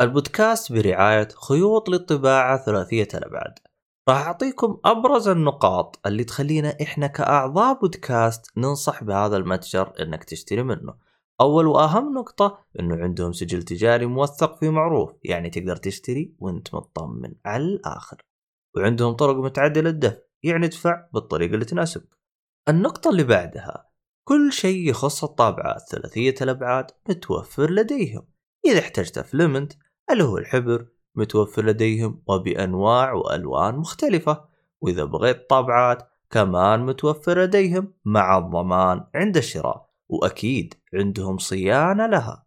البودكاست برعاية خيوط للطباعة ثلاثية الأبعاد راح أعطيكم أبرز النقاط اللي تخلينا إحنا كأعضاء بودكاست ننصح بهذا المتجر إنك تشتري منه. أول وأهم نقطة إنه عندهم سجل تجاري موثق في معروف يعني تقدر تشتري وأنت مطمن على الآخر. وعندهم طرق متعدلة الدفع يعني ادفع بالطريقة اللي تناسبك النقطة اللي بعدها كل شيء يخص الطابعات ثلاثية الأبعاد متوفر لديهم. إذا احتجت فلمنت اللي هو الحبر متوفر لديهم وبأنواع وألوان مختلفة. وإذا بغيت طابعات كمان متوفر لديهم مع الضمان عند الشراء وأكيد عندهم صيانة لها.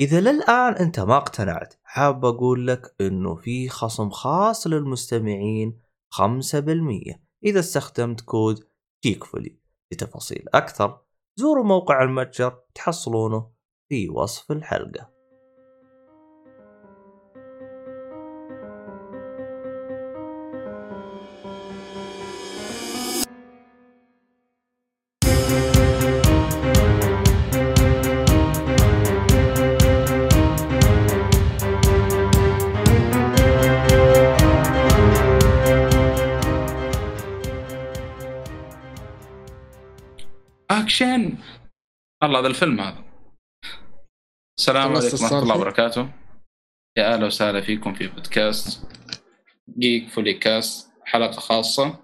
إذا للآن أنت ما اقتنعت حاب أقول لك أنه في خصم خاص للمستمعين 5% إذا استخدمت كود جيكفولي لتفاصيل أكثر زوروا موقع المتجر تحصلونه في وصف الحلقة. الله هذا الفيلم هذا. السلام عليكم ورحمة الله؟ وبركاته. يا أهلا وسهلا فيكم في بودكاست جيك فولي كاست حلقة خاصة.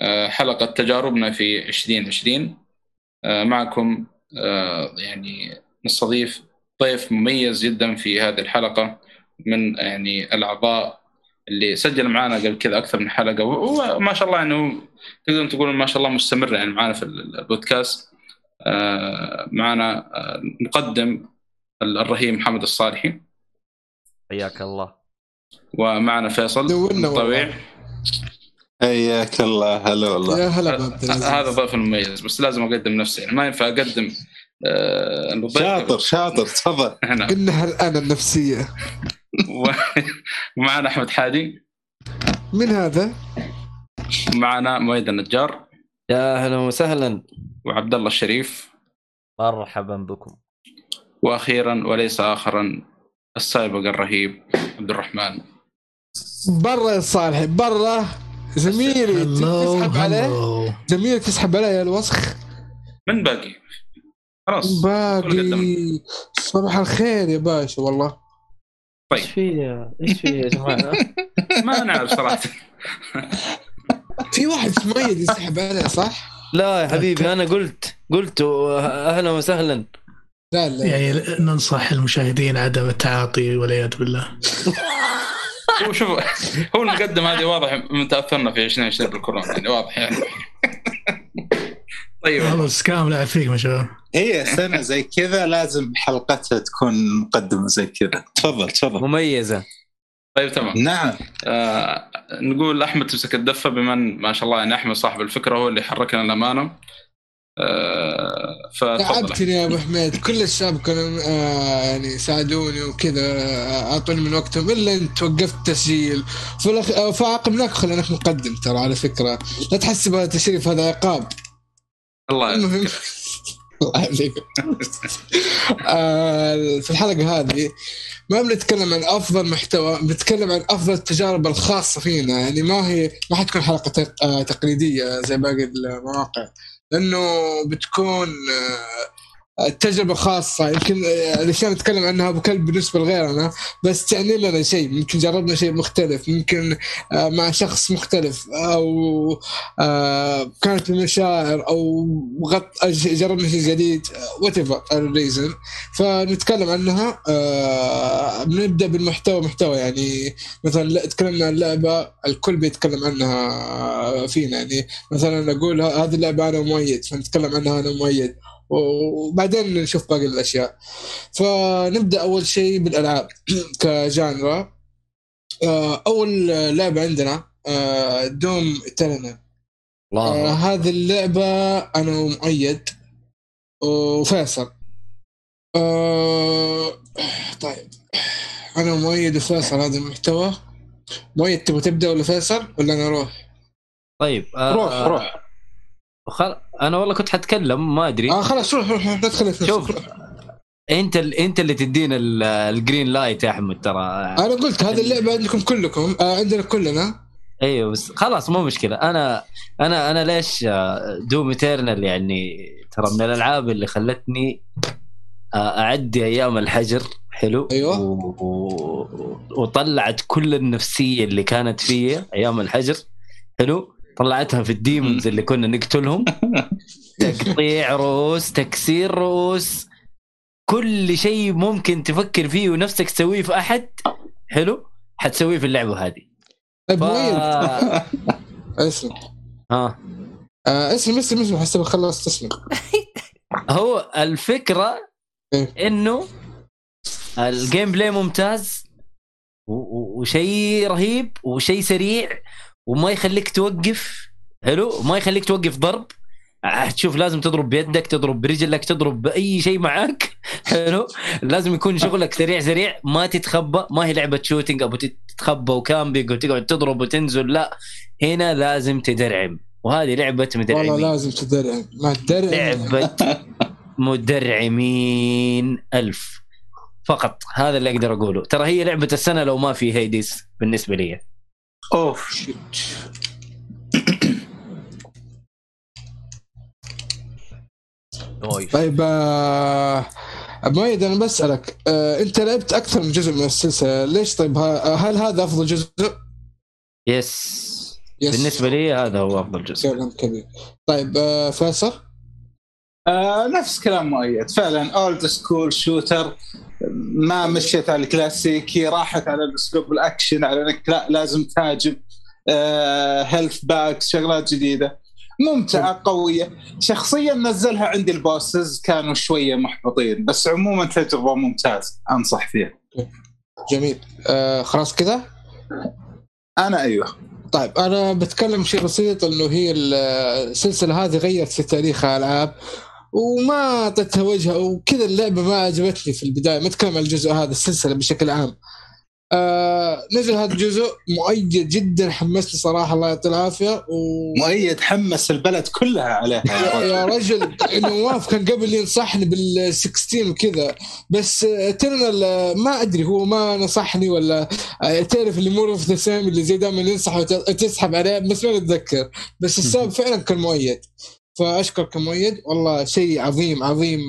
آه، حلقة تجاربنا في 2020 آه، معكم آه، يعني نستضيف ضيف مميز جدا في هذه الحلقة من يعني الأعضاء اللي سجل معنا قبل كذا أكثر من حلقة. وهو ما شاء الله انه تقدرون تقولون ما شاء الله مستمر يعني معنا في البودكاست. معنا نقدم الرهيب محمد الصالحي. حياك الله. ومعنا فيصل والله. حياك الله. هلا والله. يا هلا هذا ضيف مميز بس لازم أقدم نفسي. يعني ما ينفع أقدم آه، شاطر شاطر تفضل. قلنا الان النفسية؟ ومعنا أحمد حادي. من هذا؟ ومعنا مؤيد النجار. يا أهلا وسهلا. وعبد الله الشريف. مرحبا بكم. وأخيرا وليس اخرا السابق الرهيب عبد الرحمن. برا يا صالح برا. زميلي تسحب عليه؟ زميلي تسحب عليه يا الوسخ. من باقي؟ خلاص. باقي. صباح الخير يا باشا والله. إيش في إيش في يا جماعة؟ ما نعرف صراحة. في واحد مؤيد يسحب عليه صح؟ لا يا حبيبي أنا قلت قلت أهلا وسهلا. لا لا. يعني ننصح المشاهدين عدم التعاطي والعياذ بالله. هو شوف هو المقدم هذه واضح من تأثرنا في 2020 بالكورونا. يعني واضح يعني. طيب. خلاص كامل يعافيك ما شاء الله. هي سنه زي كذا لازم حلقتها تكون مقدمة زي كذا. تفضل تفضل. مميزة. طيب تمام. نعم. آه نقول أحمد تمسك الدفة بما إن ما شاء الله يعني أحمد صاحب الفكرة هو اللي حركنا الامانه آه تعبتني يا أبو حميد كل الشباب كانوا آه يعني ساعدوني وكذا آه، أعطوني من وقتهم إلا أنت وقفت تسجيل فالأخ... آه، فعاقبناك خليناك مقدم ترى على فكرة. لا تحسب هذا تشريف هذا عقاب. الله المهم. آه، في الحلقة هذه ما بنتكلم عن أفضل محتوى بنتكلم عن أفضل التجارب الخاصة فينا. يعني ما هي ما حتكون حلقة آه، تقليدية زي باقي المواقع. لأنه بتكون التجربة خاصة يمكن آه، الأشياء نتكلم عنها أبو كلب بالنسبة لغيرنا بس تعني لنا شيء ممكن جربنا شيء مختلف ممكن آه، مع شخص مختلف أو آه، كانت المشاعر أو غط جربنا شيء جديد whatever the reason فنتكلم عنها بنبدأ بالمحتوى محتوى يعني مثلا لا- تكلمنا عن لعبة الكل بيتكلم عنها فينا يعني مثلا أقول ه- هذه اللعبة أنا مؤيد فنتكلم عنها أنا مؤيد. وبعدين نشوف باقي الأشياء. فنبدأ أول شيء بالألعاب كجانرا. آه، أول لعبة عندنا آه، دوم ايترنال آه، هذه اللعبة أنا مؤيد وفيصل. آه، طيب. أنا مؤيد وفيصل هذا المحتوى. مؤيد تبغى تبدأ ولا فيصل؟ ولا أنا أروح؟ طيب آه روح روح. خل... أنا والله كنت حتكلم ما أدري. آه خلاص روح روح لا تخلي في نفسك. شوف. أنت ال... أنت اللي تدينا ال- ال green light يا أحمد ترى. أنا قلت هذه اللعبة عندكم كلكم آه عندنا كلنا. أيوه بس خلاص مو مشكلة. أنا أنا أنا ليش Doom Eternal يعني ترى من الألعاب اللي خلتني آه، أعدي أيام الحجر حلو؟ أيوة. و... و... وطلعت كل النفسية اللي كانت فيا أيام الحجر حلو؟ طلعتها في ال demons اللي كنا نقتلهم. تقطيع رؤوس تكسير رؤوس كل شيء ممكن تفكر فيه ونفسك تسويه في أحد. حلو؟ حتسويه في اللعبة هذه. طيب ف... اسلم ها. آه اسلم اسلم اسلم حسب خلص تسلم هو الفكرة إيه. إنه ال gameplay ممتاز وشيء رهيب وشيء سريع وما يخليك توقف حلو؟ ما يخليك توقف ضرب. تشوف لازم تضرب بيدك تضرب برجلك تضرب باي شيء معاك. حلو؟ لازم يكون شغلك سريع سريع. ما تتخبى. ما هي لعبة shooting أبو تتخبى و camping وتقعد تضرب وتنزل. لا هنا لازم تدرعم. وهذه لعبة والله مدرعمين لازم تدرع ما تدرع لعبة مدرعمين ألف. فقط. هذا اللي أقدر أقوله. ترى هي لعبة السنة لو ما في Hades بالنسبة لي. أوف nice طيب آه مؤيد أنا بسألك آه أنت لعبت أكثر من جزء من السلسلة ليش؟ طيب هل هذا أفضل جزء؟ yes yes. بالنسبة لي هذا هو أفضل جزء. كلام كبير. طيب آه فيصل؟ آه نفس كلام مؤيد. فعلا old school shooter ما مشيت على الكلاسيكي راحت على الاسلوب الأكشن على إنك لا لازم تهاجم آه health packs شغلات جديدة. ممتعة قوية. شخصيا نزلها عندي ال bosses كانوا شوية محبطين بس عموما تجربة ممتازة أنصح فيها. جميل. آه خلاص كذا أنا أيوه. طيب أنا بتكلم شيء بسيط إنه هي السلسلة هذه غيرت في تاريخ الالعاب وما اعطتها وجهه وكذا اللعبة ما عجبتني في البداية. ما أتكلم عن الجزء هذا السلسلة بشكل عام. آه نزل هذا الجزء مؤيد جدا حمسني صراحة الله يعطيه العافية. و... مؤيد حمس البلد كلها عليها. يا رجل. نواف كان قبل ينصحني بال 16 وكذا. بس ترنال ما أدري هو ما نصحني ولا آه، تعرف اللي مر في اللي زي دائما ينصح وتسحب عليه بس ما نتذكر بس السبب فعلا كان مؤيد. فأشكرك مؤيد. والله شيء عظيم عظيم.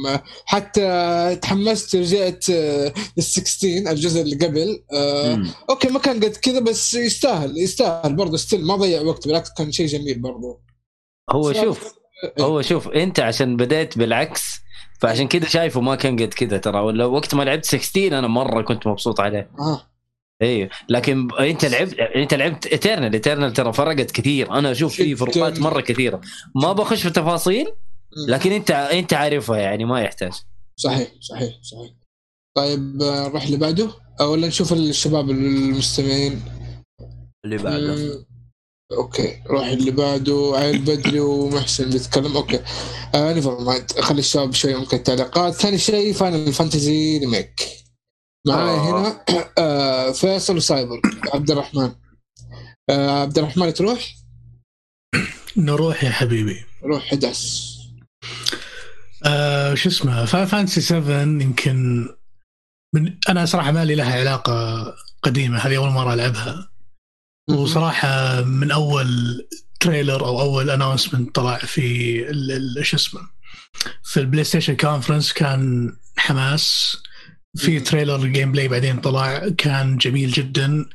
حتى تحمست رجعت ال 16 الجزء اللي قبل. آه، مم. okay ما كان قد كذا بس يستاهل يستاهل برضه. still ما ضيع وقت بالعكس كان شيء جميل برضه. هو شوف هو شوف أنت عشان بديت بالعكس فعشان كذا شايفه ما كان قد كذا ترى. ولا وقت ما لعبت 16 أنا مرة كنت مبسوط عليه. آه. أيوه لكن أنت لعبت أنت لعبت Eternal Eternal ترى فرقت كثير. أنا أشوف في جداً. فروقات مرة كثيرة. ما بخش في تفاصيل لكن انت أنت عارفها يعني ما يحتاج. صحيح صحيح صحيح. طيب نروح اللي بعده؟ أو ولا نشوف الشباب المستمعين. اللي بعده. okay روح اللي بعده. عيل بدري ومحسن بيتكلم. okay. آه never mind خلي الشباب شوي ممكن تعليقات ثاني شيء Final Fantasy Remake معاي آه. هنا آه فيصل وسايبر عبد الرحمن. آه عبد الرحمن تروح؟ نروح يا حبيبي. روح حدث. آه شو اسمه Fantasy 7 Remake من أنا صراحة ما لي لها علاقة قديمة هذه أول مرة ألعبها. وصراحة من أول trailer أو أول announcement طلع في ال- ال- شو اسمه في ال PlayStation conference كان حماس. في trailer gameplay بعدين طلع كان جميل جدا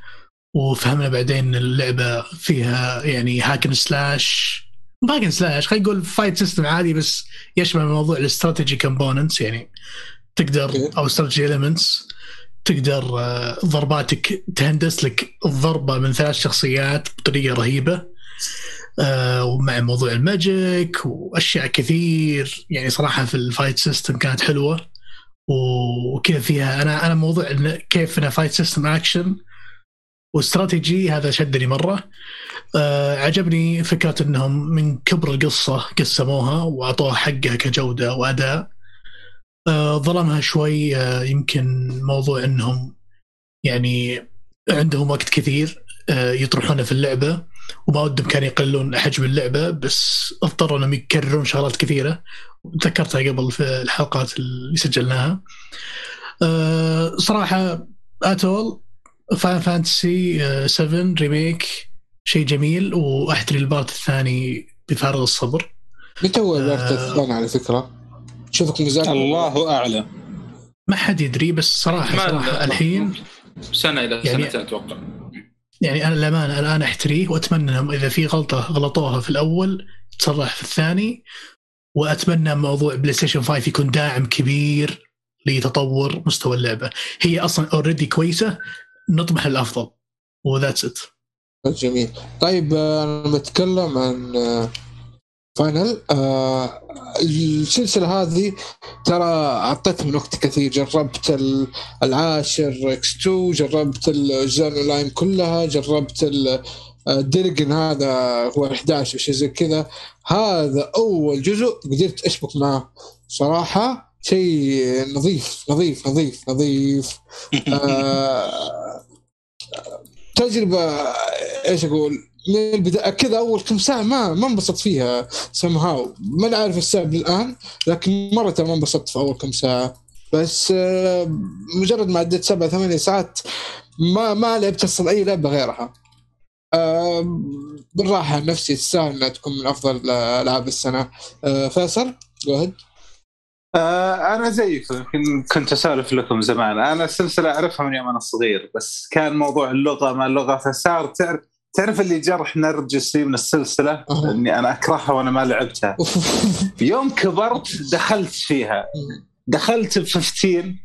وفهمنا بعدين إن اللعبة فيها يعني hack and slash hack and slash خلينا نقول fight system عادي بس يشمل موضوع ال strategy components يعني تقدر. أو strategy elements تقدر آه، ضرباتك تهندس لك الضربه من ثلاث شخصيات بطريقة رهيبة آه، ومع موضوع ال magic وأشياء كثير يعني صراحة في ال fight system كانت حلوة وكذا فيها. أنا أنا موضوع كيف انها fight system action و strategy هذا شدني مرة. آه عجبني فكرة إنهم من كبر القصة قسموها وأعطوها حقها كجودة وأداء. آه ظلمها شوي. آه يمكن موضوع إنهم يعني عندهم وقت كثير آه، يطرحونه في اللعبة. وما ودهم كانوا يقللون حجم اللعبة بس اضطروا إنهم يكررون شغلات كثيرة. ذكرتها قبل في الحلقات اللي سجلناها. آه، صراحة overall Final Fantasy 7 Remake شيء جميل. واحتري ال part الثاني بفارغ الصبر. متى هو الوقت آه. الثاني على فكرة؟ شوفك مذاكر الله أعلم. ما حد يدري بس صراحة ما- صراحة الحين سنة إلى يعني- سنتين أتوقع. يعني أنا للامانه الآن أحتريه وأتمنى أنهم إذا في غلطة غلطوها في الأول تصلح في الثاني وأتمنى موضوع PlayStation 5 يكون داعم كبير لتطور مستوى اللعبة. هي أصلا already كويسة نطمح للأفضل. و that's it جميل. طيب آه، أنا بتكلم عن آه، Final آه، السلسلة هذه ترى أعطتني من وقت كثير. جربت ال- العاشر X 2 جربت الاجزاء الاونلاين كلها جربت ال- الدرجن هذا هو 11 شيء زي كذا. هذا أول جزء قدرت أشبك معه. صراحة شيء نظيف نظيف نظيف نظيف. آه، تجربة إيش أقول؟ من البداية كذا أول كم ساعة ما ما انبسطت فيها سم هاو ما عارف السبب الآن لكن مرة ما انبسطت في أول كم ساعة. بس آه، مجرد ما عديت سبع ثمانية ساعات ما ما لعبت أصلا أي لعبة غيرها. آه، بالراحة نفسي تستاهل إنها تكون من أفضل ألعاب السنة. آه، فيصل آه أنا زيك يمكن كنت أسولف لكم زمان. أنا السلسله أعرفها من يوم أنا صغير بس كان موضوع اللغة ما اللغة فصار تعرف تعرف اللي جرح نرجسي من السلسلة. إني أنا أكرهها وأنا ما لعبتها. يوم كبرت دخلت فيها. دخلت ب 15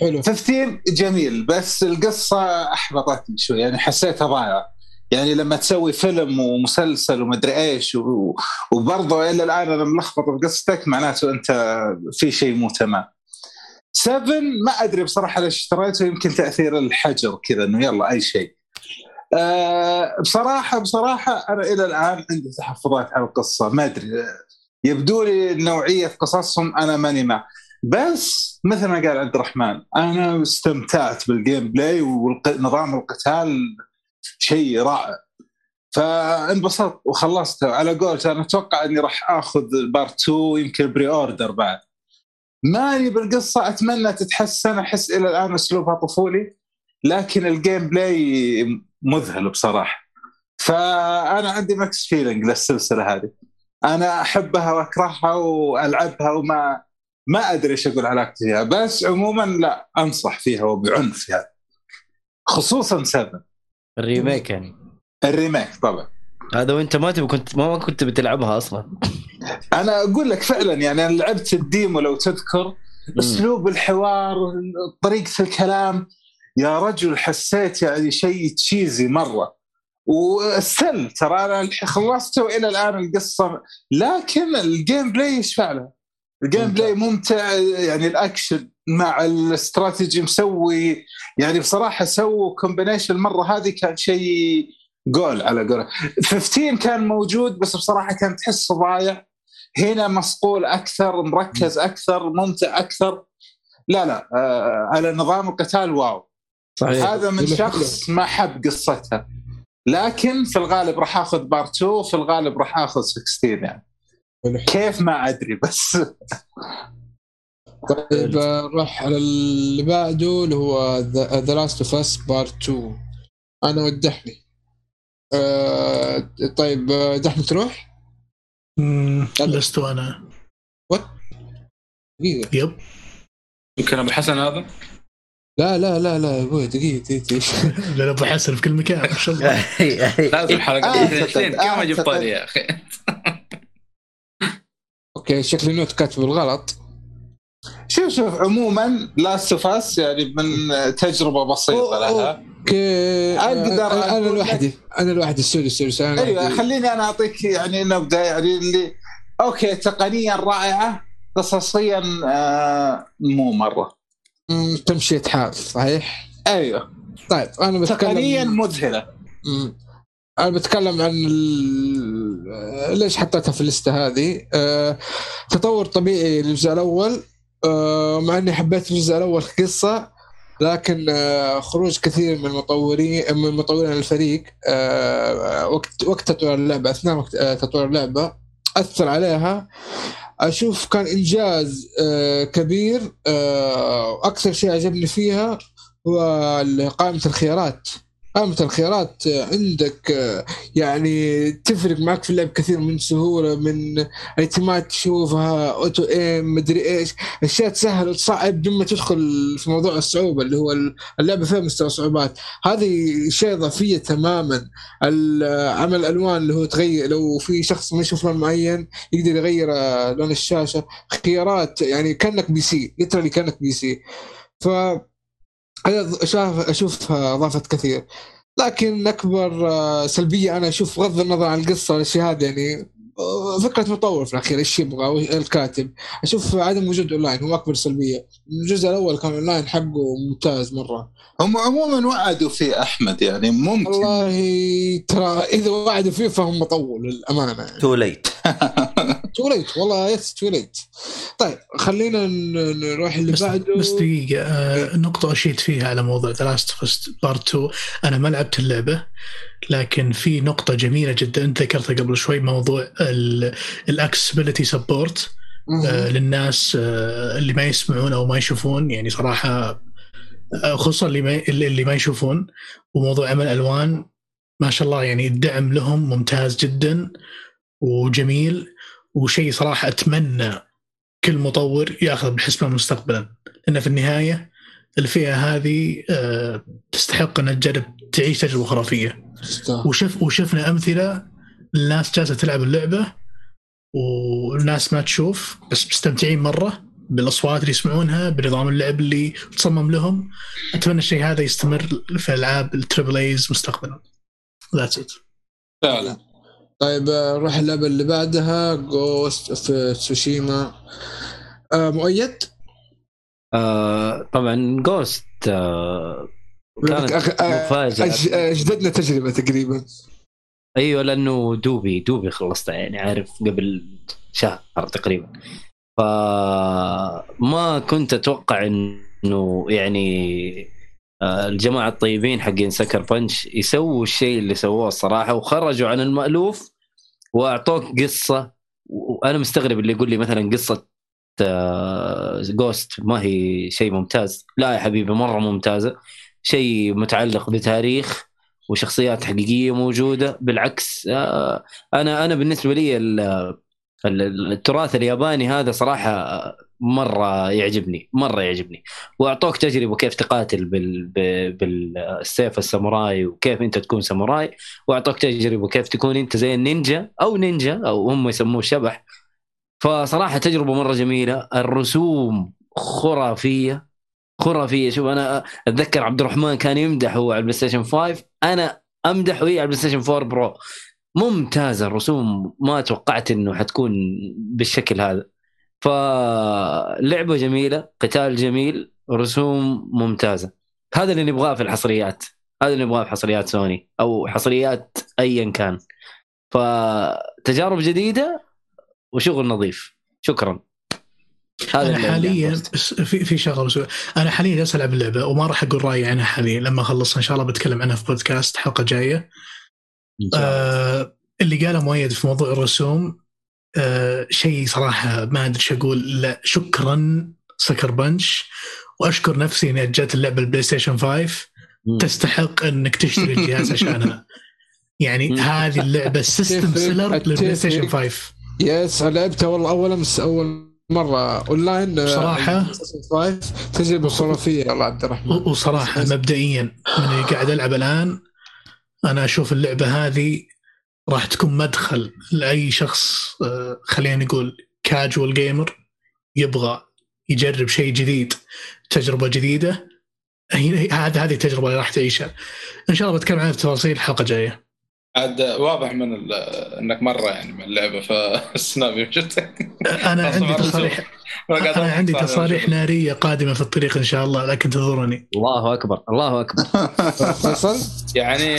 حلو. 15 جميل بس القصة أحبطتني شوي يعني حسيتها ضايعة. يعني لما تسوي فيلم ومسلسل ومدري إيش و- وبرضه إلى الآن أنا ملخبط بقصتك معناته أنت في شيء مو تمام. 7 ما أدري بصراحة ليش اشتريته يمكن تأثير الحجر كذا إنه يلا أي شيء. أه بصراحه بصراحة أنا إلى الآن عندي تحفظات على القصة. ما أدري. يبدو لي نوعيه قصصهم أنا ماني مع بس مثل ما قال عبد الرحمن أنا استمتعت بال gameplay ونظام القتال شيء رائع. فانبسطت وخلصته على قولته أنا أتوقع إني راح آخذ part 2 يمكن pre-order بعد. ماني بالقصة أتمنى تتحسن. أحس إلى الآن أسلوبها طفولي لكن ال gameplay مذهل بصراحة. فأنا عندي mixed feeling للسلسلة هذه. أنا أحبها وأكرهها وألعبها وما ما أدري إيش أقول علاقتي فيها بس عموما لا أنصح فيها وبعنف يعني خصوصا 7 ال Remake يعني. ال Remake طبعا. هذا وأنت ما تبي كنت ما كنت بتلعبها أصلا. أنا أقول لك فعلا يعني أنا لعبت ال demo لو تذكر. أسلوب الحوار طريقة الكلام يا رجل حسيت يعني شيء cheesy مرة. والسل ترى أنا خلصته والى الآن القصة. لكن ال gameplay يشفع له ال gameplay ممتع يعني الأكشن مع الاستراتيجي مسوي. يعني بصراحة سووا combination مرة. هذه كان شيء جول على قولة. 15 كان موجود بس بصراحة كان تحسه ضايع. هنا مصقول أكثر مركز أكثر ممتع أكثر. لا لا آه على نظام القتال wow. صحيح. هذا من. شخص ما حب قصتها لكن في الغالب راح آخذ part 2 في الغالب راح آخذ 16 يعني. كيف ما أدري بس. طيب آه، نروح على اللي بعده اللي هو The Last of Us Part 2 أنا والدحمي آه طيب آه، دحمي تروح؟ لست أنا. دقيقة. يب. يمكن أبو حسن هذا؟ لا لا لا لا يا أبوي دقيقة دقيقة لأن ابو حسن في كل مكان ما شاء الله. لازم حلقه أعتقد- 22 كيف ما جبت أعتقد. طاري يا أخي؟ أوكي شكلي نوت كاتب بالغلط شوف شوف عموما لاست اوف اس يعني من تجربة بسيطة لها. okay. أقدر أنا, أنا لوحدي أنا لوحدي sorry sorry أيوه. خليني أنا أعطيك يعني نبدأ يعني اللي okay تقنيا رائعة قصصيا آه مو مرة. تمشية حال صحيح؟ أيوه. طيب أنا بتكلم تقنيا مذهلة. أنا بتكلم عن ال... ليش حطيتها في ال list هذه؟ أه... تطور طبيعي للجزء الأول أه... مع إني حبيت الجزء الأول قصه لكن آه، خروج كثير من المطورين من مطورين الفريق آه، وقت وقت تطوير اللعبة أثناء وقت آه، تطوير اللعبة أثر عليها. أشوف كان إنجاز آه، كبير آه، أكثر شيء عجبني فيها هو قائمة الخيارات. قائمة الخيارات آه، عندك آه، يعني تفرق معك في اللعب كثير من سهولة من items تشوفها auto aim مدري إيش. أشياء تسهل وتصعب لما تدخل في موضوع الصعوبة اللي هو اللعبة فيها مستوى صعوبات. هذه شيء إضافية تماما. عمل الالوان اللي هو تغير لو في شخص ما يشوف لون معين يقدر يغير آه، لون الشاشة. خيارات يعني كأنك PC literally كأنك PC. ف أنا شاف اشوفها اضافت كثير. لكن أكبر آه، سلبية أنا أشوف بغض النظر عن القصة والاشياء هذه يعني فكرة مطور في الأخير إيش يبغى الكاتب. أشوف عدم وجود أونلاين هو أكبر سلبية. الجزء الأول كان أونلاين حقه ممتاز مرة. هم عموما وعدوا فيه أحمد يعني ممكن. والله ترى إذا وعدوا فيه فهم مطول للأمانة. يعني too late too late والله yes too late طيب خلينا نروح اللي بس, بعده. بس دقيقة آه نقطة أشيد فيها على موضوع The Last Part 2 أنا ما لعبت اللعبة. لكن في نقطة جميلة جدا أنت ذكرتها قبل شوي موضوع ال accessibility support آه، للناس آه، اللي ما يسمعون أو ما يشوفون. يعني صراحة آه، خصوصا اللي ما اللي ما يشوفون. وموضوع عمل ألوان ما شاء الله يعني الدعم لهم ممتاز جدا وجميل. وشيء صراحة أتمنى كل مطور يأخذ بالحسبان مستقبلا. لأن في النهاية الفئة هذه تستحق إنها تجرب تعيش تجربة خرافية. وشف وشفنا أمثلة الناس جالسة تلعب اللعبة والناس ما تشوف بس مستمتعين مرة بالأصوات اللي يسمعونها بنظام اللعب اللي تصمم لهم. أتمنى الشيء هذا يستمر في ألعاب ال triple A's مستقبلا. that's it فعلا. طيب آه، نروح اللعبة اللي بعدها Ghost of Tsushima مؤيد؟ آه طبعا جوست آه كانت آه، أجددنا تجربة تقريبا. أيوه لأنه دوبي دوبي خلصتها يعني عارف قبل شهر تقريبا. فما كنت أتوقع إنه يعني آه، الجماعة الطيبين حقين سكر بنش يسووا الشيء اللي سووه الصراحة وخرجوا عن المألوف وأعطوك قصة. وأنا مستغرب اللي يقول لي مثلا قصة جوست ما هي شيء ممتاز. لا يا حبيبي مرة ممتازة. شيء متعلق بتاريخ وشخصيات حقيقية موجودة. بالعكس آه، أنا أنا بالنسبة لي ال- ال- التراث الياباني هذا صراحة مرة يعجبني مرة يعجبني. وأعطوك تجربة كيف تقاتل بال بالسيف الساموراي وكيف أنت تكون ساموراي. وأعطوك تجربة كيف تكون أنت زي النينجا أو نينجا أو هم يسموه شبح. فصراحة تجربة مرة جميلة. الرسوم خرافية. خرافية. شوف أنا أتذكر عبد الرحمن كان يمدح هو على ال PlayStation 5 أنا امدح وهي على ال PlayStation 4 Pro. ممتازه الرسوم. ما توقعت إنه حتكون بالشكل هذا. فلعبة جميلة قتال جميل رسوم ممتازة. هذا اللي نبغاه في الحصريات. هذا اللي نبغاه في حصريات سوني أو حصريات ايا كان. فتجارب جديدة وشغل نظيف. شكرا. أنا حاليا في في شغله بس أنا حاليا جالس العب اللعبة وما راح أقول رأيي عنها حاليا. لما أخلص إن شاء الله بتكلم عنها في بودكاست حلقة جاية. آه اللي قاله مؤيد في موضوع الرسوم آه شيء صراحة ما أدري إيش أقول. لا شكرا سكر بنش. وأشكر نفسي إني اجت اللعبة البلاي ستيشن 5 مم. تستحق إنك تشتري الجهاز عشانها. يعني. هذه اللعبة سيستم تفرق- سيلر للبلاي ستيشن تفرق. 5 يس لعبتها والله اول امس أول مرة اونلاين آه، 5 تجربه خرافيه والله عبد الرحمن. وصراحة مبدئيا من اللي قاعد ألعب الآن أنا أشوف اللعبة هذه راح تكون مدخل لأي شخص آه، خلينا نقول كاجوال جيمر يبغى يجرب شيء جديد تجربة جديدة هي- هذه هذه التجربة اللي راح تعيشها. إن شاء الله بتكلم عنها بتفاصيل الحلقة الجاية. عاد واضح من ال- إنك مرة يعني من اللعبة فالسناب يمشتك أنا عندي. تصاريح أنا عندي تصاريح نارية قادمة في الطريق إن شاء الله لكن انتظروني الله أكبر الله أكبر. يعني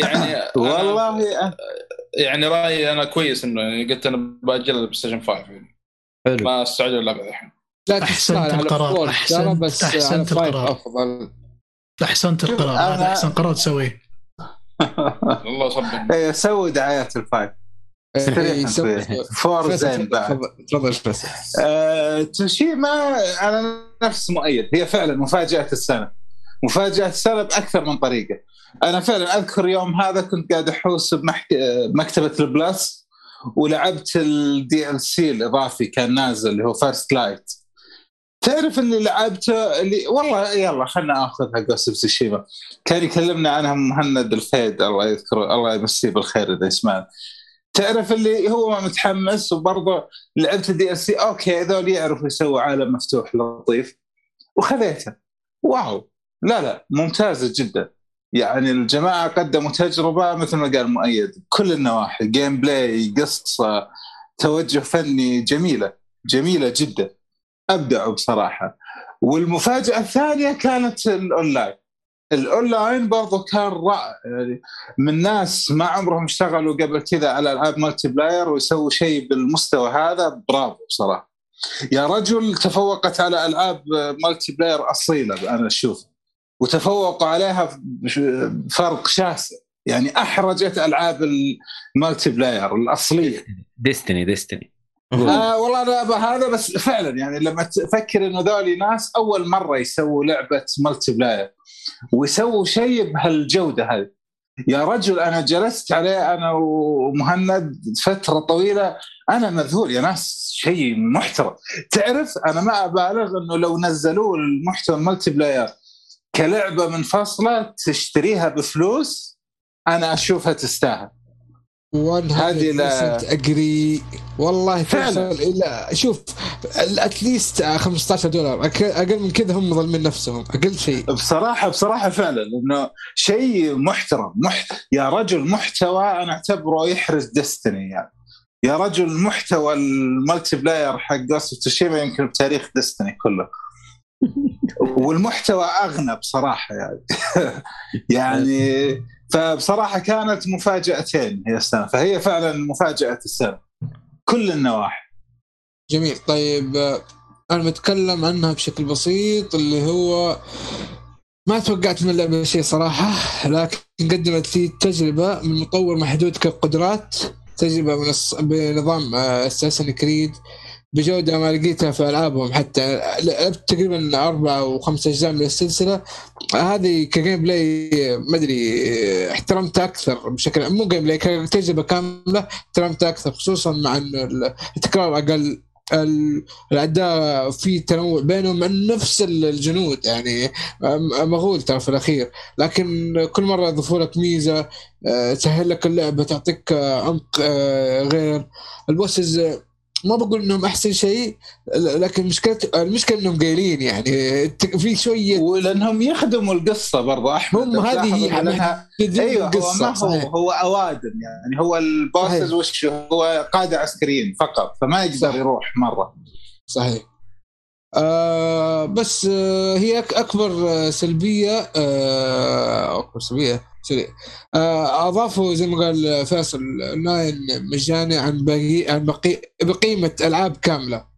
يعني والله يعني رأيي أنا كويس إنه يعني قلت أنا بأجل البلاي ستيشن 5 يعني. حلو. ما استعجل اللعبة الحين. لا على القرار، فور أحسنت- القرار. أفضل. أحسنت القرار هذا أنا- احسن قرار تسويه. والله صب إيه سوي دعايات الفايف إيه،. سوي. فور زين بعد. تفضل. آه، توشيما أنا نفس مؤيد. هي فعلا مفاجأة السنة. مفاجأة السنة بأكثر من طريقة. أنا فعلا أذكر يوم هذا كنت قاعد أحوس بمحك... بمكتبه البلس ولعبت الدي ال سي الإضافي كان نازل اللي هو فيرست لايت تعرف اللي لعبته اللي والله يلا خلنا اخذها جوست اوف كان يكلمنا عنها مهند الفيد الله يذكره الله يمسيه بالخير إذا يسمعنا. تعرف اللي هو متحمس وبرضه لعبت الدي ال سي أوكي هذول يعرفوا يسووا عالم مفتوح لطيف وخذيته. wow. لا لا ممتازه جدا. يعني الجماعة قدموا تجربة مثل ما قال مؤيد كل النواحي gameplay قصة توجه فني جميلة جميلة جدا. أبدعوا بصراحة. والمفاجأة الثانية كانت ال online. ال online برضو كان رائع يعني من ناس ما عمرهم اشتغلوا قبل كذا على ألعاب multiplayer ويسووا شيء بالمستوى هذا برافو بصراحه يا رجل تفوقت على ألعاب multiplayer أصيلة أنا أشوف وتفوقوا عليها فرق شاسع. يعني أحرجت ألعاب ال multiplayer الأصلية. Destiny Destiny آه والله أنا هذا بس فعلا يعني لما تفكر إنه ذولي ناس أول مرة يسووا لعبة multiplayer ويسووا شيء بهالجودة هذه. يا رجل أنا جلست عليه أنا ومهند فترة طويلة أنا مذهول يا ناس شيء محترم. تعرف أنا ما أبالغ إنه لو نزلوه المحتوى ال multiplayer كلعبه منفصله تشتريها بفلوس أنا أشوفها تستاهل. هذه لا- agree. والله فعلا. فيصل لا شوف at least 15 دولار. أقل من كذا هم ظالمين نفسهم. أقل شيء. بصراحه بصراحة فعلا إنه شيء محترم مح... يا رجل محتوى أنا أعتبره يحرز Destiny يعني. يا رجل محتوى ال multiplayer حق Ghost of Tsushima يمكن بتاريخ Destiny كله. والمحتوى أغنى بصراحة يعني. يعني فبصراحة كانت مفاجأتين هي السنة فهي فعلا مفاجأة السنة. كل النواحي. جميل. طيب آه، أنا بتكلم عنها بشكل بسيط اللي هو ما توقعت من اللعبة شيء صراحة لكن قدمت لي تجربة من مطور محدود كقدرات تجربة من الص... بنظام Assassin's Creed بجودة ما لقيتها في ألعابهم حتى. لعبت تقريبا أربع أو خمس أجزاء من السلسلة. هذه ك gameplay ما أدري احترمتها أكثر بشكل مو gameplay كتجربة كاملة احترمتها أكثر خصوصا مع انه التكرار أقل. ال- الاعداء في تنوع بينهم من نفس الجنود يعني مغول ترى في الأخير. لكن كل مرة يضيفوا لك ميزة آه، تسهل لك اللعبة تعطيك آه، عمق آه، غير. البوسز ما بقول إنهم أحسن شيء لكن مشكله المشكلة إنهم قايلين يعني في شوية ولأنهم يخدموا القصة برضه أحمد هم هذه إنها- محددين أيوه هو القصة، ما هو. هو أوادم يعني هو البوسز. وش هو قاده عسكريين فقط فما يقدر. يروح مرة صحيح آه بس آه هي أكبر آه، سلبية آه أكبر سلبية sorry آه اضافوا زي ما قال فيصل اونلاين مجاني عن باقي عن بقي بقيمة ألعاب كاملة.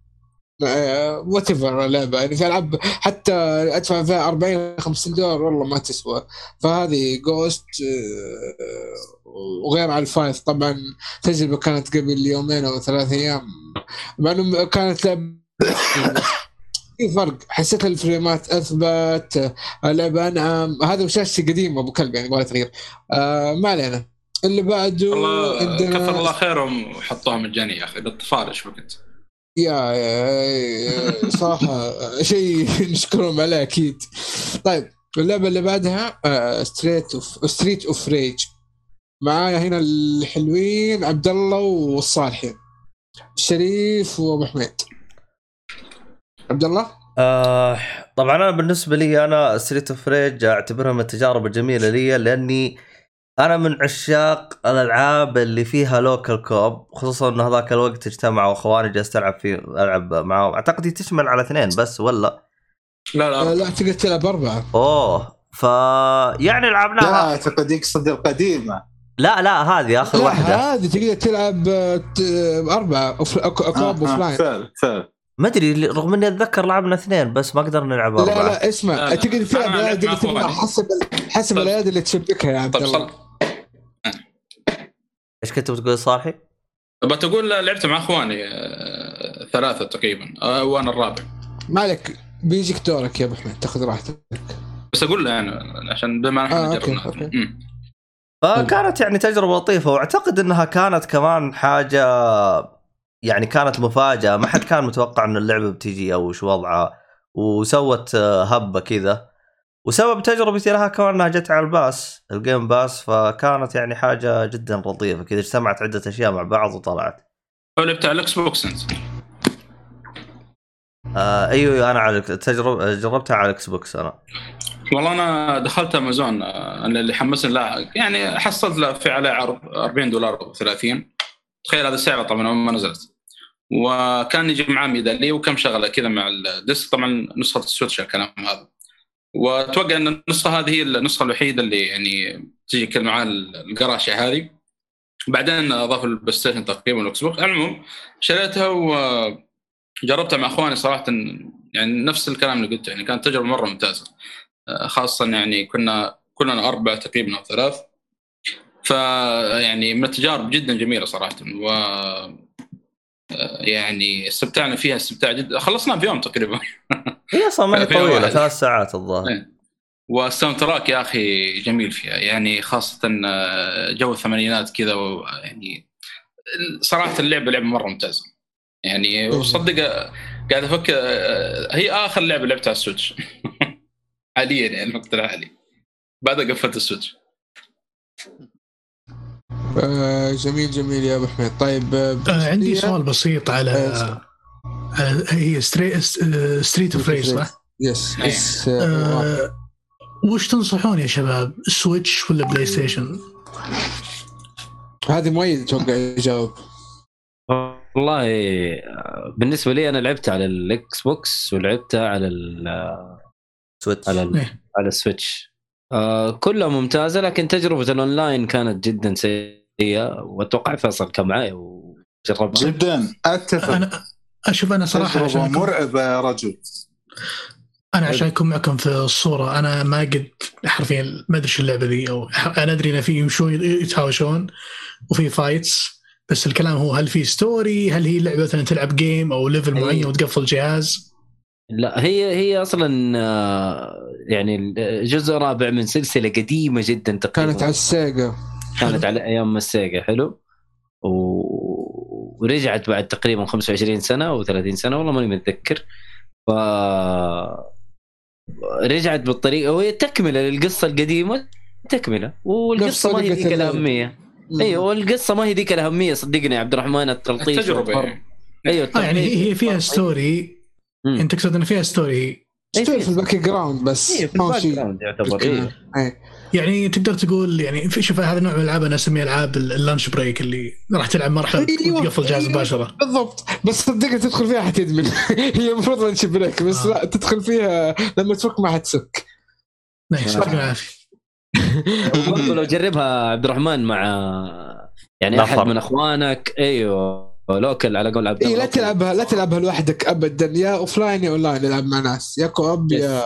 whatever اللعبة. يعني في ألعاب حتى أدفع فيها 40 50 دولار والله ما تسوى. فهذه Ghost وغير على ال five. طبعا تجربة كانت قبل يومين أو ثلاث أيام. مع إنه كانت لعبه في فرق. حسيت الفريمات أثبت اللعبة أنعم. هذا وشاشتي قديمه أبو كلب يعني يبغى تغيير. آه ما علينا. اللي بعده والله عندنا كثر الله خيرهم وحطوها مجانيه يا أخي. للطفال إيش وقت يا يا- صراحة شيء نشكرهم عليه أكيد. طيب اللعبة اللي بعدها Streets of Streets of Rage معايا هنا الحلوين عبد الله والصالحين. شريف وأبو حميد. عبد الله؟ آه طبعا أنا بالنسبة لي أنا Streets of Rage أعتبرها من التجارب الجميلة لي لأني أنا من عشاق الألعاب اللي فيها local co-op خصوصا انه هذاك الوقت اجتمعوا أخواني جلست العب فيه ألعب معاهم. أعتقد تشمل على اثنين بس ولا؟ لا آه، لا لا تقدر تلعب أربعة. أوه ف يعني لا لعبناها اعتقد يقصد القديمة. لا لا هذه آخر لا واحدة. هذه تقدر تلعب آه، ت- أربعة أوف- أك- أكواب آه، أوف آه، لاين فعلا فعلا ما أدري رغم إني أتذكر لعبنا اثنين بس ما قدرنا نلعب لا أربعة لا اسمع. تقدر فيها أنا الايادي اللي أخواني. حسب حسب طيب. الايادي اللي تشبكها يا عبد طيب الله. إيش كنت بتقول صالحي؟ بتقول لعبت مع إخواني آه، ثلاثة تقريبا آه، وأنا الرابع ما عليك بيجيك دورك يا أبو حميد تأخذ راحتك بس أقول له يعني عشان بما آه، إحنا okay، okay. فكانت يعني تجربة لطيفة وأعتقد إنها كانت كمان حاجة يعني كانت مفاجأة ما حد كان متوقع إن اللعبة بتجي أو وش وضعها. وسوت آه، هبة كذا. وسبب تجربتي لها كمان إنها جت على ال Pass ال Game Pass فكانت يعني حاجة جدا لطيفة كذا اجتمعت عدة أشياء مع بعض وطلعت. لعبت على ال Xbox أنت. آه أيوه أنا على التجربه جربتها على ال Xbox أنا. والله أنا دخلت أمازون آه، أنا اللي حمسني لا يعني حصلت في عليه عرض 40 دولار أو 30 تخيل هذا السعر طبعا ما نزلت. وكان يجي معاه ميداليه وكم شغلة كذا مع ال disc طبعا نسخة ال Switch الكلام هذا. وأتوقع إن النسخة هذه هي النسخة الوحيدة اللي يعني تجي كذا معاه القراشه هذه. بعدين اضافوا ال PlayStation تقريبا وال Xbox. العموم شريتها وجربتها مع إخواني صراحة يعني نفس الكلام اللي قلته يعني كانت تجربة مرة ممتازة. خاصة يعني كنا كلنا أربعة تقريبا أو ثلاث. ف يعني من التجارب جدا جميلة صراحة و يعني استمتعنا فيها استمتاع جدا. خلصناها في يوم تقريبا. هي أصلا ما هي طويلة واحد. ثلاث ساعات الظاهر. إيه. وال soundtrack يا أخي جميل فيها يعني خاصه آه، جو الثمانينات كذا ويعني صراحة اللعبه لعبه مرة ممتازه يعني وصدق آه، قاعد أفكر آه، هي آخر لعبة لعبتها على ال Switch. حاليا يعني الوقت الحالي بعد قفلت ال Switch. آه جميل جميل يا أبو حميد. طيب آه آه عندي سؤال بسيط على آه، هي Stree Streets of Rage صح؟ yes. yes وش تنصحون يا شباب؟ Switch ولا PlayStation؟ هذه مؤيد أتوقع يجاوب والله بالنسبة لي أنا لعبت على ال Xbox ولعبتها على Switch على ال إيه. على ال Switch آه كلها ممتازة لكن تجربة الأونلاين كانت جدا سيئة. وأتوقع فيصل كان معي وجربت جدا أتفق أنا أشوف أنا صراحة تجربة مرعبة يا رجل أنا عشان اكون معكم في الصورة أنا ما قد حرفيا ما أدري شو اللعبة ذي أو أنا أدري إن في يمشون يتهاوشون وفي fights بس الكلام هو هل في story؟ هل هي لعبه مثلا تلعب game أو level. معين وتقفل جهاز؟ لا هي هي أصلا آه، يعني جزء رابع من سلسلة قديمة جدا تقريبا كانت على ال Sega كانت على أيام ال Sega حلو. و... ورجعت بعد تقريبا 25 سنة أو 30 سنة والله ماني متذكر. ف رجعت بالطريقة وهي تكملة للقصة القديمة تكملة. والقصة ما هي ذيك. الأهمية. أيوه والقصة ما هي ذيك الأهمية صدقني يا عبد الرحمن التلطيش التجربة. يعني. أيوه آه يعني التلطيش هي فيها. story مم. أنت تقصد إن فيها story story في ال background بس. في ما هو ال background يعتبر بالكلام. يعني تقدر تقول يعني في شوف هذا النوع من الألعاب أنا اسميها ألعاب ال lunch break اللي راح تلعب مرحلة أيوة، وتقفل جهاز أيوة. مباشرة بالضبط بس صدقني تدخل فيها حتدمن هي المفروض lunch break بس آه. لا تدخل فيها لما تفك ما حتسك nice يعطيك العافية لو جربها عبد الرحمن مع يعني. أحد من أخوانك أيوه local على قول عبد الله لا تلعبها لا تلعبها لوحدك ابدا يا offline يا اون لاين العب مع ناس يا co-op يا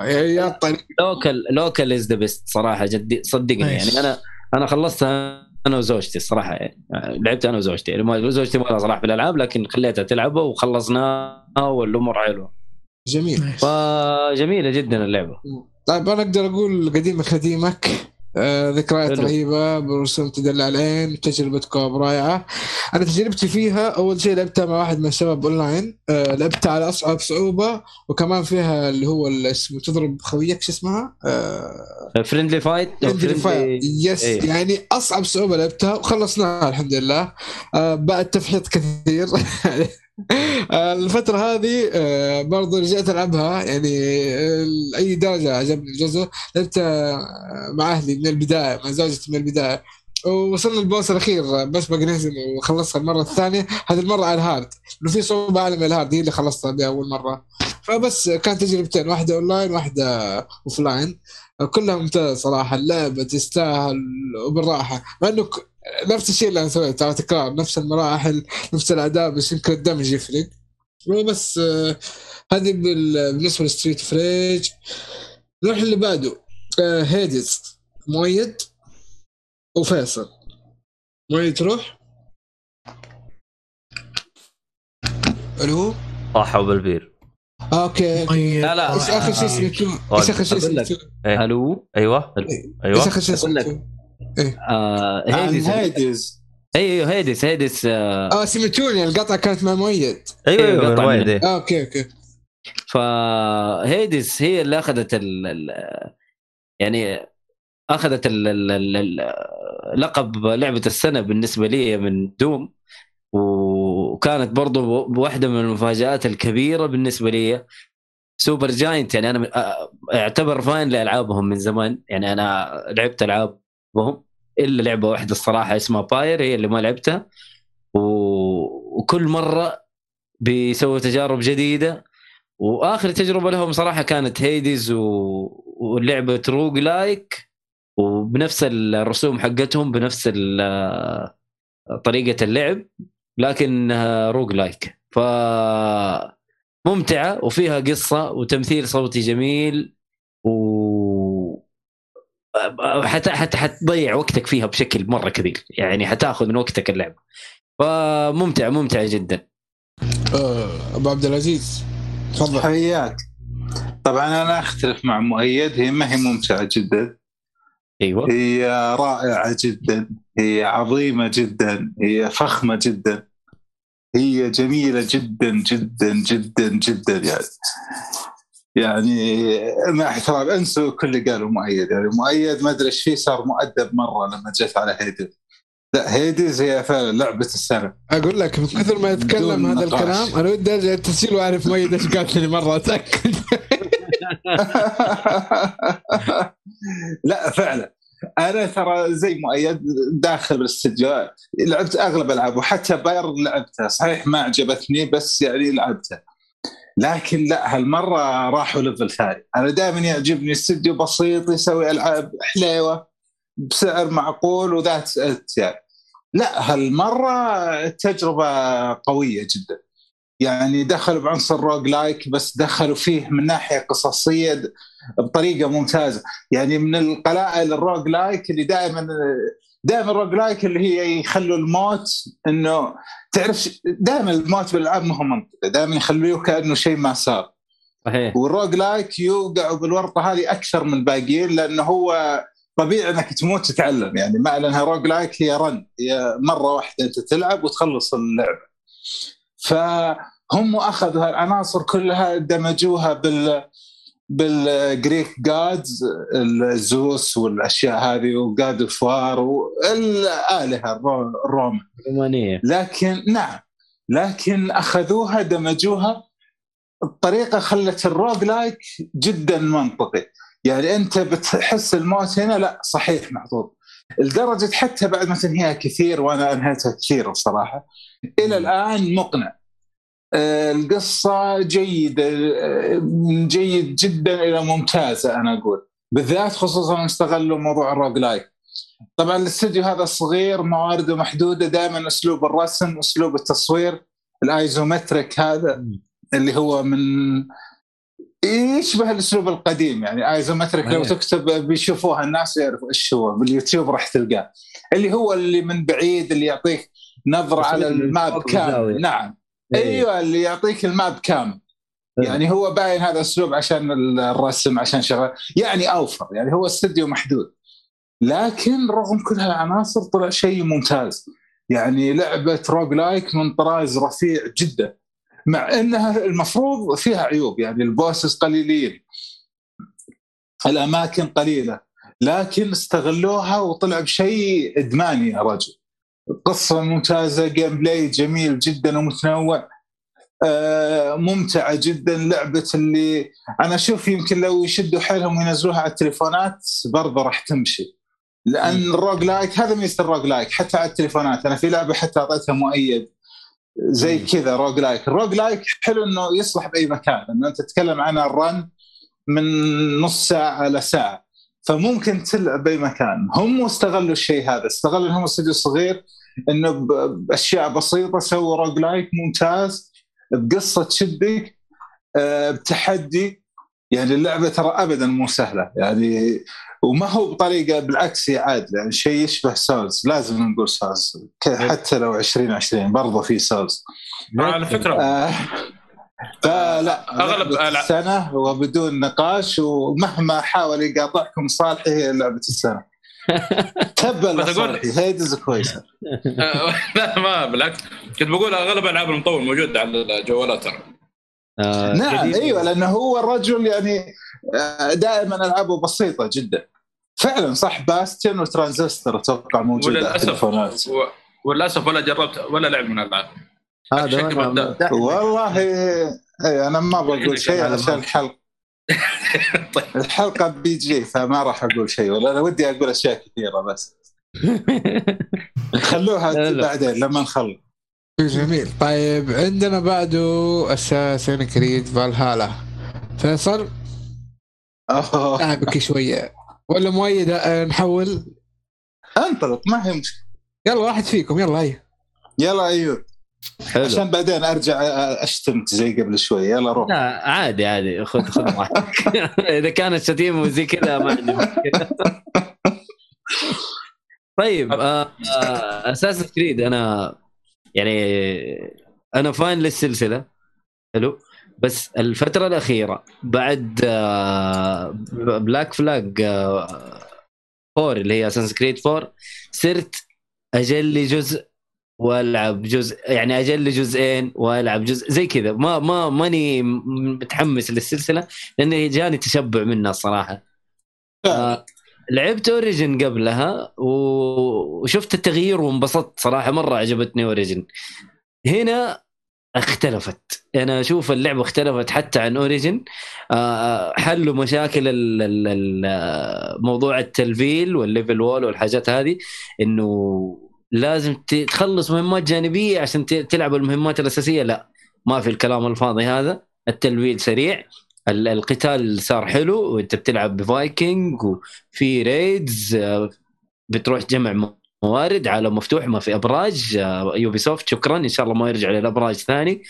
يا local local is the best صراحة جدي صدقني. يعني أنا أنا خلصتها أنا وزوجتي الصراحه يعني لعبت أنا وزوجتي يعني زوجتي ما لها صراحة في الألعاب لكن خليتها تلعبها وخلصناها والأمور حلوة. جميل. فجميلة جدا اللعبة. طيب أنا أقدر أقول قديمك نديمك آه ذكريات حلو. رهيبة برسوم تدلع العين تجربة co-op رائعة أنا تجربتي فيها أول شيء لعبتها مع واحد من الشباب أونلاين آه لعبتها على اصعب صعوبة وكمان فيها اللي هو اسمه تضرب خويك شو اسمها آه friendly fight Friendly Fire. yes إيه. يعني أصعب صعوبة لعبتها وخلصناها الحمد لله آه بعد تفحيط كثير الفترة هذه آه برضو رجعت ألعبها. يعني آه أي درجة عجبني الجزء لعبتها آه، مع أهلي من البداية مع زوجتي من البداية. ووصلنا ال boss الأخير بس باقي نهزم وخلصها المرة الثانية. هذه المرة على ال hard. إنه في صعوبة اعلى من ال hard هي اللي خلصتها بها اول مرة. فبس كانت تجربتين واحدة أونلاين واحدة offline كلها ممتازة صراحة اللعبة تستاهل وبالراحة. مع إنه نفس الشيء اللي أنا سويته ترى تكرار نفس المراحل نفس الأداء بس يمكن ال damage يفرق. وبس آه، هذه بال- بالنسبة ل Streets of Rage. نروح اللي بعده. آه، Hades. مؤيد وفيصل. مؤيد تروح؟ ألو؟ طاحوا بالبير okay طيب لا لا. إيش آخر شيء سمعتوه؟ إيش آخر شيء. سمعتوه؟ إيه. ألو؟ أيوه. إيش أيوه. آخر شيء؟ آه عن Hades Hades أيوه أيوه Hades Hades آه. آه سمعتوني القطعة كانت مع مؤيد أيوه إيه، أيوه إيه. آه okay okay. ف Hades هي اللي أخذت ال ال يعني أخذت ال ال ال ال لقب لعبة السنة بالنسبة لي من Doom. وكانت برضو واحدة من المفاجآت الكبيرة بالنسبة لي. Supergiant يعني أنا أعتبر fan لألعابهم من زمان. يعني أنا لعبت ألعابهم إلا لعبة واحدة الصراحة اسمها Pyre هي اللي ما لعبتها. وكل مرة بيسووا تجارب جديدة. وآخر تجربة لهم صراحة كانت Hades و... ولعبه roguelike. وبنفس الرسوم حقتهم بنفس طريقة اللعب. لكنها روج لايك ف ممتعه وفيها قصة وتمثيل صوتي جميل و حتى حتى حتضيع وقتك فيها بشكل مرة كبير يعني حتاخذ من وقتك اللعبة. فممتع ممتع جدا. آه أبو عبد العزيز تفضل. حياك طبعا أنا أختلف مع مؤيد هي ما هي ممتعة جدا. أيوه. هي رائعة جدا هي عظيمة جدا هي فخمة جدا هي جميلة جدا جدا جدا جدا يعني. يعني مع احترام انسوا كل اللي قالوا مؤيد. يعني مؤيد ما أدري إيش فيه صار مؤدب مرة لما جيت على هيدز لا هيدز هي فعلا لعبة السنة. أقول لك من كثر ما يتكلم هذا نقاش. الكلام أنا ودي ارجع التسجيل واعرف مؤيد إيش قال ثاني مرة أتأكد. لا فعلا. أنا ترى زي مؤيد داخل الاستديو لعبت أغلب ألعابه وحتى Pyre لعبتها صحيح ما عجبتني بس يعني لعبتها لكن لا هالمرة راحوا level ثاني. أنا دائما يعجبني استديو بسيط يسوي ألعاب حليوة بسعر معقول وذات ات يعني. لا هالمرة التجربة قوية جدا. يعني دخلوا بعنصر roguelike بس دخلوا فيه من ناحية قصصية بطريقة ممتازة. يعني من القلائل ال roguelike اللي دائما دائما ال roguelike اللي هي يخلوا الموت إنه تعرف دائما الموت بالألعاب ما هو منطقي. دائما يخلوه كأنه شيء ما صار. صحيح. وال roguelike يوقعوا بالورطة هذه أكثر من الباقيين لأنه هو طبيعي إنك تموت تتعلم. يعني ما لانها roguelike هي run هي مرة واحدة أنت تلعب وتخلص اللعبة. فهم أخذوا هالعناصر كلها دمجوها بال بال Greek gods ال Zeus والأشياء هذه و God of War والآلهة الرو- الرومان رومانية. لكن نعم. لكن أخذوها دمجوها بطريقة خلت ال roguelike جدا منطقي. يعني أنت بتحس الموت هنا لا صحيح محطوط لدرجة حتى بعد ما تنهيها كثير وأنا أنهيتها كثير بصراحة إلى الآن مقنع. القصة جيدة من جيد جدا إلى ممتازه أنا أقول بالذات خصوصا استغلوا موضوع ال roguelike طبعا الاستوديو هذا صغير موارده محدودة دائما أسلوب الرسم أسلوب التصوير ال isometric هذا اللي هو من يشبه الأسلوب القديم يعني isometric لو. تكتب بيشوفوها الناس يعرفوا إيش هو باليوتيوب راح تلقاه اللي هو اللي من بعيد اللي يعطيك نظرة على ال map كامل. نعم. أيوه اللي يعطيك ال map كامل يعني هو باين هذا اسلوب عشان الرسم عشان شغل. يعني أوفر يعني هو استديو محدود. لكن رغم كل هالعناصر طلع شيء ممتاز. يعني لعبة roguelike من طراز رفيع جدا. مع إنها المفروض فيها عيوب يعني ال bosses قليلين. الأماكن قليلة. لكن استغلوها وطلع بشيء إدماني يا رجل. قصة ممتازة gameplay جميل جدا ومتنوع. آه، ممتعة جدا لعبة اللي أنا أشوف يمكن لو يشدوا حيلهم وينزلوها على التليفونات برضه راح تمشي. لأن ال roguelike هذا ميزة ال roguelike حتى على التليفونات. أنا في لعبة حتى أعطيتها مؤيد. زي كذا roguelike ال roguelike حلو إنه يصلح بأي مكان. لأنه أنت تتكلم عن ال run من نص ساعة لساعه فممكن تلعب بأي مكان. هم استغلوا الشيء هذا استغلوا إنهم استوديو صغير إنه بأشياء بسيطة سووا roguelike ممتاز بقصة تشدك آه، بتحدي. يعني اللعبة ترى ابدا مو سهلة. يعني وما هو بطريقة بالعكس هي عادلة. يعني شيء يشبه Souls لازم نقول Souls ك- حتى لو 2020 برضه في Souls على فكرة. آه فلا ألعاب- السنة وبدون نقاش ومهما حاول يقاطعكم صالحي هي لعبة السنة. تبا لصالحي هيدز كويسه لا ما بالعكس. كنت بقول أغلب ألعاب المطور موجوده على الجوالات ترى. آه، نعم. أيوه لأنه هو الرجل يعني آه، دائما ألعابه بسيطة جدا. فعلا صح باستن وترانزستور أتوقع موجودة وللأسف وللأسف ولا جربت ولا لعب من الألعاب. هذا. متأكد. والله اي أنا ما بقول شيء عشان الحلقة. طيب. الحلقة بي جي فما راح أقول شيء. ولا أنا ودي أقول أشياء كثيرة بس. خلوها. بعدين لما نخلص. جميل. طيب عندنا بعده اساسن كريد فالهالا. فيصل. لعبك شوية. ولا مؤيد آه، نحول؟ انطلق ما هي مشكلة. يلا واحد فيكم يلا هيا يلا ايوب حلو. عشان بعدين أرجع أشتمك زي قبل شوي. يلا روح. لا عادي عادي. خذ خذ راحتك إذا كانت شتيمة وزي كذا ما عندي مشكلة. طيب آه آه أساس كريد أنا يعني أنا فان للسلسلة. حلو. بس الفترة الأخيرة بعد آه Black Flag آه four اللي هي Assassin's Creed four صرت أجلي جزء والعب جزء يعني أجل جزئين والعب جزء زي كذا. ما ما ماني متحمس للسلسلة لأني جاني تشبع منها الصراحه آه لعبت Origins قبلها وشفت التغيير وانبسطت صراحة مرة عجبتني Origins هنا اختلفت. أنا أشوف اللعبة اختلفت حتى عن Origins آه، حلوا مشاكل ال- موضوع التلفيل وال level wall والحاجات هذه إنه لازم تخلص مهمات جانبية عشان تلعب المهمات الأساسية. لا ما في الكلام الفاضي هذا. التلفيل سريع. ال- القتال صار حلو وأنت بتلعب بفايكنج وفي raids آه، بتروح تجمع موارد عالم مفتوح ما في أبراج آه، Ubisoft شكرا. إن شاء الله ما يرجع للأبراج ثاني.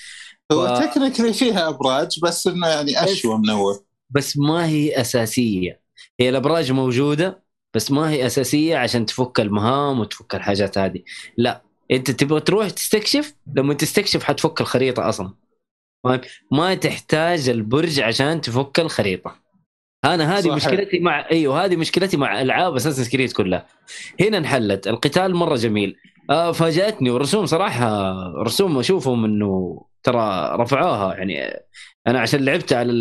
هو ف- تكنيكلي فيها أبراج بس إنه يعني أشوى من أول. بس ما هي أساسية. هي الأبراج موجودة. بس ما هي أساسية عشان تفك المهام وتفك الحاجات هذه لا أنت تبغى تروح تستكشف لما تستكشف حتفك الخريطة أصلا؟ ما تحتاج البرج عشان تفك الخريطة أنا هذه. مشكلتي مع أيوه هذه مشكلتي مع ألعاب أساسن كريد كلها هنا انحلت القتال مرة جميل آه فاجأتني والرسوم صراحة رسوم أشوفهم إنه ترى رفعوها يعني أنا عشان لعبت على.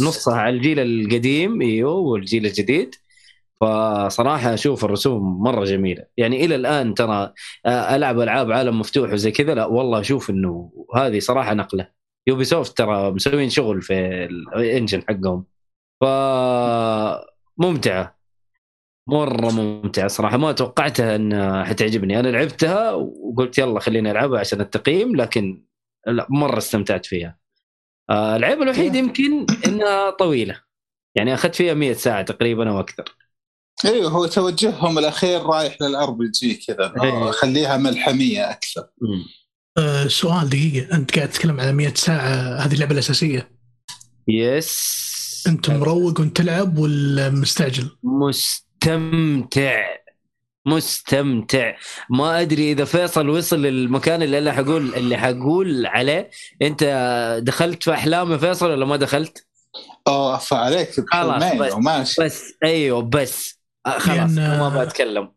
نصها على الجيل القديم أيوه والجيل الجديد فصراحة أشوف الرسوم مرة جميلة. يعني إلى الآن ترى آه، العب ألعاب عالم مفتوح وزي كذا لا والله أشوف إنه هذه صراحة نقلة. Ubisoft ترى مسوين شغل في ال engine حقهم. ف ممتعة. مرة ممتعة صراحة. ما توقعتها ان حتعجبني. أنا لعبتها وقلت يلا خليني ألعبها عشان التقييم لكن لا مرة استمتعت فيها. آه، العيب الوحيد يمكن إنها طويلة. يعني أخذت فيها 100 ساعة تقريبا أو أكثر. أيوه هو توجههم الأخير رايح للار بي جي كذا أيوة. خليها ملحمية أكثر. آه سؤال دقيقة. أنت قاعد تتكلم على 100 ساعة هذه اللعبه الأساسية. يس أنت مروق وأنت تلعب ولا مستعجل؟ مستمتع. مستمتع. ما أدري إذا فيصل وصل للمكان اللي أنا حقول اللي حقول عليه. أنت دخلت في أحلام فيصل ولا ما دخلت؟ اوه فعليك خلاص، بحلمين بس. بس أيوه بس. آه، خلاص لأن- أنا ما بتكلم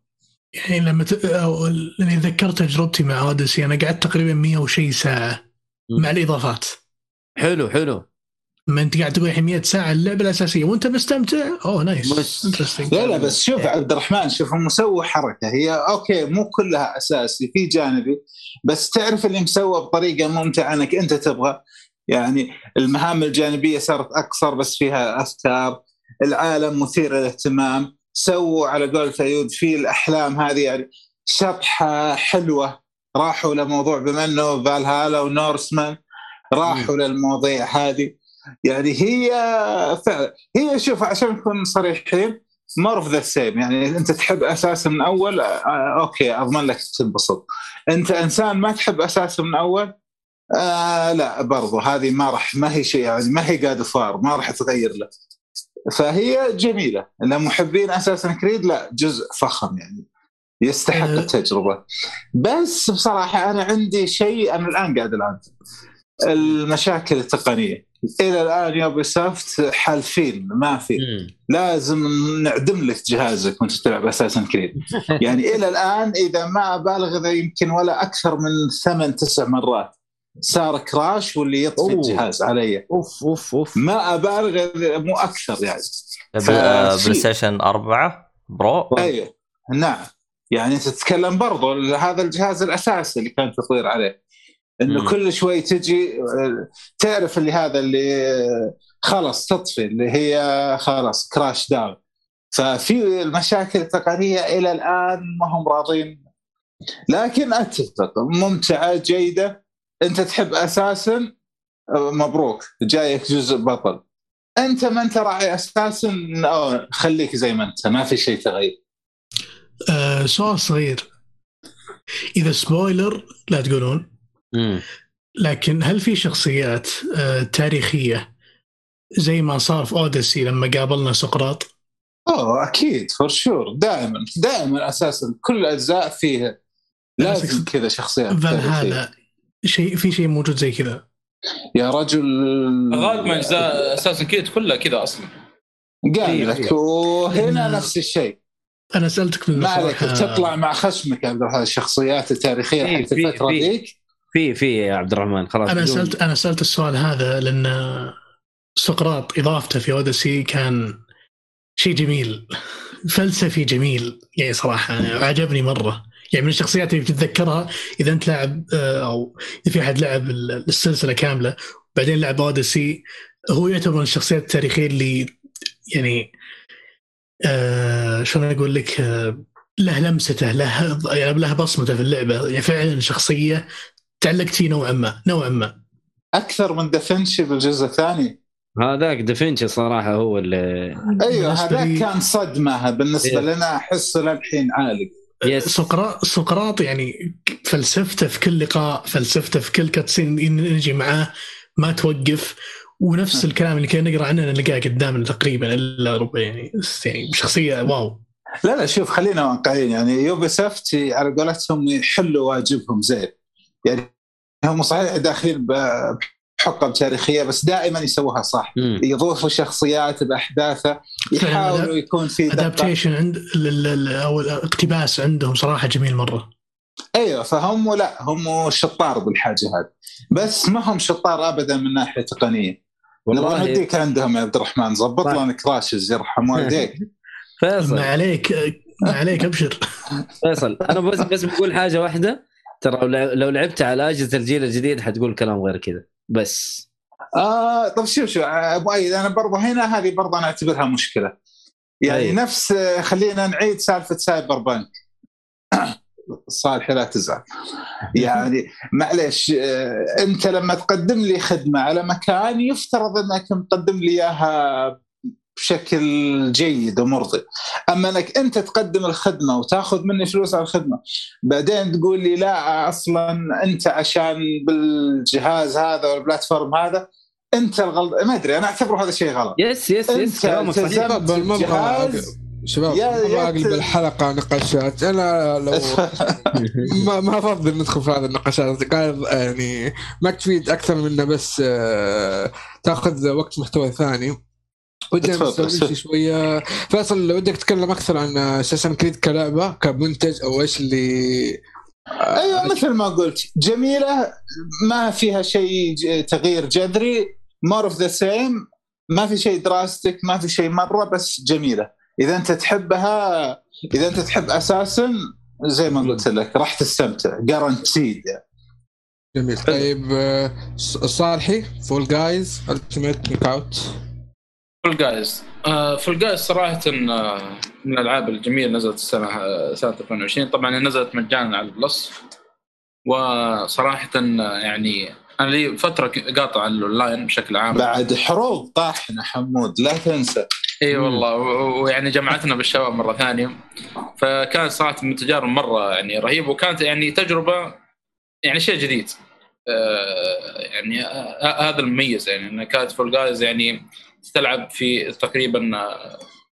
يعني لما ت... أو- لأني تذكرت تجربتي مع أوديسي أنا قعدت تقريبا 100 وشي ساعة مع الإضافات. حلو حلو. ما أنت قاعد تقول الحين 100 ساعة اللعبة الأساسية وأنت مستمتع؟ أوه nice. Interesting لا لا بس شوف عبد الرحمن شوف هم مسوي حركة. هي okay مو كلها أساسي في جانبي بس تعرف اللي مسوى بطريقة ممتعة أنك أنت تبغى. يعني المهام الجانبية صارت اقصر بس فيها أفكار. العالم مثير للاهتمام. سووا على God of War في الأحلام هذه يعني شطحة حلوة. راحوا لموضوع بما إنه Valhalla و Norseman راحوا للمواضيع هذه. يعني هي فعلا هي شوف عشان نكون صريحين more of the same يعني أنت تحب Assassin's من أول آه، okay أضمن لك تنبسط. أنت إنسان ما تحب أساسا من أول؟ آه لا برضو هذه ما راح ما هي شيء يعني ما هي God of War ما راح تغير له فهي جميلة. لمحبين Assassin's Creed لا جزء فخم يعني يستحق أه. التجربة. بس بصراحة أنا عندي شيء أنا الآن قاعد الان المشاكل التقنية. إلى الآن Ubisoft حالفين ما في. لازم نعدم لك جهازك وأنت تلعب Assassin's Creed. يعني إلى الآن إذا ما أبالغ إذا يمكن ولا أكثر من ثمان تسع مرات. صار crash واللي يطفي أوه. الجهاز علي. أوف أوف أوف. ما أبالغ مو أكثر يعني. بلاي ستيشن 4 برو أيوه. نعم. يعني انت تتكلم برضو هذا الجهاز الأساسي اللي كان تطوير عليه. إنه مم. كل شوي تجي آه، تعرف اللي هذا اللي آه، خلاص تطفي اللي هي خلاص crash down ففي المشاكل التقنية إلى الآن ما هم راضين. لكن أتفق ممتعة جيدة. انت تحب أساسا آه، مبروك جايك جزء بطل. انت ما انت راعي أساسا أو خليك زي ما انت ما في شيء تغير. آه سؤال صغير. إذا spoiler لا تقولون. مم. لكن هل في شخصيات آه تاريخية زي ما صار في Odyssey لما قابلنا سقراط؟ أوه أكيد for sure دائما دائما أساسا. كل الأجزاء فيها. لازم كذا شخصيات. فالهالا شيء في شيء موجود زي كذا. يا رجل. غالبا أجزاء أساسا كريد كلها كذا أصلا. قال لك وهنا إن- نفس الشيء. أنا سألتك من ما عليك تطلع مع خشمك يا عبد الرحمن الشخصيات التاريخية في- حق في- الفترة. ذيك. في في يا عبد الرحمن خلاص أنا بدون- سالت أنا سألت السؤال هذا لأن سقراط إضافته في اوديسي كان شيء جميل فلسفي جميل. يعني صراحة عجبني مرة. يعني من الشخصيات اللي بتتذكرها إذا أنت لاعب آه، أو إذا في أحد لعب ال- السلسلة كاملة بعدين لعب اوديسي هو يعتبر من الشخصيات التاريخية اللي يعني آه شلون أقول لك آه له لمسته له يعني له بصمته في اللعبة. يعني فعلا شخصية تعلقت فيه نوعا ما نوعا ما. أكثر من دافنشي بالجزء الثاني. هذاك دافنشي صراحة هو اللي أيوه هذاك كان صدمة. بالنسبة إيه. لنا أحس للحين عالق yes سقراط سقراط يعني فلسفته في كل لقاء فلسفته في كل cutscene نجي معاه ما توقف. ونفس الكلام اللي كنا نقرأ عنه نلقاه قدامنا تقريبا إلا ربع يعني يعني شخصيه wow. لا لا شوف خلينا واقعيين يعني Ubisoft على قولتهم يحلوا واجبهم زين. يعني هم صحيح داخلين ب- بحقب تاريخية بس دائما يسووها صح. مم. يضيفوا شخصيات باحداثها يحاولوا يكون في ادابتيشن عند أو الاقتباس عندهم صراحة جميل مرة. أيوه فهم لا هم شطار بالحاجة هذه. بس ما هم شطار ابدا من ناحية تقنية. والله نوديك عندهم يا عبد الرحمن ظبط طيب. لنا كراشز يرحم والديك. فيصل. ما عليك ما عليك أبشر. فيصل أنا بس بس بقول حاجة واحدة. ترى لو- لو لعبت على أجهزة الجيل الجديد حتقول كلام غير كذا. بس. آه طب شوف شوف أبو ايد أنا برضه هنا هذه برضه أنا أعتبرها مشكلة. يعني أي. نفس آه، خلينا نعيد سالفة Cyberpunk. صالح لا تزعل. يعني معلش آه، أنت لما تقدم لي خدمة على مكان يفترض أنك مقدم لي إياها بشكل جيد ومرضي. أما أنك أنت تقدم الخدمة وتأخذ مني فلوس على الخدمة بعدين تقول لي لا أصلا أنت عشان بالجهاز هذا وال platform هذا أنت الغلط ما أدري أنا أعتبره هذا شيء غلط. yes yes yes كلامك صحيح. شباب ما شباب اقلب ت- الحلقة نقاشات أنا لو ما ما أفضل ندخل في هذه النقاشات. قال يعني ما تفيد أكثر من بس آه، تأخذ وقت محتوى ثاني. تفضل. نسولف شوية. فيصل لو ودك تتكلم أكثر عن أساسا Creed كلعبة كمنتج أو إيش اللي آه، أيوه مثل ما قلت جميلة ما فيها شيء تغيير جذري more of the same ما في شيء drastic ما في شيء مرة بس جميلة. إذا أنت تحبها إذا أنت تحب أساسا زي ما قلت لك راح تستمتع guaranteed يعني. جميل. طيب آه، صالحي Fall Guys Ultimate Knockout Fall Guys. Fall Guys صراحة آه، من الألعاب الجميلة نزلت السنة آه، سنة 2020 طبعا نزلت مجانا على ال Plus. وصراحة آه، يعني أنا لي فترة قاطع الأونلاين بشكل عام. بعد حروب طاحنة حمود لا تنسى. إي والله. ويعني جمعتنا بالشباب مرة ثانية. فكانت صراحة من التجارب مرة يعني رهيبه وكانت يعني تجربة يعني شيء جديد. آه، يعني آه، هذا المميز يعني إن كانت فول جايز يعني تلعب في تقريبا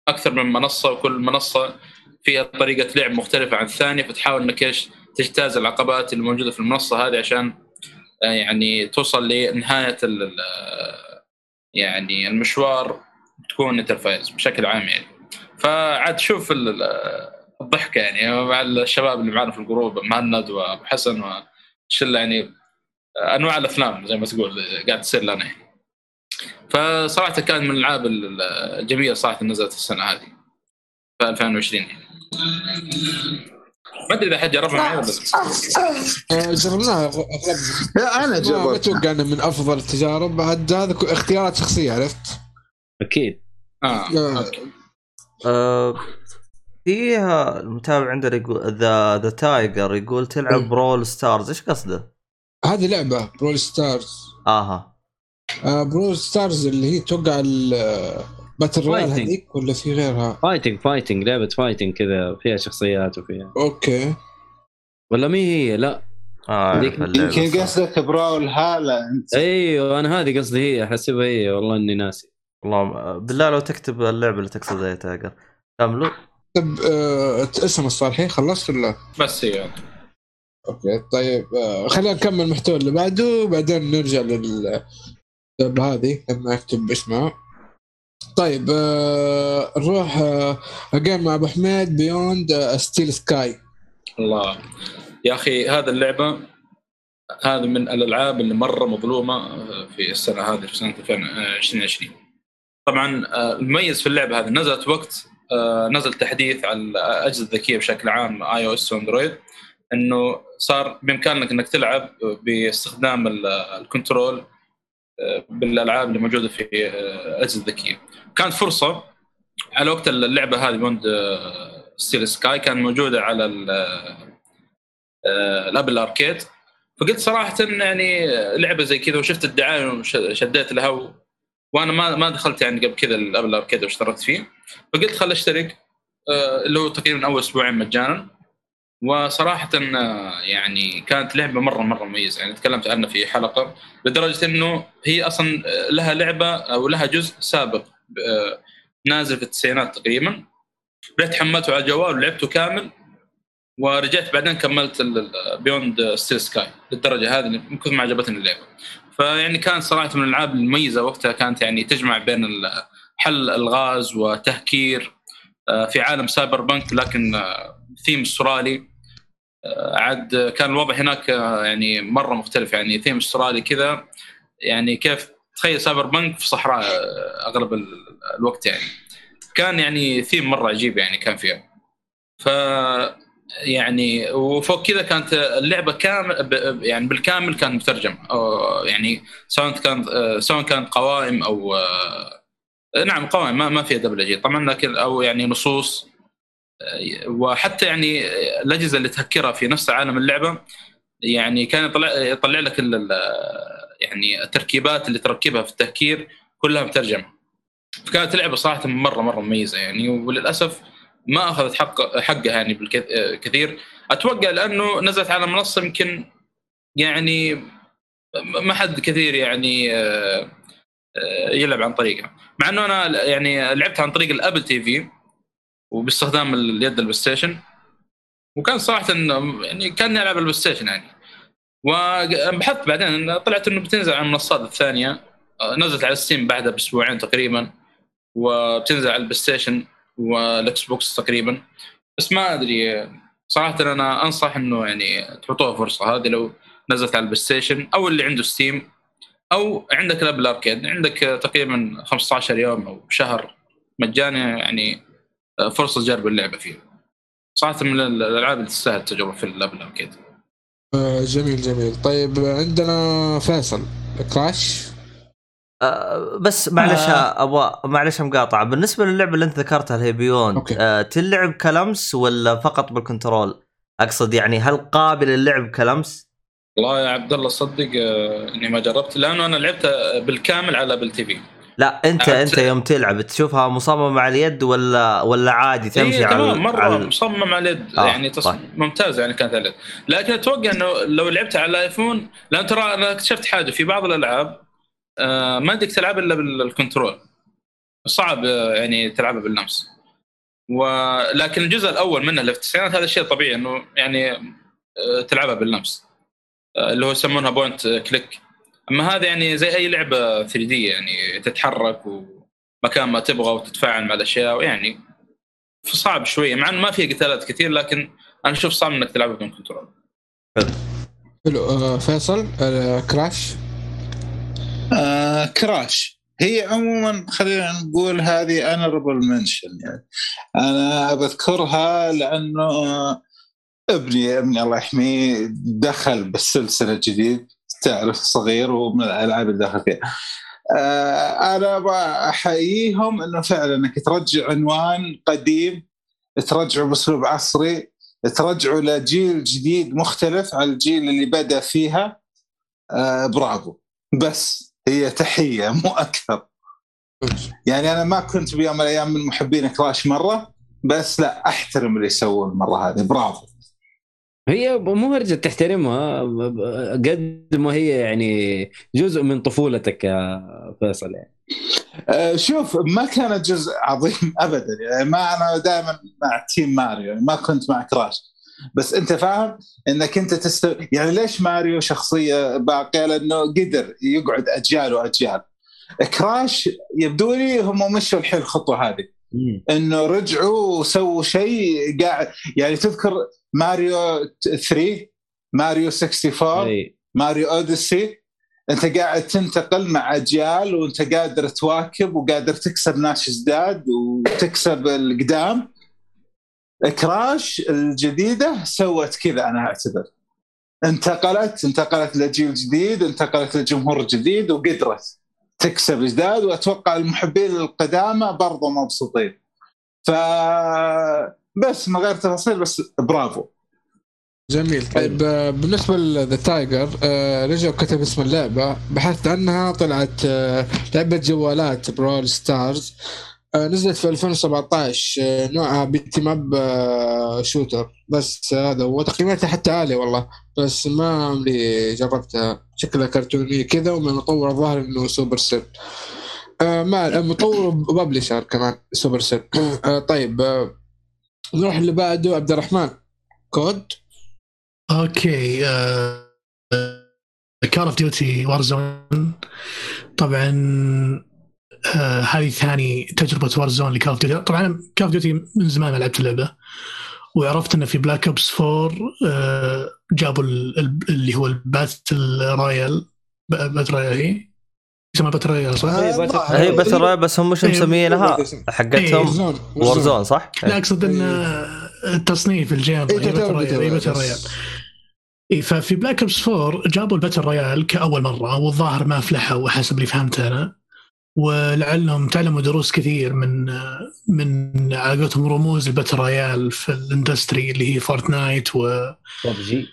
أكثر من منصة وكل منصة فيها طريقة لعب مختلفة عن الثانية فتحاول إنك إيش تجتاز العقبات اللي موجوده في المنصة هذه عشان آه، يعني توصل لنهاية يعني المشوار تكون انت الفائز بشكل عام يعني فعاد شوف ال- ال- الضحكة يعني مع الشباب اللي معنا في الجروب مهند وأبو حسن وشله يعني أنواع الأفلام زي ما تقول قاعد تصير لنا يعني. فصراحة كانت من الألعاب الجميلة صراحة نزلت السنة هذه في 2020 يعني. ما أدري إذا حد جربها معي ولا لا. آه، جربناها اغلبنا أنا ما جربت أتوقع إنه من أفضل التجارب بعد هذا اختيارات شخصية عرفت؟ أكيد آه. okay آه، فيها المتابع عندنا يقول the the Tiger يقول تلعب. Brawl Stars إيش قصده؟ هذه لعبة Brawl Stars آها آه Brawl Stars اللي هي توقع ال battle royale fighting. هذيك ولا في غيرها؟ fighting fighting لعبة fighting كذا فيها شخصيات وفيها. okay. ولا مي هي؟ لا. آه اللعبة يمكن. قصدك Brawlhalla انت أيوه أنا هذه قصدي هي احسبها هي. والله إني ناسي. والله بالله لو تكتب اللعبة اللي تقصدها يا Tiger كملوا طب آه اسم الصالحين خلصت ولا؟ بس هي. okay طيب آه خلينا نكمل المحتوى اللي بعده وبعدين نرجع لل هذه لما اكتب اسمها طيب آه نروح آه مع أبو حميد Beyond a Steel Sky الله. يا أخي هذا اللعبة هذا من الألعاب اللي مرة مظلومة في السنة هذه في سنة 2020 طبعا آه، المميز في اللعبة هذه نزلت وقت آه، نزل تحديث على الأجهزة الذكية بشكل عام iOS و Android إنه صار بإمكانك إنك تلعب باستخدام ال- control آه، بالألعاب اللي موجودة في آه، الاجهزه الذكيه كانت فرصة على وقت اللعبة هذه Beyond a Steel Sky كان موجودة على آه، ال Apple Arcade فقلت صراحة يعني لعبة زي كذا وشفت الدعاية وشديت لها. وأنا ما ما دخلت يعني قبل كذا ال Apple Arcade واشتركت فيه. فقلت خل أشترك آه، اللي هو تقريبا أول أسبوعين مجانا. وصراحة يعني كانت لعبة مرة مرة مميزة. يعني تكلمت عنها في حلقة لدرجة إنه هي أصلا لها لعبة أو لها جزء سابق آه، نازل في التسعينات تقريبا. رحت حملته على الجوال ولعبته كامل ورجعت بعدين كملت Beyond a Steel Sky للدرجة هذه من كثر ما عجبتني اللعبة. فيعني كانت صراحة من الألعاب المميزة وقتها كانت يعني تجمع بين حل الغاز وتهكير آه، في عالم cyberpunk لكن آه، ثيم أسترالي. عاد كان الوضع هناك آه، يعني مرة مختلف. يعني ثيم أسترالي كذا يعني كيف تخيل سايبر بنك في صحراء آه، أغلب ال- الوقت يعني. كان يعني ثيم مرة عجيب يعني كان فيها. ف يعني وفوق كذا كانت اللعبة كامل يعني بالكامل كان مترجم أو يعني سواء كانت سواء كانت قوائم أو نعم قوائم ما ما فيها دبلجة طبعا لكن أو يعني نصوص. وحتى يعني الأجهزة اللي تهكرها في نفس عالم اللعبة يعني كان يطلع يطلع لك يعني التركيبات اللي تركبها في التهكير كلها مترجمة. فكانت لعبة صراحة مرة مرة مميزة يعني وللأسف ما أخذت حق حقها يعني بالكثير أتوقع لأنه نزلت على منصة يمكن يعني ما حد كثير يعني آه، آه، يلعب عن طريقها. مع إنه أنا يعني لعبت عن طريق ال Apple TV وباستخدام اليد ال PlayStation. وكان صراحة يعني كان العب ال PlayStation يعني. وبحثت بعدين طلعت إنه بتنزل على المنصات الثانية. نزلت على Steam بعدها بأسبوعين تقريبا. وبتنزل على ال PlayStation وال Xbox تقريبا. بس ما أدري صراحة أنا أنصح إنه يعني تحطوها فرصة. هذه لو نزلت على ال PlayStation أو اللي عنده Steam أو عندك ال Apple Arcade عندك تقريبا 15 يوم أو شهر مجاني يعني فرصة تجرب اللعبة فيه صراحة من الألعاب اللي تستاهل التجربة في ال Apple Arcade آه جميل جميل طيب عندنا فيصل Crash آه، بس معلش آه. أبغى معلش مقاطعه بالنسبة للعبة اللي أنت ذكرتها اللي هي Beyond. آه تلعب كلمس ولا فقط بال control؟ أقصد يعني هل قابل للعب كلمس؟ والله يا عبد الله صدق آه، إني ما جربت لأنه أنا لعبت بالكامل على Apple TV لا انت أت- انت يوم تلعب تشوفها مصممة على اليد ولا ولا عادي تمشي إيه على تمام مرة على مصمم على اليد آه، يعني تص... طيب. ممتازه يعني كانت اليد. لكن أتوقع إنه لو لعبتها على ال iPhone لأن ترى أنا اكتشفت حاجة في بعض الألعاب آه ما بدك تلعب إلا بال control. صعب آه، يعني تلعبها باللمس. ولكن الجزء الأول منه اللي في التسعينات هذا شيء طبيعي إنه يعني آه، تلعبها باللمس. اللي هو يسمونها point click أما هذا يعني زي أي لعبة 3D يعني تتحرك ومكان ما تبغى وتتفاعل مع الأشياء يعني فصعب شوية. مع إنه ما فيها قتالات كثير لكن أنا أشوف صعب إنك تلعبها بدون control. حلو. آه فيصل آه Crash؟ آه Crash. هي عموما خلينا نقول هذه honorable mention يعني. أنا بذكرها لأنه ابني ابني الله يحميه دخل بالسلسلة الجديد تعرف صغير ومن الألعاب اللي دخل فيها. آه أنا بحييهم إنه فعلا إنك ترجع عنوان قديم ترجعه بأسلوب عصري ترجعه لجيل جديد مختلف عن الجيل اللي بدأ فيها. آه برافو. بس هي تحية مو أكثر. يعني أنا ما كنت بيوم من الأيام من محبين كراش مرة بس لا أحترم اللي يسوون المرة هذه. برافو. هي مو هرجة تحترمها. قد ما هي يعني جزء من طفولتك يا فيصل يعني. آه، شوف ما كانت جزء عظيم ابدا. يعني ما أنا دائما مع تيم ماريو يعني ما كنت مع كراش بس أنت فاهم إنك أنت تست يعني ليش ماريو شخصية باقية؟ لأنه قدر يقعد أجيال وأجيال. كراش يبدو لي هم مشوا الحين الخطوه هذه. انه رجعوا وسووا شيء قاعد يعني تذكر ماريو 3 ماريو 64 أي. ماريو أوديسي؟ أنت قاعد تنتقل مع أجيال وأنت قادر تواكب وقادر تكسب ناس جداد وتكسب القدام. كراش الجديدة سوت كذا أنا أعتبر. انتقلت انتقلت لجيل جديد انتقلت لجمهور جديد وقدرت. تكسب جداد وأتوقع المحبين القدامى برضو مبسوطين. ف بس من غير تفاصيل بس برافو. جميل. طيب آه، بالنسبة ل The Tiger رجع كتب اسم اللعبة بحثت عنها طلعت آه، لعبة جوالات Brawl Stars آه، نزلت في 2017 آه، نوعها beat 'em up آه، shooter. بس هذا هو تقييماتها حتى عاليه والله. بس ما عمري جربتها. شكلها كرتوني كذا ومن مطور الظاهر إنه Supercell آه ما مطور و publisher كمان Supercell آه طيب آه نروح اللي بعده. عبد الرحمن Call of؟ okay Call of Duty Warzone طبعا آه هذه ثاني تجربة Warzone ل Call of Duty طبعا Call of Duty من زمان ما لعبت اللعبة. وعرفت إنه في Black Ops 4 آه جابوا ال- ال- اللي هو ال battle royale battle royale هي؟ يسمى battle royale صح؟ إيه، باتل- آه، هي بس هم مش إيه، مسمينها إيه، حقتهم Warzone و Warzone صح؟ لا أقصد إن التصنيف ال game إيه، هي battle royale هي royale. اي ففي Black Ops 4 جابوا ال battle royale كأول مرة والظاهر ما فلحوا حسب اللي فهمته أنا. ولعلهم تعلموا دروس كثير من من على قولتهم رموز ال battle royale في ال industry اللي هي Fortnite و PUBG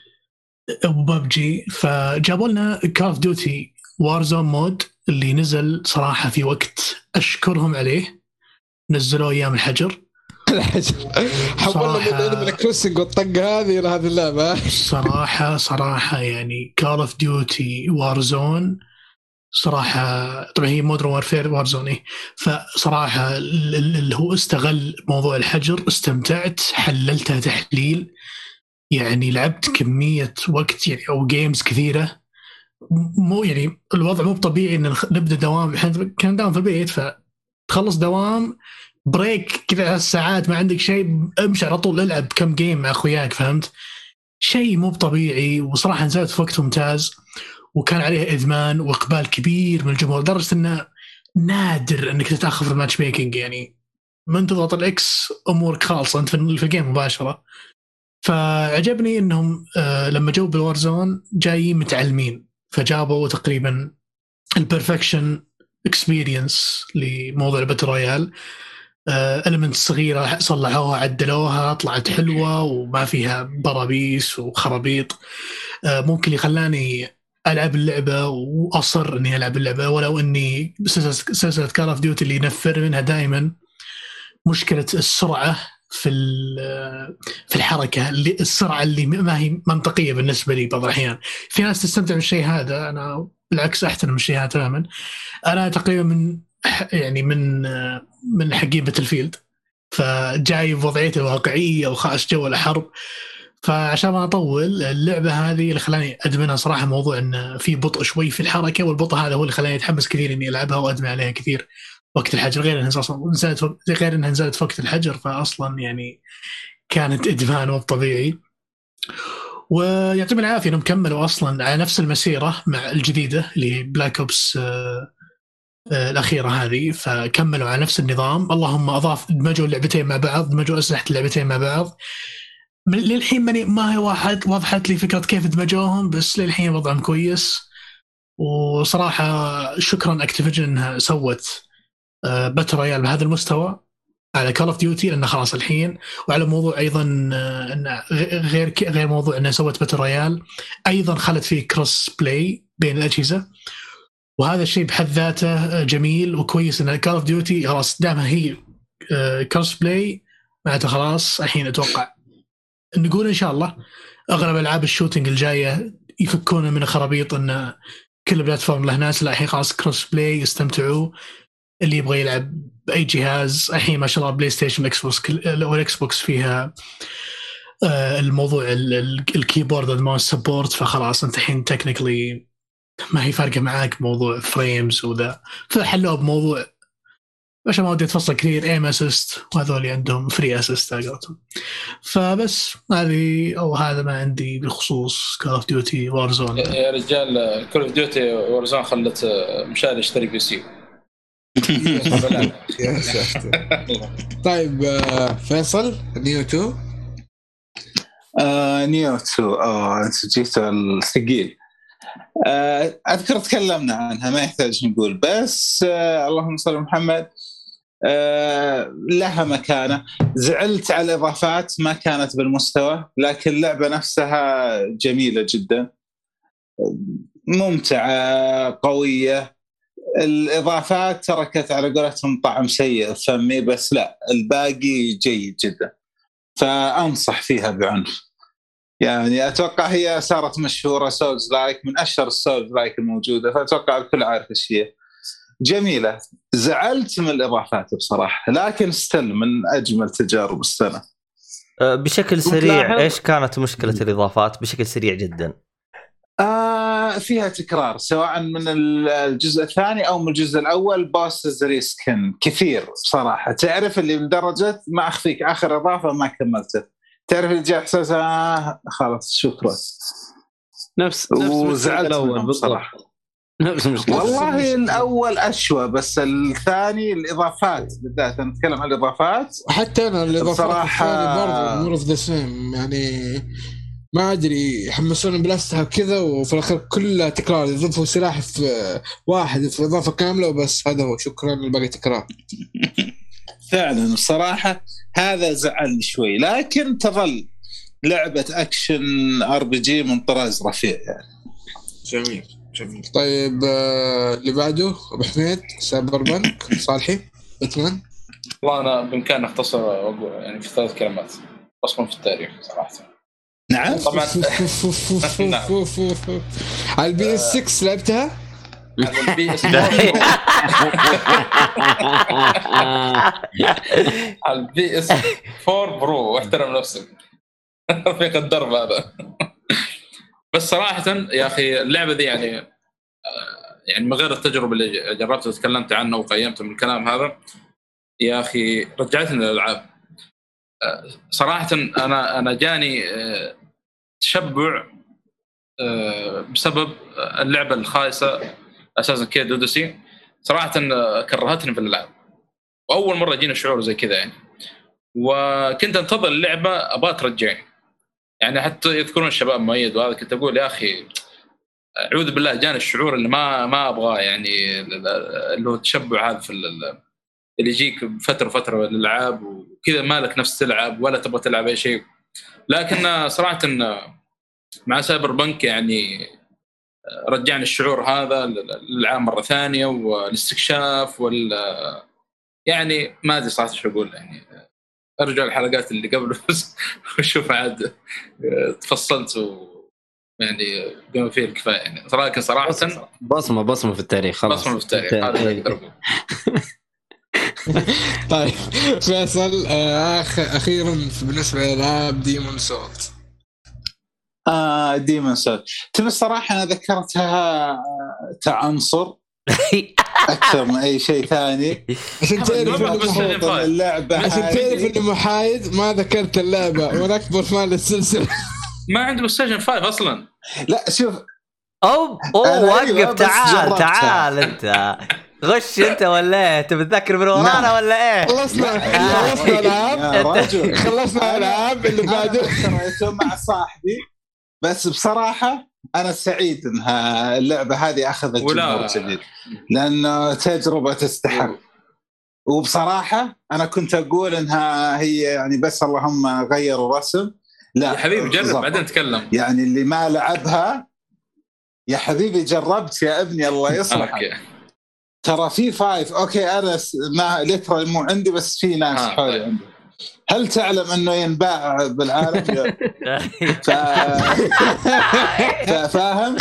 و PUBG فجابوا لنا Call of Duty Warzone mode اللي نزل صراحة في وقت أشكرهم عليه. نزلوه أيام الحجر. حولنا من ال Crossing والطقه هذه إلى هذه اللعبة. صراحة صراحة يعني Call of Duty Warzone صراحة طبعا هي Modern Warfare Warzone إيه. فصراحة ال- ال- اللي هو استغل موضوع الحجر استمتعت حللتها تحليل يعني لعبت كمية وقت يعني أو games كثيرة مو يعني الوضع مو طبيعي إن نبدأ دوام إحنا كان دوام في البيت فتخلص دوام break كذا ساعات ما عندك شيء امشي على طول العب كم game مع أخوياك فهمت؟ شيء مو طبيعي وصراحة نزلت في وقت ممتاز وكان عليه إدمان وإقبال كبير من الجمهور لدرجة إنه نادر إنك تتأخر في ال matchmaking يعني. من تضغط ال X أمورك خالصه أنت في ال game مباشرة. فعجبني إنهم آه لما جو بال Warzone جايين متعلمين. فجابوا تقريبا ال perfection experience لموضوع ال battle royale. ال minute صغيرة صلحوها عدلوها طلعت حلوة وما فيها برابيس وخرابيط. آه، ممكن اللي خلاني ألعب اللعبة واصر اني ألعب اللعبة ولو إني سلسله Call of Duty اللي ينفر منها دائما مشكلة السرعة في في الحركة اللي السرعة اللي ما هي منطقية بالنسبة لي بعض الأحيان. في ناس تستمتع بالشيء هذا أنا بالعكس أحترم الشيء هذا تماما. أنا تقريبا من يعني من من حقين Battlefield فجاي بوضعيته الواقعيه وخاش جو الحرب. فعشان ما أطول اللعبة هذه اللي خلاني أدمنها صراحة موضوع إن في بطء شوي في الحركة والبطء هذا هو اللي خلاني أتحمس كثير إني ألعبها وأدمن عليها كثير وقت الحجر. غير إنها أصلا نزلت غير إنها نزلت في وقت الحجر فاصلا يعني كانت إدمان مو طبيعي. ويعطيهم العافية إنهم كملوا أصلا على نفس المسيرة مع الجديدة اللي Black Ops آه، آه، الأخيرة هذه فكملوا على نفس النظام. اللهم أضاف دمجوا اللعبتين مع بعض دمجوا أسلحة اللعبتين مع بعض. للحين ماني ما هي واحد وضحت لي فكرة كيف دمجوهم بس للحين وضعهم كويس. وصراحة شكرا Activision إنها سوت battle royale بهذا المستوى على Call of Duty لأنه خلاص الحين. وعلى موضوع أيضا آه، انه غير غير موضوع انها سوت battle royale أيضا خلت فيه crossplay بين الأجهزة. وهذا الشيء بحد ذاته جميل وكويس إن Call of Duty خلاص دامها هي crossplay معناته خلاص الحين أتوقع نقول إن شاء الله أغلب ألعاب ال shooting الجاية يفكون من خرابيط إن كل platform له ناس لا الحين خلاص crossplay يستمتعوا اللي يبغى يلعب بأي جهاز الحين ما شاء الله PlayStation Xbox وال Xbox فيها آه، الموضوع ال- ال- ال keyboard وال mouse support فخلاص أنت الحين technically ما هي فارقة معاك موضوع frames وذا. فحلوه بموضوع عشان ما ودي اتفصل كثير aim assist وهذول عندهم free assist على قولتهم فبس هذه أو هذا ما عندي بخصوص Call of Duty Warzone يا رجال Call of Duty Warzone خلت آه، مشاري يشتري PC يا ساتر طيب فيصل Nioh 2 آه Nioh 2 آه انت جيت الثقيل أذكر تكلمنا عنها ما يحتاج نقول بس آه اللهم صل على محمد. لها مكانة. زعلت على الاضافات ما كانت بالمستوى لكن اللعبه نفسها جميلة جدا. ممتعة قوية. الإضافات تركت على قولتهم طعم سيء فمي بس لا الباقي جيد جدا. فأنصح فيها بعنف. يعني أتوقع هي صارت مشهورة souls-like من أشهر ال souls-like الموجودة فأتوقع الكل عارف إيش هي. جميلة. زعلت من الإضافات بصراحة لكن still من أجمل تجارب السنة. آه، بشكل سريع إيش كانت مشكلة الإضافات؟ بشكل سريع جدا. آه فيها تكرار سواء من الجزء الثاني أو من الجزء الأول bosses reskin كثير بصراحة. تعرف اللي لدرجه ما أخفيك آخر إضافة ما كملته. تعرف اللي جاء احساس آه خلاص شكرا. نفس نفس وزعلت الأول منهم بالضبط. صراحة نفس المشكلة. والله الأول أشوى بس الثاني الإضافات بالذات أنا أتكلم عن الإضافات. حتى أنا الإضافات بصراحة- الثانية برضه more of the same يعني ما أدري يحمسون بلاستها وكذا وفي الاخير كلها تكرار. يضيفوا سلاح في واحد في إضافة كاملة وبس. هذا هو. شكرا الباقي تكرار فعلا. بصراحة هذا زعلني شوي. لكن تظل لعبة action RPG من طراز رفيع يعني. جميل. جميل. طيب آه، اللي بعده أبو حميد سايبر بنك صالحي باتمان. والله أنا بإمكاني أختصر واقول يعني في ثلاث كلمات أصلا في التاريخ صراحة. نعم. طبعا. نعم. على ال PS 6 لعبتها؟ على ال PS على ال PS 4 Pro واحترم نفسك. رفيق الدرب هذا. بس صراحة يا أخي اللعبة دي يعني آه، يعني من غير التجربة اللي جربت وتكلمت عنها وقيمت من الكلام هذا يا أخي رجعتني للألعاب. آه، صراحة أنا أنا جاني آه، تشبع بسبب اللعبة الخايسة أساسا كريد أوديسي. صراحة كرهتني في الالعاب وأول مرة جينا شعور زي كذا يعني. وكنت أنتظر اللعبة أبغى ترجعني. يعني حتى يذكرون الشباب مؤيد وهذا كنت أقول يا أخي أعوذ بالله جاني الشعور اللي ما ما أبغاه يعني اللي هو التشبع هذا في ال- ال- اللي يجيك فتره فتره الالعاب وكذا مالك نفس تلعب ولا تبغى تلعب أي شيء. لكن صراحة مع سايبر بنك يعني رجعني الشعور هذا للعالم مرة ثانية والاستكشاف وال يعني ما أدري صراحة شو أقول يعني. أرجع الحلقات اللي قبل بس وشوف عاد تفصلت و يعني بما فيه الكفاية يعني. لكن صراحة بصمة بصمة في التاريخ خلاص. بصمة في التاريخ هذا أقول طيب فيصل آه آخ- أخيرا بالنسبة لالعاب ديمون سولز آه ديمون سولز تبي الصراحة أنا ذكرتها آه، كعنصر. أكثر من أي شيء ثاني. عشان تعرف. اللعبة عشان تعرف إنه محايد ما ذكرت اللعبة وأنا أكبر fan للسلسلة. ما عنده ستيشن 5 أصلا. لا شوف. اوه أنا أيوة، وقف. تعال. تعال أنت. غش أنت ولا إيه؟ تبي تذكر من ورانا نعم. ولا إيه؟ خلصنا خلصنا العاب خلصنا العاب اللي بعده. اشتريته مع صاحبي. بس بصراحة أنا سعيد إنها اللعبة هذه أخذت ولا- جمهور جديد لأنه تجربة تستحق. وبصراحة أنا كنت أقول إنها هي يعني بس اللهم غيروا رسم لا يا حبيبي جرب ظبط. بعدين نتكلم يعني اللي ما لعبها يا حبيبي جربت يا ابني الله يصلحك. ترى في فايف أوكي أنا ما لترا مو عندي بس في ناس آه، حولي طيب. عندي هل تعلم أنه ينباع بالعالم؟ ف... فاهم؟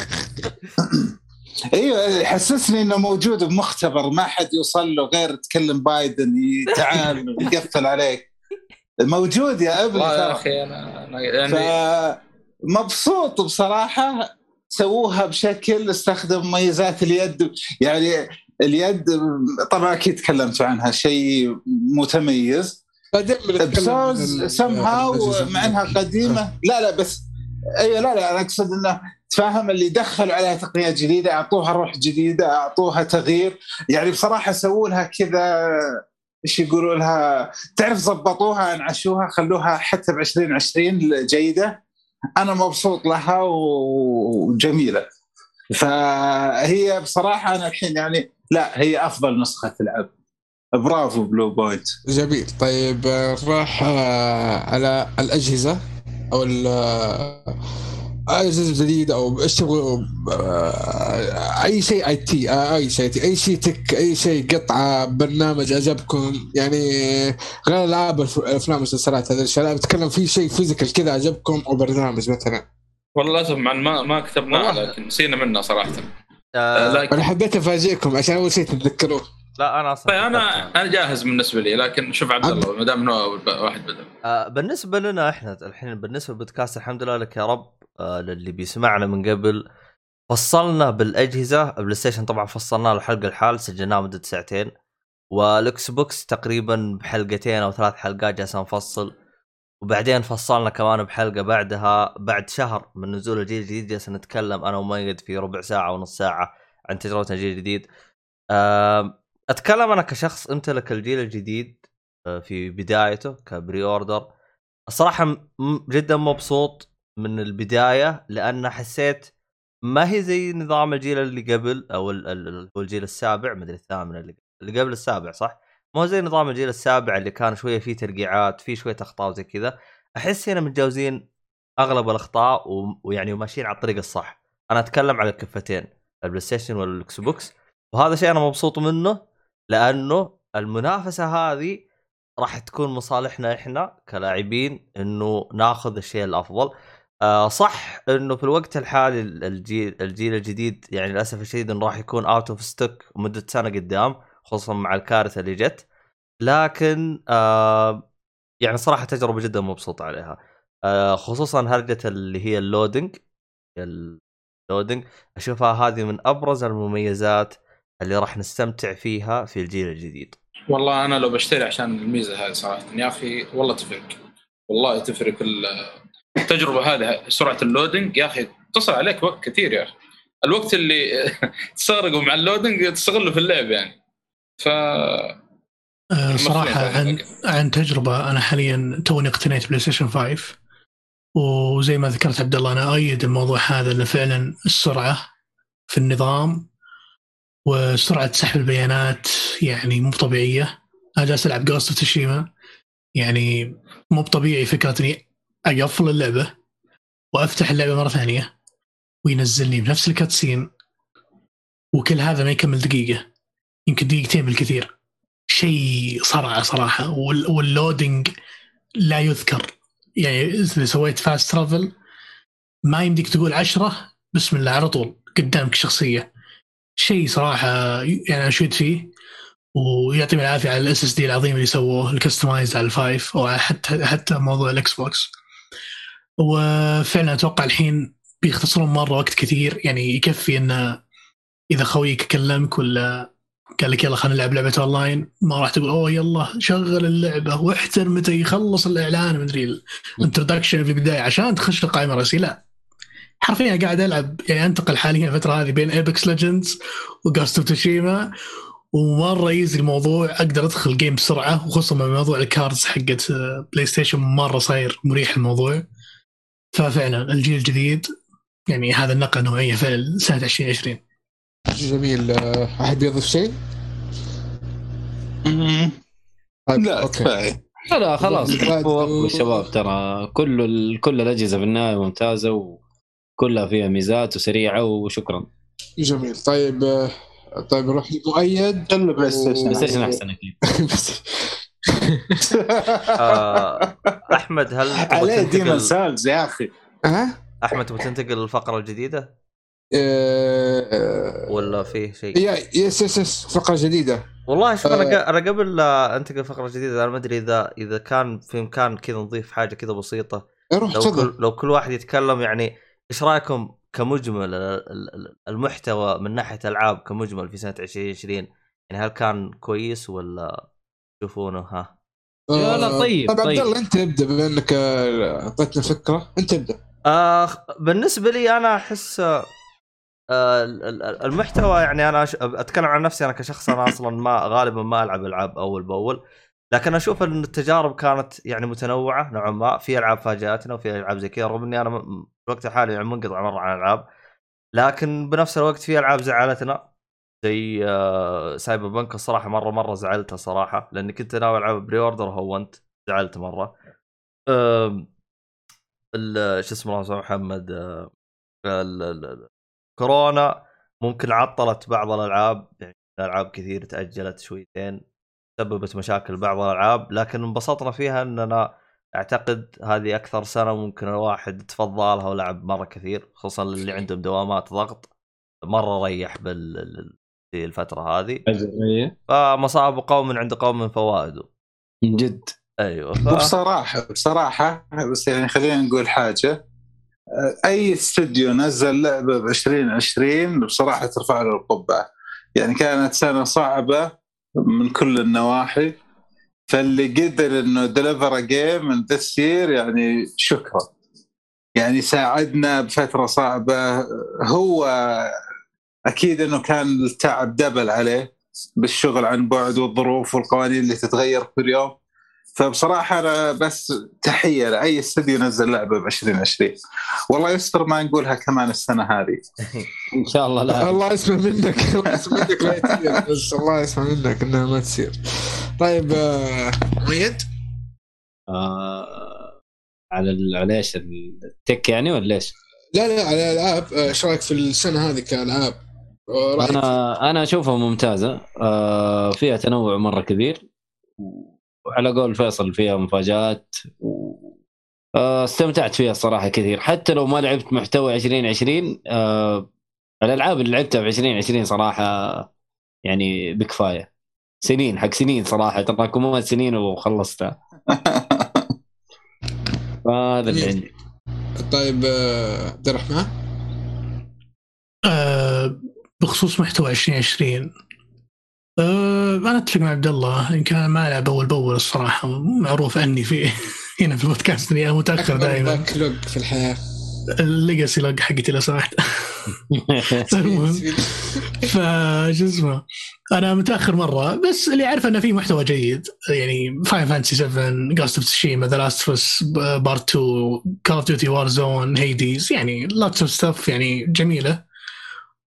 إيوه يحسسني إنه موجود بمختبر ما حد يوصل له غير تكلم بايدن تعال يقفل عليك. موجود يا أبني. يا أخي أنا أنا يعني فمبسوط بصراحة. سووها بشكل استخدم مميزات اليد. يعني اليد طبعا أكيد تكلمتوا عنها شيء متميز. ال- سمها الأجهزة. مع إنها قديمة. لا لا بس أيوه لا لا أنا أقصد إنه تفهم اللي دخلوا عليها تقنيات جديدة أعطوها روح جديدة أعطوها تغيير. يعني بصراحة سووا لها كذا إيش يقولوا لها تعرف ضبطوها أنعشوها خلوها حتى ب 2020 جيدة. أنا مبسوط لها وجميلة. فهي بصراحة أنا الحين يعني لا هي أفضل نسخة تلعب. برافو بلو بوينت جميل. طيب آه، نروح آه، على الأجهزة أو ال- آه، أجهزة جديدة أو إيش تبغوا آه، أي شيء IT آه، أي شيء أي شيء tech أي شيء قطعة برنامج عجبكم؟ يعني غير العاب الأفلام والمسلسلات هذا الشيء لا بتكلم في شيء physical كذا عجبكم أو برنامج مثلا. والله للاسف ما ما كتبناه. لكن نسينا منه صراحة. آه، لكن أنا حبيت أفاجئكم عشان أول شيء تتذكروه لا أنا أصلا طيب أنا أنا جاهز بالنسبة لي لكن شوف عبد الله ما دام واحد بدأ. آه، بالنسبة لنا إحنا الحين بالنسبة للبودكاست الحمد لله لك يا رب. آه، للي بيسمعنا من قبل فصلنا بالأجهزة. البلاي ستيشن طبعا فصلنا له حلقه الحال سجلناه مدة ساعتين. والاكس بوكس تقريبا بحلقتين أو ثلاث حلقات جالسين نفصل. وبعدين فصلنا كمان بحلقة بعدها بعد شهر من نزول الجيل الجديد جالسين نتكلم أنا وميد في ربع ساعة ونص ساعة عن تجربة الجيل الجديد. آم، أتكلم أنا كشخص امتلك الجيل الجديد آه، في بدايته كبري أوردر. الصراحه جدا مبسوط من البداية لأن حسيت ما هي زي نظام الجيل اللي قبل أو الجيل السابع مدري الثامن اللي اللي قبل السابع صح؟ مو زي نظام الجيل السابع اللي كان شوية فيه ترقيعات فيه شوية أخطاء وزي كذا. أحس هنا متجاوزين أغلب الأخطاء و- ويعني وماشيين على الطريق الصح. أنا أتكلم على الكفتين البلاي ستيشن والإكس بوكس وهذا شيء أنا مبسوط منه. لأنه المنافسة هذه راح تكون مصالحنا إحنا كلاعبين إنه ناخذ الشيء الأفضل. آه صح إنه في الوقت الحالي الجيل الجيل الجديد يعني للأسف الشديد إنه راح يكون out of stock مدة سنة قدام خصوصا مع الكارثة اللي جت. لكن آه يعني صراحة تجربة جدا مبسوط عليها. آه خصوصا هرجة اللي هي ال loading ال loading أشوفها هذه من أبرز المميزات اللي راح نستمتع فيها في الجيل الجديد. والله أنا لو بشتري عشان الميزة هذه صراحة يا أخي والله تفرق. والله تفرق ال- التجربة هذه سرعة ال loading يا أخي تصل عليك وقت كثير يا أخي. الوقت اللي تستغرقه مع ال loading تستغله في اللعب يعني. ف آه، صراحة مفروض. عن عن تجربة أنا حاليا توني اقتنيت بلاي ستيشن 5 وزي ما ذكرت عبد الله أنا أؤيد الموضوع هذا إنه فعلا السرعة في النظام وسرعة سحب البيانات يعني مو طبيعية. أنا جالس ألعب جوست تسوشيما يعني مو طبيعي فكرة إني أقفل اللعبة وأفتح اللعبة مرة ثانية وينزلني بنفس ال cutscene وكل هذا ما يكمل دقيقة. يمكن دقيقتين بالكثير. شيء صرعه صراحة. وال- وال loading لا يذكر. يعني إذا سويت fast travel ما يمديك تقول عشرة بسم الله على طول قدامك شخصية. شيء صراحة يعني شفت فيه ويعطيهم العافية على ال SSD العظيم اللي سووه ال customized على ال five أو حتى حتى موضوع الاكس بوكس وفعلا أتوقع الحين بيختصرون مرة وقت كثير يعني يكفي انه إذا خويك كلمك ولا قال لك يلا خلينا نلعب لعبة اونلاين ما راح تقول أوه يلا شغل اللعبة وانتظر متى يخلص الإعلان مدري ال introduction في البداية عشان تخش القائمة الرئيسية لا. حرفيا قاعد ألعب يعني أنتقل حاليا الفترة هذه بين Apex Legends و Ghost of Tsushima ومرة easy الموضوع أقدر أدخل game بسرعة وخصوصا مع موضوع ال cards حقت آه، بلاي ستيشن مرة صاير مريح الموضوع. ففعلا الجيل الجديد يعني هذا النقلة نوعيه فعلا سنة 2020 جميل. آه، أحد يضيف شيء؟ طيب لا أوكي. كفاية. لا لا خلاص الشباب ترى كل ال- كل الأجهزة في النهاية ممتازة وكلها فيها ميزات وسريعة وشكرا. جميل. طيب آه، طيب نروح لمؤيد. كله بلاي ستيشن بلاي ستيشن أحسن أكيد. بس آه، أحمد هل تبغى عليه ديمون تنتقل سالز يا أخي. ها؟ أحمد تبغى تنتقل للفقرة الجديدة؟ آه، ولا فيه شيء؟ يا يس يس يس فقرة جديدة. والله شوف أنا آه. أنا قبل لا أنتقل للفقره الجديده أنا ما أدري إذا إذا كان في إمكان كذا نضيف حاجة كذا بسيطة. روح لو كل لو كل واحد يتكلم يعني إيش رأيكم كمجمل ال- ال- ال- المحتوى من ناحية ألعاب كمجمل في سنة 2020 يعني هل كان كويس ولا تشوفونه؟ ها؟ لا، لا، آه، طيب، طيب. عبد طيب. الله أنت ابدا بما انك آه، أعطيتنا فكرة. أنت ابدا آه بالنسبة لي أنا أحس آه ال- ال- المحتوى يعني أنا أش- أتكلم عن نفسي أنا كشخص أنا أصلا ما غالبا ما ألعب ألعاب أول بأول. لكن أشوف إن التجارب كانت يعني متنوعة نوعا ما. في ألعاب فاجأتنا وفي ألعاب زي كذا رغم إني أنا الوقت الحالي يعني منقطع مرة عن الألعاب. لكن بنفس الوقت في ألعاب زعلتنا زي آه Cyberpunk الصراحة مرة مرة زعلتنا صراحة لأني كنت ناوي ألعب pre-order وهونت زعلت مرة. شو اسمه الله محمد آه، كورونا ممكن عطلت بعض الألعاب يعني ألعاب كثير تأجلت شويتين سببت مشاكل بعض الألعاب لكن انبسطنا فيها إننا أعتقد هذه أكثر سنة ممكن الواحد تفضلها ولعب مرة كثير خصوصا اللي عندهم دوامات ضغط. مرة ريح بال في الفترة هذه. إيه. فمصائب قوم عند قوم فوائد من جد. أيوه ف... وبصراحه بصراحة بس يعني خلينا نقول حاجة. أي استوديو نزل لعبة ب 2020 بصراحة ترفع له القبعة. يعني كانت سنة صعبة من كل النواحي. فاللي قدر إنه deliver game من this year يعني شكرا. يعني ساعدنا بفترة صعبة. هو أكيد إنه كان التعب دبل عليه بالشغل عن بعد والظروف والقوانين اللي تتغير كل يوم. فبصراحة أنا بس تحية لأي استديو نزل لعبة ب 2020 والله يستر ما نقولها كمان السنة هذه. إن شاء الله لا. الله يسمع منك. الله يسمع منك. لا تصير بس الله يسمع منك إنها ما تصير طيب آه، مؤيد آه على على إيش؟ التك يعني ولا إيش؟ لا لا على الالعاب آه، إيش رأيك في السنة هذه كالعاب آه، أنا أنا أشوفها ممتازة. آه فيها تنوع مرة كبير. وعلى قول فيصل فيها مفاجآت. و... آه استمتعت فيها الصراحه كثير. حتى لو ما لعبت محتوى 2020 آه الألعاب اللي لعبتها في 2020 صراحة يعني بكفاية. سنين حق سنين صراحة. تراكمات سنين وخلصتها فهذا اللي عندي. طيب آه، عبد الرحمن؟ آه، بخصوص محتوى 2020 آه، أنا اتفق مع عبد الله. يمكن أنا ما العب اول باول الصراحة. معروف عني في هنا في البودكاست إني متاخر دائما. backlog في الحياة. ال legacy log حقتي لو سمحت. المهم فشو اسمه أنا متأخر مرة بس اللي أعرف إنه في محتوى جيد يعني Final Fantasy 7 Ghost of Tsushima The Last of Us Part 2 Call of Duty Warzone Hades يعني lots of stuff يعني جميلة.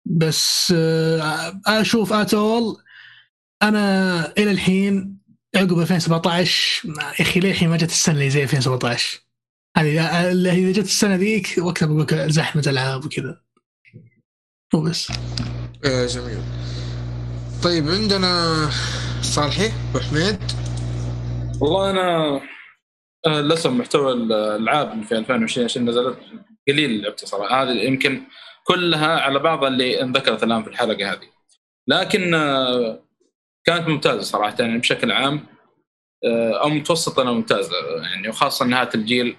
بس آه، أشوف at all أنا إلى الحين عقب 2017 يا أخي للحين ما جت السنة اللي زي 2017 هذه اللي إذا جت السنة ذيك وقتها بقول لك زحمة ألعاب وكذا. وبس. آه جميل. طيب عندنا صالحي أبو حميد. والله أنا آه، للأسف محتوى الألعاب اللي في 2020 عشان نزلت قليل لعبته صراحة هذه يمكن كلها على بعض اللي انذكرت الآن في الحلقة هذه. لكن آه، كانت ممتازة صراحة يعني بشكل عام آه، أو متوسطة ممتازة يعني وخاصة نهاية الجيل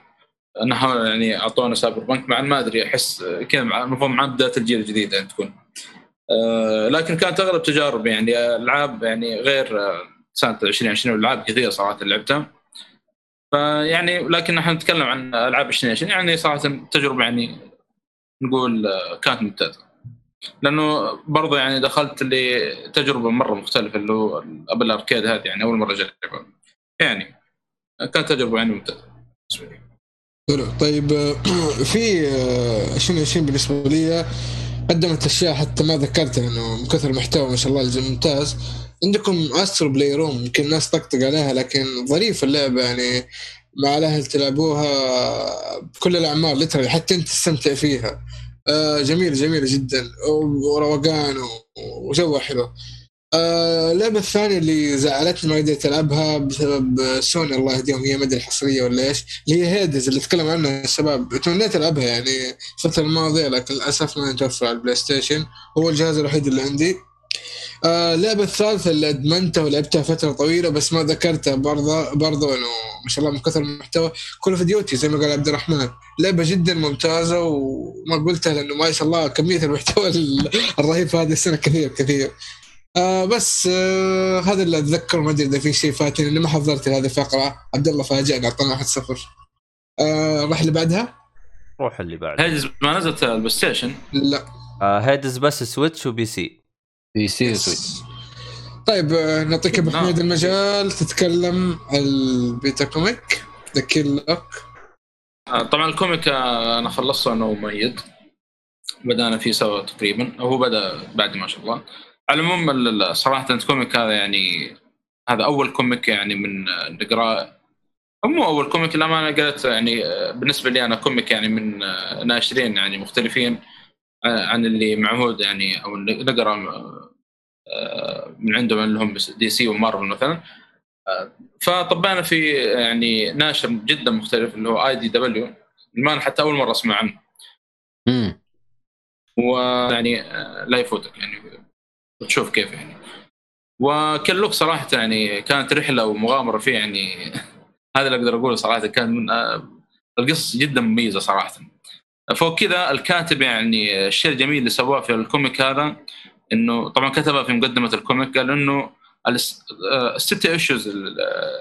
انها يعني أعطونا Cyberpunk مع ما أدري أحس كذا المفروض مع بداية الجيل الجديد يعني تكون. آه، لكن كانت أغلب تجارب يعني ألعاب يعني غير سنة 2020 والعاب كثيرة صراحة لعبتها. فيعني لكن إحنا نتكلم عن ألعاب 2020 يعني صراحة تجربة يعني نقول كانت ممتازة. لأنه برضه يعني دخلت لتجربة مرة مختلفة اللي هو Apple Arcade هذه يعني أول مرة أجربها. يعني كانت تجربة يعني ممتازة حلو. طيب في 2020 بالنسبة لي؟ قدمت أشياء حتى ما ذكرتها انه من كثر المحتوى ما شاء الله ممتاز. عندكم Astro's Playroom يمكن الناس طقطق عليها لكن ظريفه اللعبة يعني مع الأهل تلعبوها بكل الأعمار لترى حتى أنت تستمتع فيها. آه جميله جميله جدا. وروقان وجوها حلو. آه اللعبة الثانية اللي زعلتني ما قدرت ألعبها بسبب سوني الله يهديهم هي مدري حصرية ولا إيش؟ اللي هي Hades اللي تكلم عنها الشباب. تمنيت ألعبها يعني الفترة الماضية لكن للأسف ما متوفر على البلاي ستيشن. هو الجهاز الوحيد اللي عندي. آه اللعبة الثالثة اللي أدمنتها ولعبتها فترة طويلة بس ما ذكرتها برضه برضه إنه ما شاء الله من كثر المحتوى. Call of Duty زي ما قال عبد الرحمن. لعبة جدا ممتازة وما قلتها لأنه ما شاء الله كمية المحتوى الرهيب هذه السنة كثير كثير. آه بس آه هذا اللي أتذكر ما أدري إذا في شيء فاتني اللي ما حضرت هذه الفقرة. عبد الله فاجأني أعطانا 1-0 آه راح اللي بعدها. روح اللي بعدها هيدز ما نزلت البلاي ستيشن؟ لا. آه هيدز بس سويتش وبي سي. بي سي وسويتش طيب آه، نعطيك أبو نعم. حميد المجال تتكلم عن البيتا كوميك. ذا كيل آه، طبعا الكوميك آه، أنا خلصته أنا ومؤيد بدأنا فيه سوا تقريبا. هو بدأ بعد ما شاء الله. على العموم ال- ال- صراحة ال comic هذا يعني هذا أول comic يعني من أو مو أول comic لا ما أنا قريت يعني آه، بالنسبة لي أنا comic يعني من آه، ناشرين يعني مختلفين آه، عن اللي معهود يعني أو نقرأ من عندهم اللي هم دي سي ومارفل مثلا. فطبعنا في يعني ناشر جدا مختلف اللي هو IDW. ما حتى أول مرة أسمع عنه. امم ويعني لا يفوتك يعني. تشوف كيف يعني. وكلوك صراحة يعني كانت رحلة ومغامرة فيه يعني. هذا اللي أقدر أقوله صراحة كان من آه، القصص جدا مميزة صراحة. فوق كذا الكاتب يعني الشيء الجميل اللي سواه في ال comic هذا إنه طبعا كتبها في مقدمة ال comic قال إنه آه، الست issues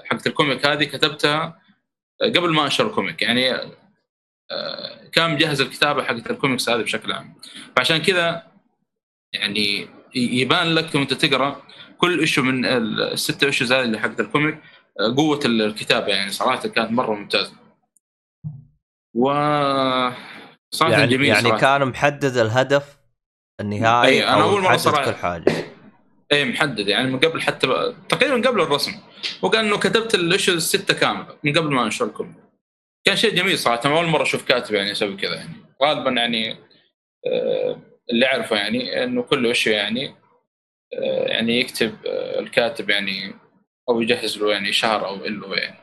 حقت ال comic هذه كتبتها قبل ما أنشر ال comic. يعني آه، كان مجهز الكتابة حقت الكوميكس هذه بشكل عام. فعشان كذا يعني يبان لك وانت تقرأ كل issue من الست issues هذه اللي حقت ال comic آه، قوة الكتابة يعني صراحة كانت مرة ممتازة. و صراحة يعني جميل يعني صراحة. كان محدد الهدف النهائي أو أول مرة محدد صراحة- كل حاجة. إيه محدد يعني من قبل حتى. تقريبا قبل الرسم. وقال إنه كتبت ال issues الستة كاملة من قبل ما أنشر ال comic. كان شيء جميل صراحة أول مرة أشوف كاتب يعني يسوي كذا يعني. غالبا يعني آه، اللي أعرفه يعني إنه كل issue يعني آه، يعني يكتب آه، الكاتب يعني أو يجهز له يعني شهر أو له يعني.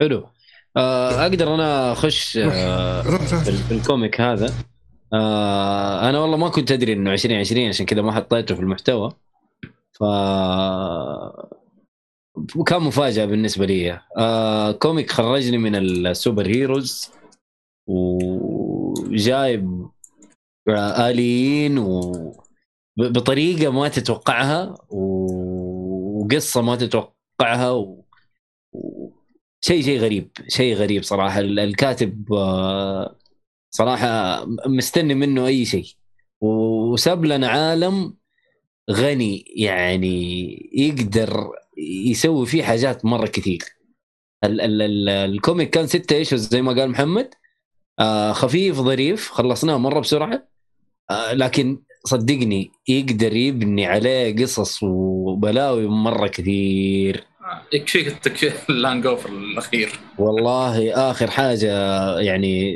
حلو. آه أقدر أنا أخش آه في في ال comic هذا؟ آه أنا والله ما كنت أدري إنه 2020 عشان كذا ما حطيته في المحتوى. ف كان مفاجأة بالنسبة لي. آه comic خرجني من ال superheroes وجايب aliens و ب- بطريقة ما تتوقعها و- وقصة ما تتوقعها و... شيء شيء غريب شيء غريب صراحة. ال- الكاتب آه، صراحة مستني منه أي شيء. وساب لنا عالم غني يعني يقدر يسوي فيه حاجات مرة كثير. ال ال ال ال comic كان ستة issues زي ما قال محمد؟ آه خفيف ظريف خلصناه مرة بسرعة. آه لكن صدقني يقدر يبني عليه قصص وبلاوي مرة كثير. آه، يكفيك التكفير اوفر الأخير. والله آخر حاجة يعني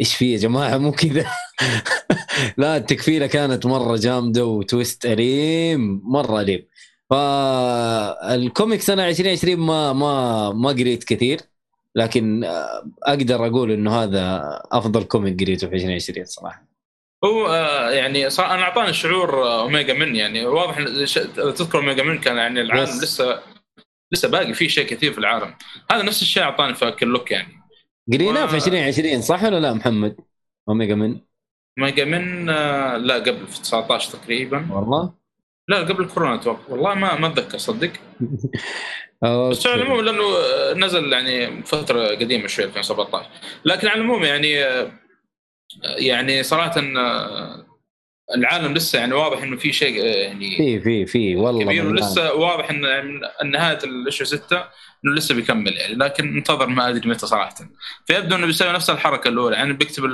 إيش في يا جماعة؟ مو كذا. لا التكفيله كانت مرة جامدة وتويست أليم مرة أليم. فالكوميكس أنا 2020 ما ما ما قريت كثير لكن آه، أقدر أقول إنه هذا أفضل كوميك قريته في 2020 صراحة. هو آه، يعني صراحة أنا أعطاني شعور آه، أوميجا من يعني واضح تذكر أوميجا من كان يعني العالم Yes. لسه لسه باقي في شيء كثير في العالم. هذا نفس الشيء أعطاني في اكل لوك يعني. قريناه و- في 2020 صح ولا لا محمد؟ أوميجا من. أوميجا من آه، لا قبل في 19 تقريبا. والله؟ لا قبل الكورونا أتوقع والله ما ما أتذكر صدق. بس. على العموم لأنه نزل يعني فترة قديمة شوي 2017 لكن على العموم يعني يعني صراحة العالم لسه يعني واضح إنه في شيء يعني في في في والله كبير ولسه واضح إن من نهاية الإشهر ستة إنه لسه بيكمل يعني لكن انتظر ما أدري متى صراحة. فيبدو إنه بيسوي نفس الحركة الأولى يعني بيكتب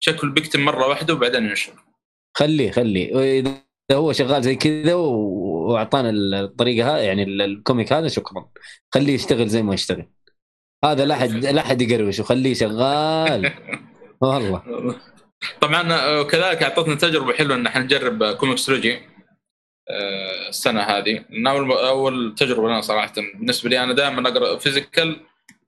شكل بيكتب مرة واحدة وبعدين ينشر. خليه خليه. اذا هو شغال زي كذا وأعطانا الطريقة هذه يعني ال- الكوميك هذا شكرا. خليه يشتغل زي ما يشتغل. هذا لا حد لا حد يقروش وخليه شغال. والله. طبعا آه، كذلك أعطتنا تجربة حلوة إن إحنا نجرب آه، كوميكس تريجي آه، السنة هذه. أول أول تجربة لنا صراحة. بالنسبة لي أنا دائما أقرأ فيزيكال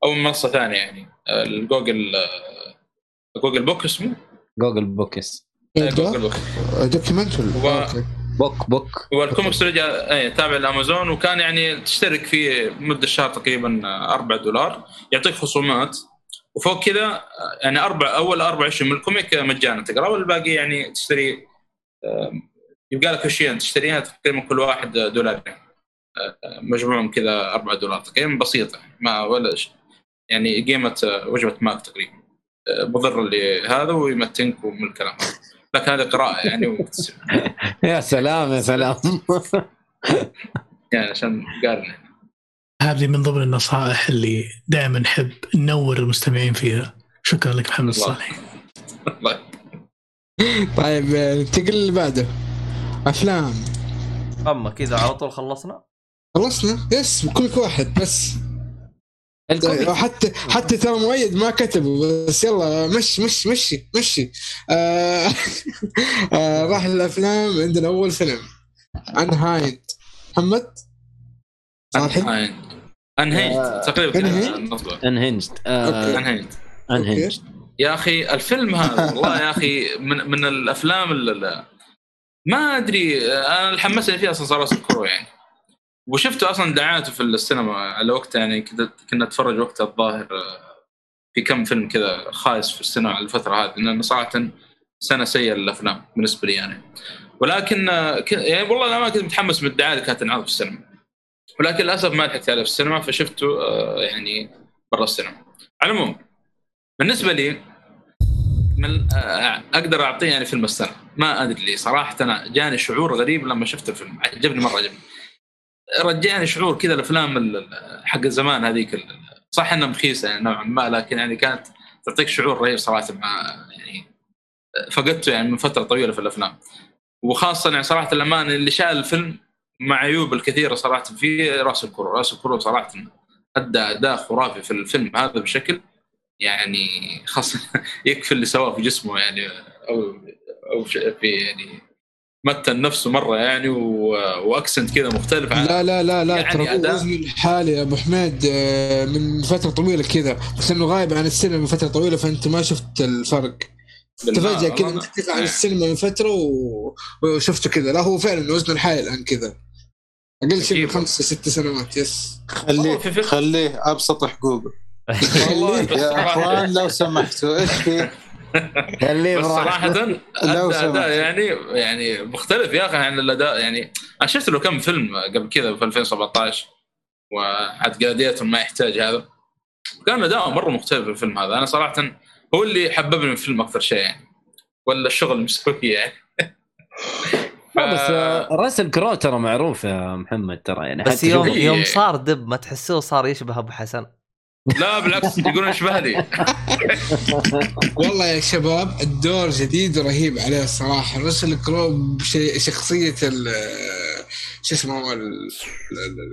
أو من منصة ثانية يعني. آه، الجوجل آه، جوجل بوك اسمه؟ جوجل بوكس آه، جوجل بوك. دوكيومنتري و- بوك بوك. والكوميكس رجع اي تابع لأمازون وكان يعني تشترك فيه مدة شهر تقريبا 4 دولار. يعطيك خصومات. وفوق كذا يعني أربع أول أربع اشهر من الكوميك مجانا. تقرأ والباقي يعني تشتري يبقى لك اشياء تشتريها تقريبا كل واحد دولار. مجموعهم كذا 4 دولار. تقريبا بسيطة. ما ولا يعني قيمة آه، وجبة ماك تقريبا. آه، مضر اللي هذا ويمتنك ومن الكلام. هذا لكن هذه قراءة يعني يا سلام يا سلام. يعني عشان قارن هذه من ضمن النصائح اللي دائما نحب ننور المستمعين فيها. شكرا لك محمد الله. طيب ننتقل اللي بعده أفلام. أما كذا على طول خلصنا؟ خلصنا؟ يس كلك واحد بس. حتى حتى ترى مؤيد ما كتبوا بس يلا مش مش مشي مشي. آه آه راح للافلام عندنا اول فيلم. عن هايد محمد؟ صالحي؟ انهيد تقريبا أوكي. انهيد انهنجد يا أخي الفيلم هذا والله يا أخي من من الأفلام اللي ما أدري أنا اللي حمسني فيه أصلا صار رأس الكرو يعني. وشفته أصلا دعايته في السينما على وقت يعني كذا كنا نتفرج وقتها الظاهر آه، في كم فيلم كذا خايس في السينما على الفترة هذه لأن صراحة سنة سيئة للأفلام بالنسبة لي يعني. ولكن آه، ك- يعني والله أنا ما كنت متحمس من الدعاية اللي كانت تنعرض في السينما. ولكن للأسف ما لحقت عليه في السينما فشفته آه، يعني برا السينما. على العموم بالنسبة لي من آه، أقدر أعطيه يعني فيلم السنة ما أدري ليه صراحة أنا جاني شعور غريب لما شفت الفيلم. عجبني مرة عجبني. رجعني شعور كذا الأفلام ال- ال- حق زمان هذيك صح إنها مخيسة يعني نوعا ما لكن يعني كانت تعطيك شعور رهيب صراحة مع يعني فقدته يعني من فترة طويلة في الأفلام. وخاصة يعني صراحة الامان اللي شال الفيلم مع عيوب الكثيرة صراحة. فيه رأس الكرو رأس الكرو صراحة أدى أداء خرافي في الفيلم هذا بشكل يعني خاصه يكفي اللي سواه في جسمه يعني أو أو في يعني متن نفسه مرة يعني وأكسنت كذا مختلف عن لا لا لا لا يعني ترى وزنه الحالي يا أبو حميد آه، من فترة طويلة كذا بس إنه غايب عن السينما من فترة طويلة فأنت ما شفت الفرق. تفاجئ كذا تقع عن إيه. السينما من فترة و... وشفته كذا. لا هو فعلا وزنه الحالي الآن كذا. أقل شيء من. خمس ست سنوات يس. خليه. خليه ابسط حقوقه يا أخوان لو سمحتوا إيش في؟ خليه بس صراحة. أداء يعني يعني مختلف يا أخي عن الأداء. يعني أنا شفت له كم فيلم قبل كذا في 2017 وعاد جلاديتر ما يحتاج هذا. كان اداؤه مرة مختلف في الفيلم هذا. أنا صراحة هو اللي حببني في الفيلم أكثر شيء يعني. ولا الشغل اللي مسويه يعني. لا، بس ف- آه، راسل كرو ترى معروف يا محمد ترى يعني. بس يوم يوم صار دب ما تحسوه صار يشبه أبو حسن. لا بالعكس يقولون اشبه لي والله يا شباب الدور جديد ورهيب عليه الصراحه رسل كرو بشي- شخصية ال- شو اسمه هو ال...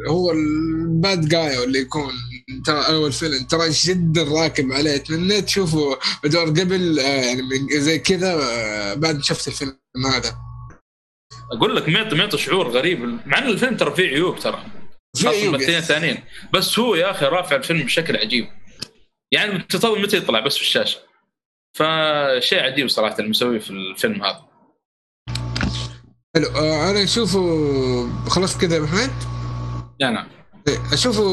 هو الباد جاي اللي يكون ترى أول فيلم ترى جدا راكب عليه. اتمنى تشوفوا ادوار قبل آه، يعني زي كذا آه، بعد شفت الفيلم هذا. أقول لك معطي معطي شعور غريب. مع إن الفيلم ترى فيه عيوب ترى. خاصة عيوب الممثلين الثانيين. بس هو يا أخي رافع الفيلم بشكل عجيب. يعني متطور متى يطلع بس في الشاشة؟ فشيء عجيب صراحة اللي مسويه في الفيلم هذا. حلو. آه، أنا أشوفه خلاص كذا يا محمد؟ يعني نعم أشوفه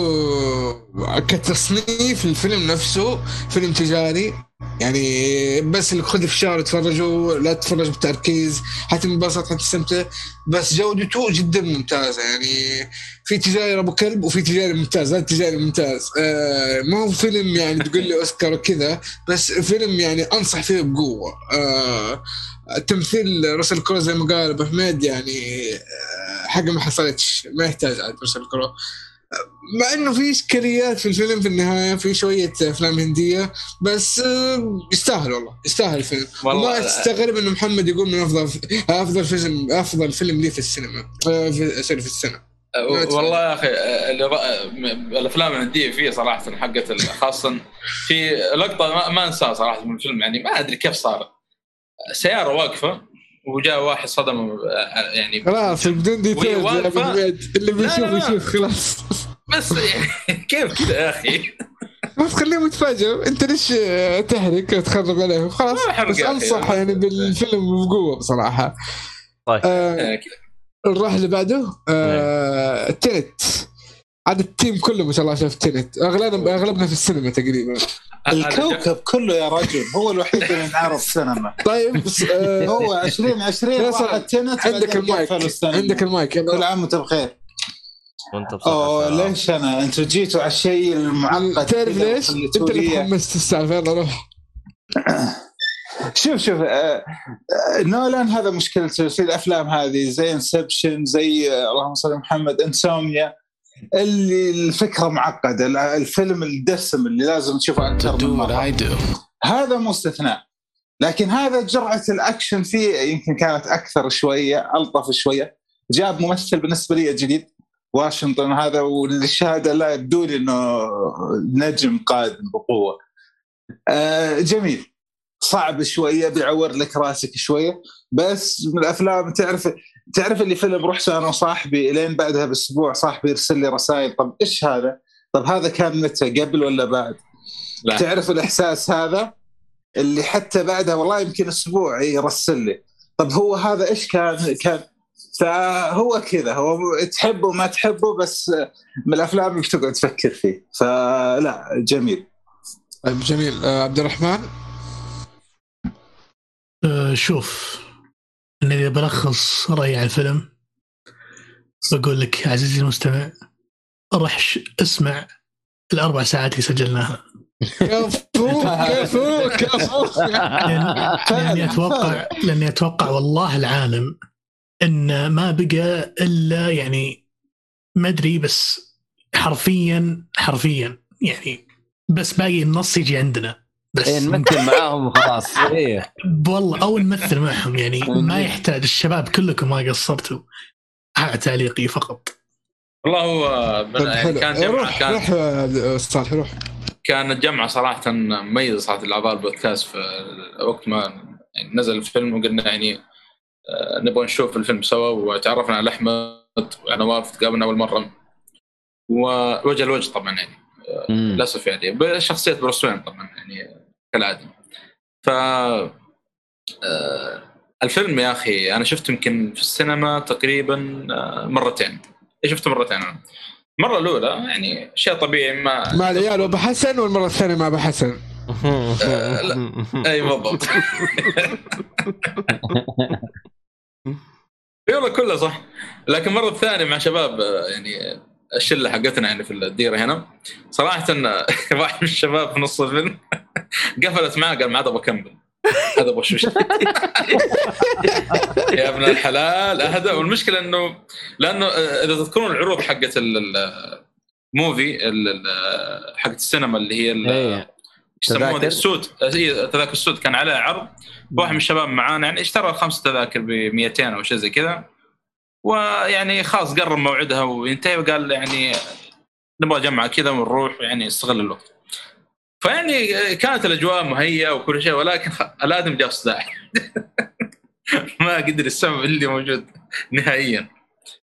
كتصنيف الفيلم نفسه فيلم تجاري. يعني بس اللي خذ في الشارع تفرجوا لا تتفرج بتركيز حتنبسط حتستمتع بس جودته جدا ممتازة. يعني في تجاري ابو كلب وفي تجاري ممتاز. هذا تجاري ممتاز. آه ما هو فيلم يعني تقول لي أوسكار وكذا بس فيلم يعني أنصح فيه بقوة. آه تمثيل راسل كرو زي ما قال أبو حميد يعني حاجة ما حصلتش. ما يحتاج عاد راسل كرو. مع إنه في إشكاليات في الفيلم في النهاية في شوية أفلام هندية بس آه، يستاهل والله يستاهل الفيلم. والله- تستغرب إنه محمد يقول من أفضل أفضل فيلم أفضل فيلم لي في السينما آه، في sorry في السنة. والله يا أخي الأفلام الهندية فيه صراحة حقت خاصة في لقطة ما, ما أنساها صراحة من الفيلم يعني ما أدري كيف صار. سيارة واقفة وجاء واحد صدم يعني خلاص بدون ديتيلز حميد اللي بيشوف. يشوف خلاص. بس يعني كيف كذا يا أخي؟ ما تخليهم يتفاجئوا أنت ليش آه، تحرق وتخرب عليهم خلاص بس. أنصح يعني بالفيلم بقوة بصراحة. طيب. آه نروح اللي بعده. آه تنت عاد التيم كله ما شاء الله شاف تنت اغلبنا أغلبنا في السينما تقريبا. الكوكب كله يا رجل هو الوحيد اللي نعرف سينما. طيب بس آه هو 2020 فيصل، واحد تنت عندك المايك. عندك المايك. كل عام وانت بخير. وانت بصراحة اوه ليش أنا؟ أنتوا جيتوا على الشيء المعقد تعرف ليش؟ أنت اللي لي- تحمست السالفه يلا روح. شوف شوف آه، آه، نولان هذا مشكلته في الأفلام هذه زي Inception زي آه، اللهم صل على محمد Insomnia اللي الفكرة معقدة ال- الفيلم الدسم اللي لازم تشوفه أكثر من مرة. هذا مو استثناء. لكن هذا جرعه الأكشن فيه يمكن كانت أكثر شوية ألطف شوية. جاب ممثل بالنسبة لي جديد. واشنطن هذا والشهادة لله يبدو لي إنه نجم قادم بقوة آه جميل صعب شوية بيعور لك راسك شوية بس من الأفلام تعرف تعرف اللي فيلم رحت أنا وصاحبي لين بعدها بأسبوع صاحبي يرسل لي رسائل طب إيش هذا؟ طب هذا كان متى قبل ولا بعد؟ لا. تعرف الإحساس هذا اللي حتى بعدها والله يمكن أسبوع يرسل لي طب هو هذا إيش كان كان فهو كذا هو تحبه ما تحبه بس من الأفلام اللي تقعد تفكر فيه. فلا جميل. طيب جميل. آه عبد الرحمن؟ آه، شوف أنا إذا بلخص رأيي على الفيلم بقول لك عزيزي المستمع روح ش- اسمع الأربع ساعات اللي سجلناها. كفو كفو كفو. لأن لأني أتوقع لأني أتوقع والله العالم إن ما بقى إلا يعني ما أدري بس حرفيا حرفيا يعني بس باقي النص يجي عندنا. بس إيه، نمثل معاهم وخلاص. إيه. والله أو نمثل معهم يعني ما يحتاج الشباب كلكم ما قصرتوا. هذا تعليقي فقط. والله هو طيب يعني كان جمعه روح كان روح صالح روح. كانت جمعه صراحة مميزه صراحة الأعضاء البودكاست في وقت ما نزل الفيلم وقلنا يعني نبغى نشوف الفيلم سوا وتعرفنا على أحمد. وعلى نواف تقابلنا أول مرة. ووجه لوجه طبعا يعني. آه،. للأسف يعني. بشخصية بروس وين طبعا يعني كالعادة. ف آه، الفيلم يا أخي أنا شفته يمكن في السينما تقريبا آه، مرتين. شفته مرتين أنا. المرة الأولى يعني شيء طبيعي ما مع العيال وابو حسن والمرة الثانية مع أبو حسن. أي بالضبط. اي والله كله صح. لكن المره الثانية مع شباب يعني الشلة حقتنا يعني في الديره هنا. صراحة واحد من الشباب في نص الفيلم قفلت معاه قال ما عاد أبغى أكمل. هذا أبغى شوش يا ابن الحلال. اهدى والمشكلة إنه لأنه آه، إذا تذكرون العروض حقت ال- ال- الموفي ال- ال- حقت السينما اللي هي إيه. يسمونه؟ السود. هي تذاكر السود. كان عليها عرض. واحد من الشباب معانا يعني اشترى خمس تذاكر ب 200 أو شيء زي كذا. ويعني خلاص قرب موعدها وينتهي وقال يعني نبغى جمعة كذا ونروح يعني استغل الوقت. فيعني كانت الأجواء مهيئة وكل شيء ولكن الآدم جاء صداع. ما قدر السبب اللي موجود نهائيا.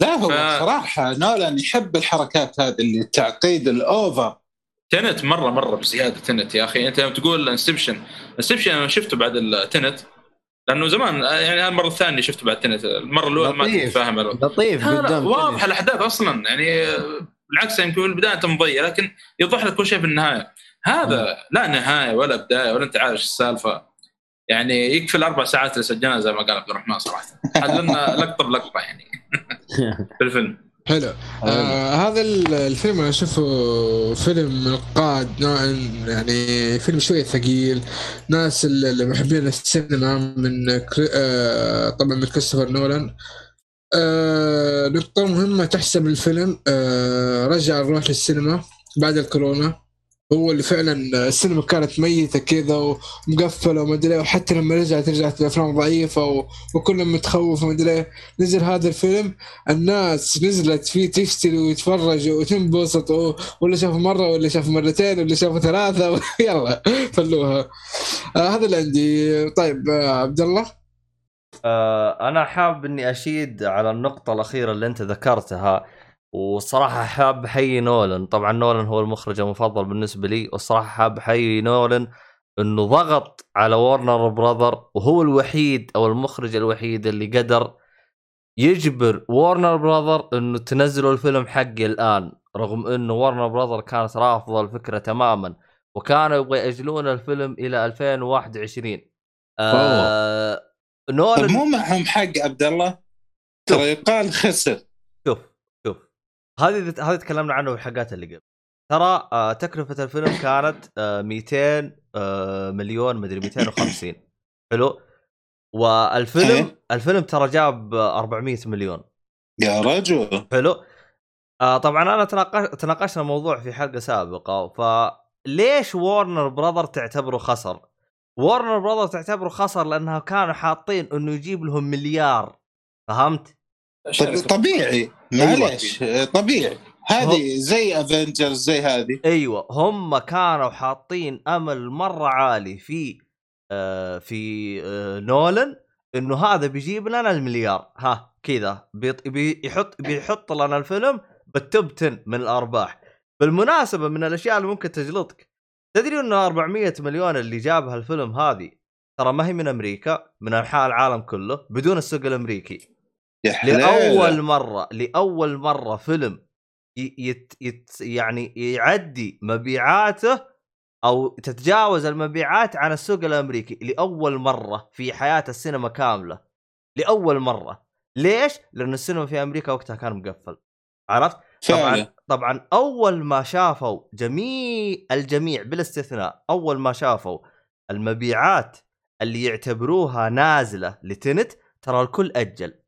لا هو ف- صراحة نولان يحب الحركات هذه اللي التعقيد ال over. Tenet مرة مرة بزيادة Tenet يا أخي. أنت يوم تقول Inception Inception أنا شفته بعد ال Tenet لأنه زمان يعني هذه المرة الثانية شفته بعد Tenet المرة الأولى ما كنت. فاهم. لطيف قدام واضح الأحداث أصلا. يعني بالعكس يمكن في البداية أنت مضيع لكن يوضح لك كل شيء في النهاية. هذا لا نهاية ولا بداية ولا أنت عارف السالفة. يعني يكفي الأربع ساعات اللي سجلنا زي ما قال عبد الرحمن صراحة. حللنا لقطة بلقطة يعني. في الفيلم. حلو. آه. هذا ال- الفيلم أنا أشوفه فيلم منقاد نوعا يعني فيلم شوية ثقيل. ناس ال- اللي محبين السينما من كري آه طبعا من كريستوفر نولان. آه نقطة مهمة تحسب الفيلم. آه رجع الروح للسينما بعد الكورونا. هو اللي فعلا السينما كانت ميتة كذا ومقفلة وما أدري وحتى لما رجعت رجعت الافلام ضعيفة و- وكلنا متخوف وما أدري. نزل هذا الفيلم الناس نزلت فيه تشتري ويتفرج وتنبسط ولا شافوا مرة ولا شافوا مرتين ولا شافوا ثلاثة يلا فلوها. آه هذا اللي عندي. طيب آه عبد الله؟ آه أنا حاب إني أشيد على النقطة الأخيرة اللي أنت ذكرتها. والصراحة حاب احيي نولن، طبعا نولن هو المخرج المفضل بالنسبة لي، والصراحة حاب احيي نولن إنه ضغط على ورنر براذر وهو الوحيد أو المخرج الوحيد اللي قدر يجبر ورنر براذر إنه تنزلوا الفيلم حقي الآن. رغم إنه ورنر براذر كانت رافضه الفكرة تماما وكانوا يبغوا يأجلون الفيلم إلى 2021 آه نولن مو معهم حق عبد الله؟ ترى يقال خسر. هذه هذه تكلمنا عنه في الحلقات اللي قبل. ترى آه تكلفة الفيلم كانت آه 200 آه مليون مدري 250 حلو؟ والفيلم. الفيلم ترى جاب آه، 400 مليون. يا رجل. حلو؟ آه طبعا أنا تناقش تناقشنا موضوع في حلقة سابقة. فليش وورنر براذر تعتبره خسر؟ وورنر براذر تعتبره خسر لأنها كانوا حاطين إنه يجيب لهم مليار. فهمت؟ طب طبيعي. معليش. طبيعي. هذه زي افنجرز زي هذه. أيوه. هم كانوا حاطين أمل مرة عالي في آه في آه نولن إنه هذا بيجيب لنا المليار. ها كذا. بيط- بيحط بيحط لنا الفيلم بالتوب 10 من الأرباح. بالمناسبة من الأشياء اللي ممكن تجلطك تدري إنه 400 مليون اللي جابها الفيلم هذه ترى ما هي من أمريكا من أنحاء العالم كله بدون السوق الأمريكي. يا حلال. لأول مرة لأول مرة فيلم يت يت يعني يعدي مبيعاته أو تتجاوز المبيعات عن السوق الأمريكي لأول مرة في حياة السينما كاملة. لأول مرة. ليش؟ لأن السينما في أمريكا وقتها كان مقفل. عرفت؟ طبعا فعلا. طبعا أول ما شافوا جميع الجميع بلا استثناء أول ما شافوا المبيعات اللي يعتبروها نازلة ل Tenet ترى الكل أجل.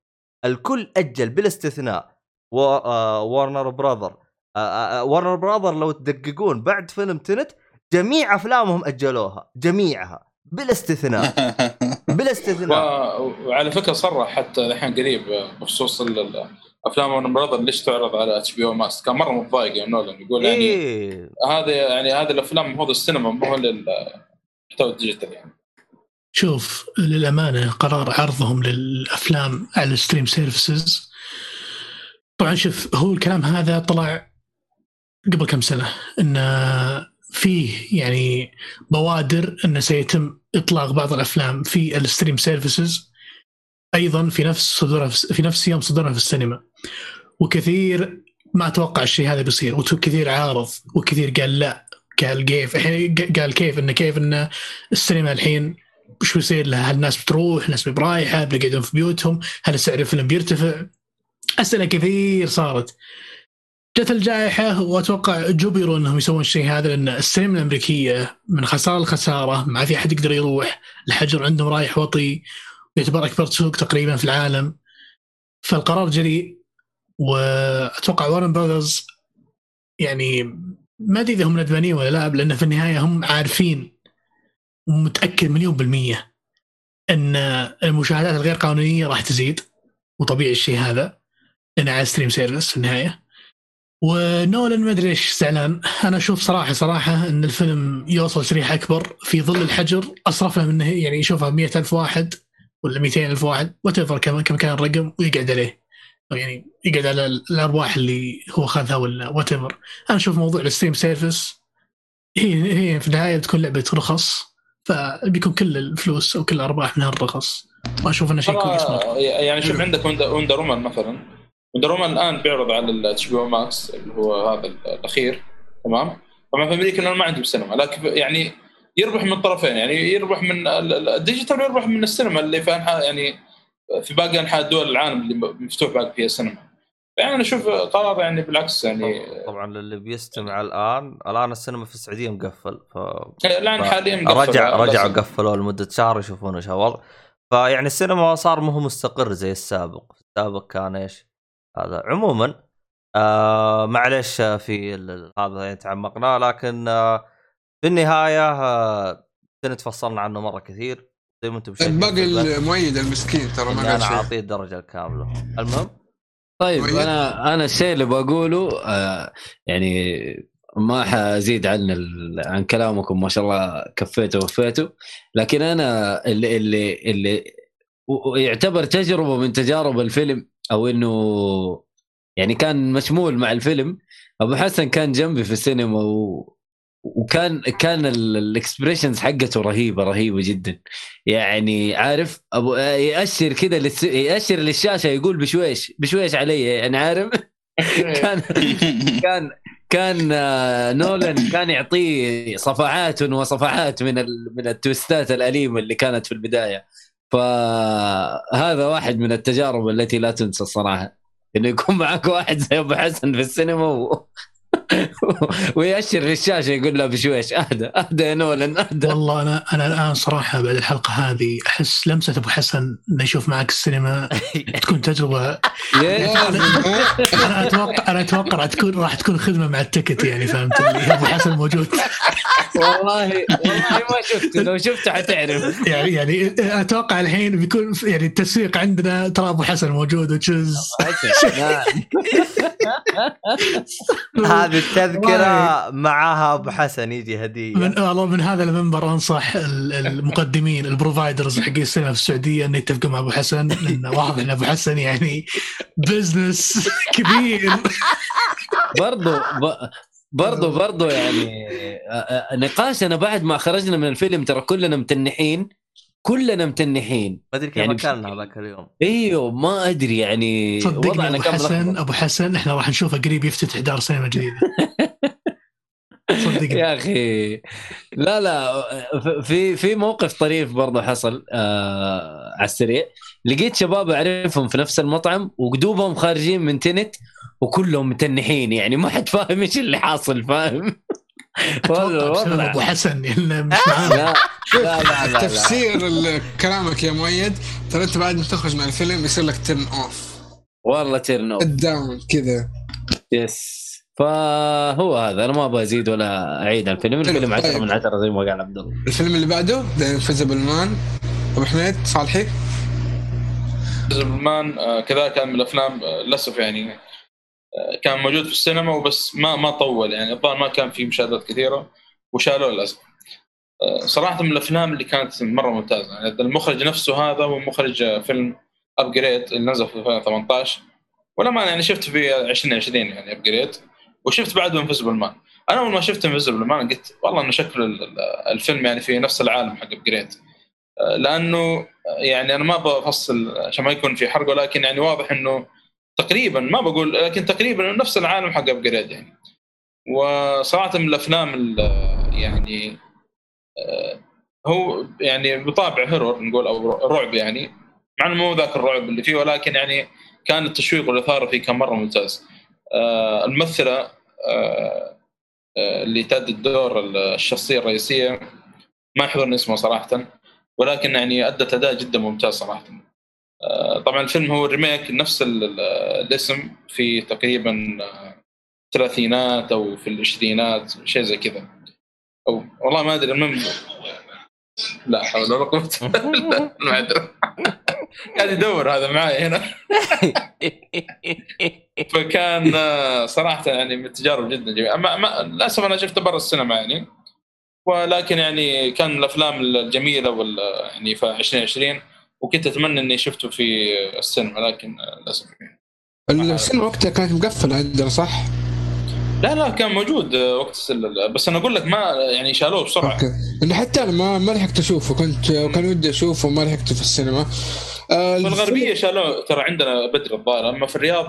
الكل أجل بلا استثناء. و... آه... Warner Brother آه... آه... Warner Brother لو تدققون بعد فيلم Tenet جميع أفلامهم أجلوها جميعها بلا استثناء. بلا استثناء. و- وعلى فكرة صرح حتى الحين قريب بخصوص ال- ال- أفلام Warner Brother ليش تعرض على HBO Max كان مرة متضايق يعني نولان يقول يعني إيه. هذا يعني هذه الأفلام المفروض السينما مو هو للمحتوى ال digital يعني. شوف للأمانة قرار عرضهم للأفلام على ال stream services. طبعا شوف هو الكلام هذا طلع قبل كم سنة إن فيه يعني بوادر إنه سيتم إطلاق بعض الأفلام في ال stream services. أيضا في نفس صدورها في نفس يوم صدورها في السينما. وكثير ناس توقع الشيء هذا بيصير. وكثير عارض وكثير قال لا قال كيف قال كيف انه كيف انه السينما الحين وش بيصير لها؟ هل الناس بتروح؟ الناس برايحة؟ بيقعدون في بيوتهم؟ هل سعر الفيلم بيرتفع؟ أسئلة كثير صارت. جت الجائحة وأتوقع جبروا إنهم يسوون الشيء هذا لأن السينما الأمريكية من خسارة لخسارة ما في أحد يقدر يروح، الحجر عندهم رايح وطي يعتبر أكبر سوق تقريبا في العالم. فالقرار جريء وأتوقع وارن براذرز يعني ما أدري إذا هم ندمانين ولا لا لأن في النهاية هم عارفين ومتأكد مليون بالمية إن المشاهدات الغير قانونية راح تزيد وطبيعي الشيء هذا لأنه على stream service في النهاية. ونولان ما أدري ليش زعلان أنا أشوف صراحة صراحة إن الفيلم يوصل شريحة أكبر في ظل الحجر اصرف له منه يعني يشوفها 100000 واحد ولا 200000 واحد whatever كم كان الرقم ويقعد عليه. أو يعني يقعد على الارباح اللي هو اخذها ولا whatever أنا أشوف موضوع ال stream service هي هي في النهاية بتكون لعبة رخص. فبيكون كل الفلوس أو كل الأرباح منها الرخص ما أشوف إنه شيء كويس مرة. يعني شوف عندك Wonder Woman مثلا. Wonder Woman الآن بيعرض على ال HBO Max اللي هو هذا الأخير. تمام؟ طبعا في أمريكا الآن ما عندهم سينما. لكن يعني يربح من الطرفين يعني يربح من ال- ال- ال digital ويربح من السينما اللي في انحاء يعني في باقي أنحاء دول العالم اللي مفتوح باقي فيها السينما يعني أنا أشوف قرار يعني بالعكس يعني طبعا للي بيستمع الآن الآن السينما في السعودية مقفل ف الان ف- حاليا مقفل رجع رجعوا. قفلوه لمدة شهر يشوفون إيش الوضع. فيعني السينما صار مو هو مستقر زي السابق. السابق كان إيش؟ هذا عموما آه معلش في هذا يعني تعمقنا لكن آه في النهاية آه نتفصلنا عنه مرة كثير. زي ما أنتم شايفين باقي المؤيد المسكين ترى ما قال أنا شيء. اعطيه الدرجة الكاملة. المهم؟ طيب طيب. أنا أنا الشيء اللي بقوله آه يعني ما حزيد عن ال... عن كلامكم ما شاء الله كفيته ووفيته لكن أنا اللي اللي اللي يعتبر تجربة من تجارب الفيلم أو إنه يعني كان مشمول مع الفيلم أبو حسن كان جنبي في السينما و... وكان كان الاكسبريشنز حقته رهيبة رهيبة جدا. يعني عارف أبو يأشر كذا للس... يأشر للشاشة يقول بشويش بشويش علي أنا عارف؟ كان كان كان آه، نولان كان يعطيه صفعات وصفعات من ال... من التويستات الأليمة اللي كانت في البداية. فهذا واحد من التجارب التي لا تنسى الصراحة. إنه يكون معك واحد زي أبو حسن في السينما و... ويأشر للشاشه يقول له بشويش أهدى أهدى يا نولان أهدى. والله أنا أنا الآن صراحة بعد الحلقة هذه أحس لمسة أبو حسن إنه يشوف معك السينما تكون تجربة؟ أنا أتوقع أنا أتوقع راح تكون راح تكون خدمة مع التكت يعني فهمت؟ أبو حسن موجود. والله والله ما شفته لو شفته حتعرف. يعني يعني أتوقع الحين بيكون يعني التسويق عندنا ترى أبو حسن موجود وتشوز هذه التذكره معاها أبو حسن يجي هدية. من والله من هذا المنبر أنصح ال- المقدمين ال providers حق السينما في السعودية انه يتفقوا مع أبو حسن لأنه واضح إن أبو حسن يعني business كبير. برضو ب... برضو برضو يعني نقاشنا بعد ما خرجنا من الفيلم ترى كلنا متنحين. كلنا متنحين. ما أدري كيف يعني أكلنا هذاك اليوم. أيوه ما أدري يعني صدقني وضعنا أبو حسن. أبو حسن إحنا راح نشوفه قريب يفتتح دار سينما جديدة. صدقني. يا أخي. لا لا في في موقف طريف برضه حصل آه على السريع. لقيت شباب أعرفهم في نفس المطعم وقدوبهم خارجين من تنت وكلهم متنحين يعني ما حد فاهم إيش اللي حاصل فاهم؟ وضع- أبو حسن مش معانا. لا لا لا. تفسير كلامك يا مؤيد. ترى أنت بعد ما تخرج من الفيلم يصير لك turn off والله turn off ال down كذا. yes فهو هذا أنا ما أبغى أزيد ولا أعيد عن الفيلم الفيلم 10 طيب. من 10 زي ما قال عبد الله. الفيلم اللي بعده The Invisible Man أبو حميد صالحي. Man آه، كذا كان من الأفلام آه، للأسف يعني آه، كان موجود في السينما وبس ما ما طول يعني الظاهر ما كان في مشاهدات كثيرة وشالوه للأسف. آه، صراحة من الأفلام اللي كانت مرة ممتازة يعني المخرج نفسه هذا هو مخرج آه، فيلم Upgrade اللي نزل في 2018 ولا ما يعني شفت في 2020 يعني Upgrade وشفت بعده Invisible Man أنا أول ما شفت Invisible Man قلت والله إنه شكل ال- ال- الفيلم يعني في نفس العالم حق Upgrade لأنه يعني أنا ما بفصل عشان ما يكون في حرق ولكن يعني واضح إنه تقريبا ما بقول لكن تقريبا نفس العالم حق Upgrade يعني. وصراحة من الأفلام ال- يعني آه، هو يعني بطابع هيرور نقول أو رعب يعني. مع إنه مو ذاك الرعب اللي فيه ولكن يعني كان التشويق والإثارة فيه كان مرة ممتاز. آه، الممثلة آه، اللي تأدي الدور الشخصية الرئيسية ما يحضرني اسمه صراحة ولكن يعني أدت أداء جدا ممتاز صراحة. طبعا الفيلم هو ريميك نفس ال- ال- الاسم في تقريبا آه، الثلاثينات أو في العشرينات شيء زي كذا. أو والله ما أدري المهم لا حول ولا قوة إلا بالله قاعد يدور هذا معي هنا. فكان آه، صراحة يعني من التجارب جدا جميلة. ما ما للأسف أنا شفته برا السينما يعني. ولكن يعني كان من الأفلام الجميلة وال يعني في 2020 وكنت أتمنى إني شفته في السينما لكن آه، للأسف. السينما وقتها كانت مقفلة عندنا صح؟ لا لا كان موجود آه، وقت. بس أنا أقول لك ما يعني شالوه بسرعة. okay. حتى أنا ما ما لحقت أشوفه كنت كان ودي أشوفه وما لحقته في السينما. آه في الغربية شالوه ترى عندنا بدري الظاهر أما في الرياض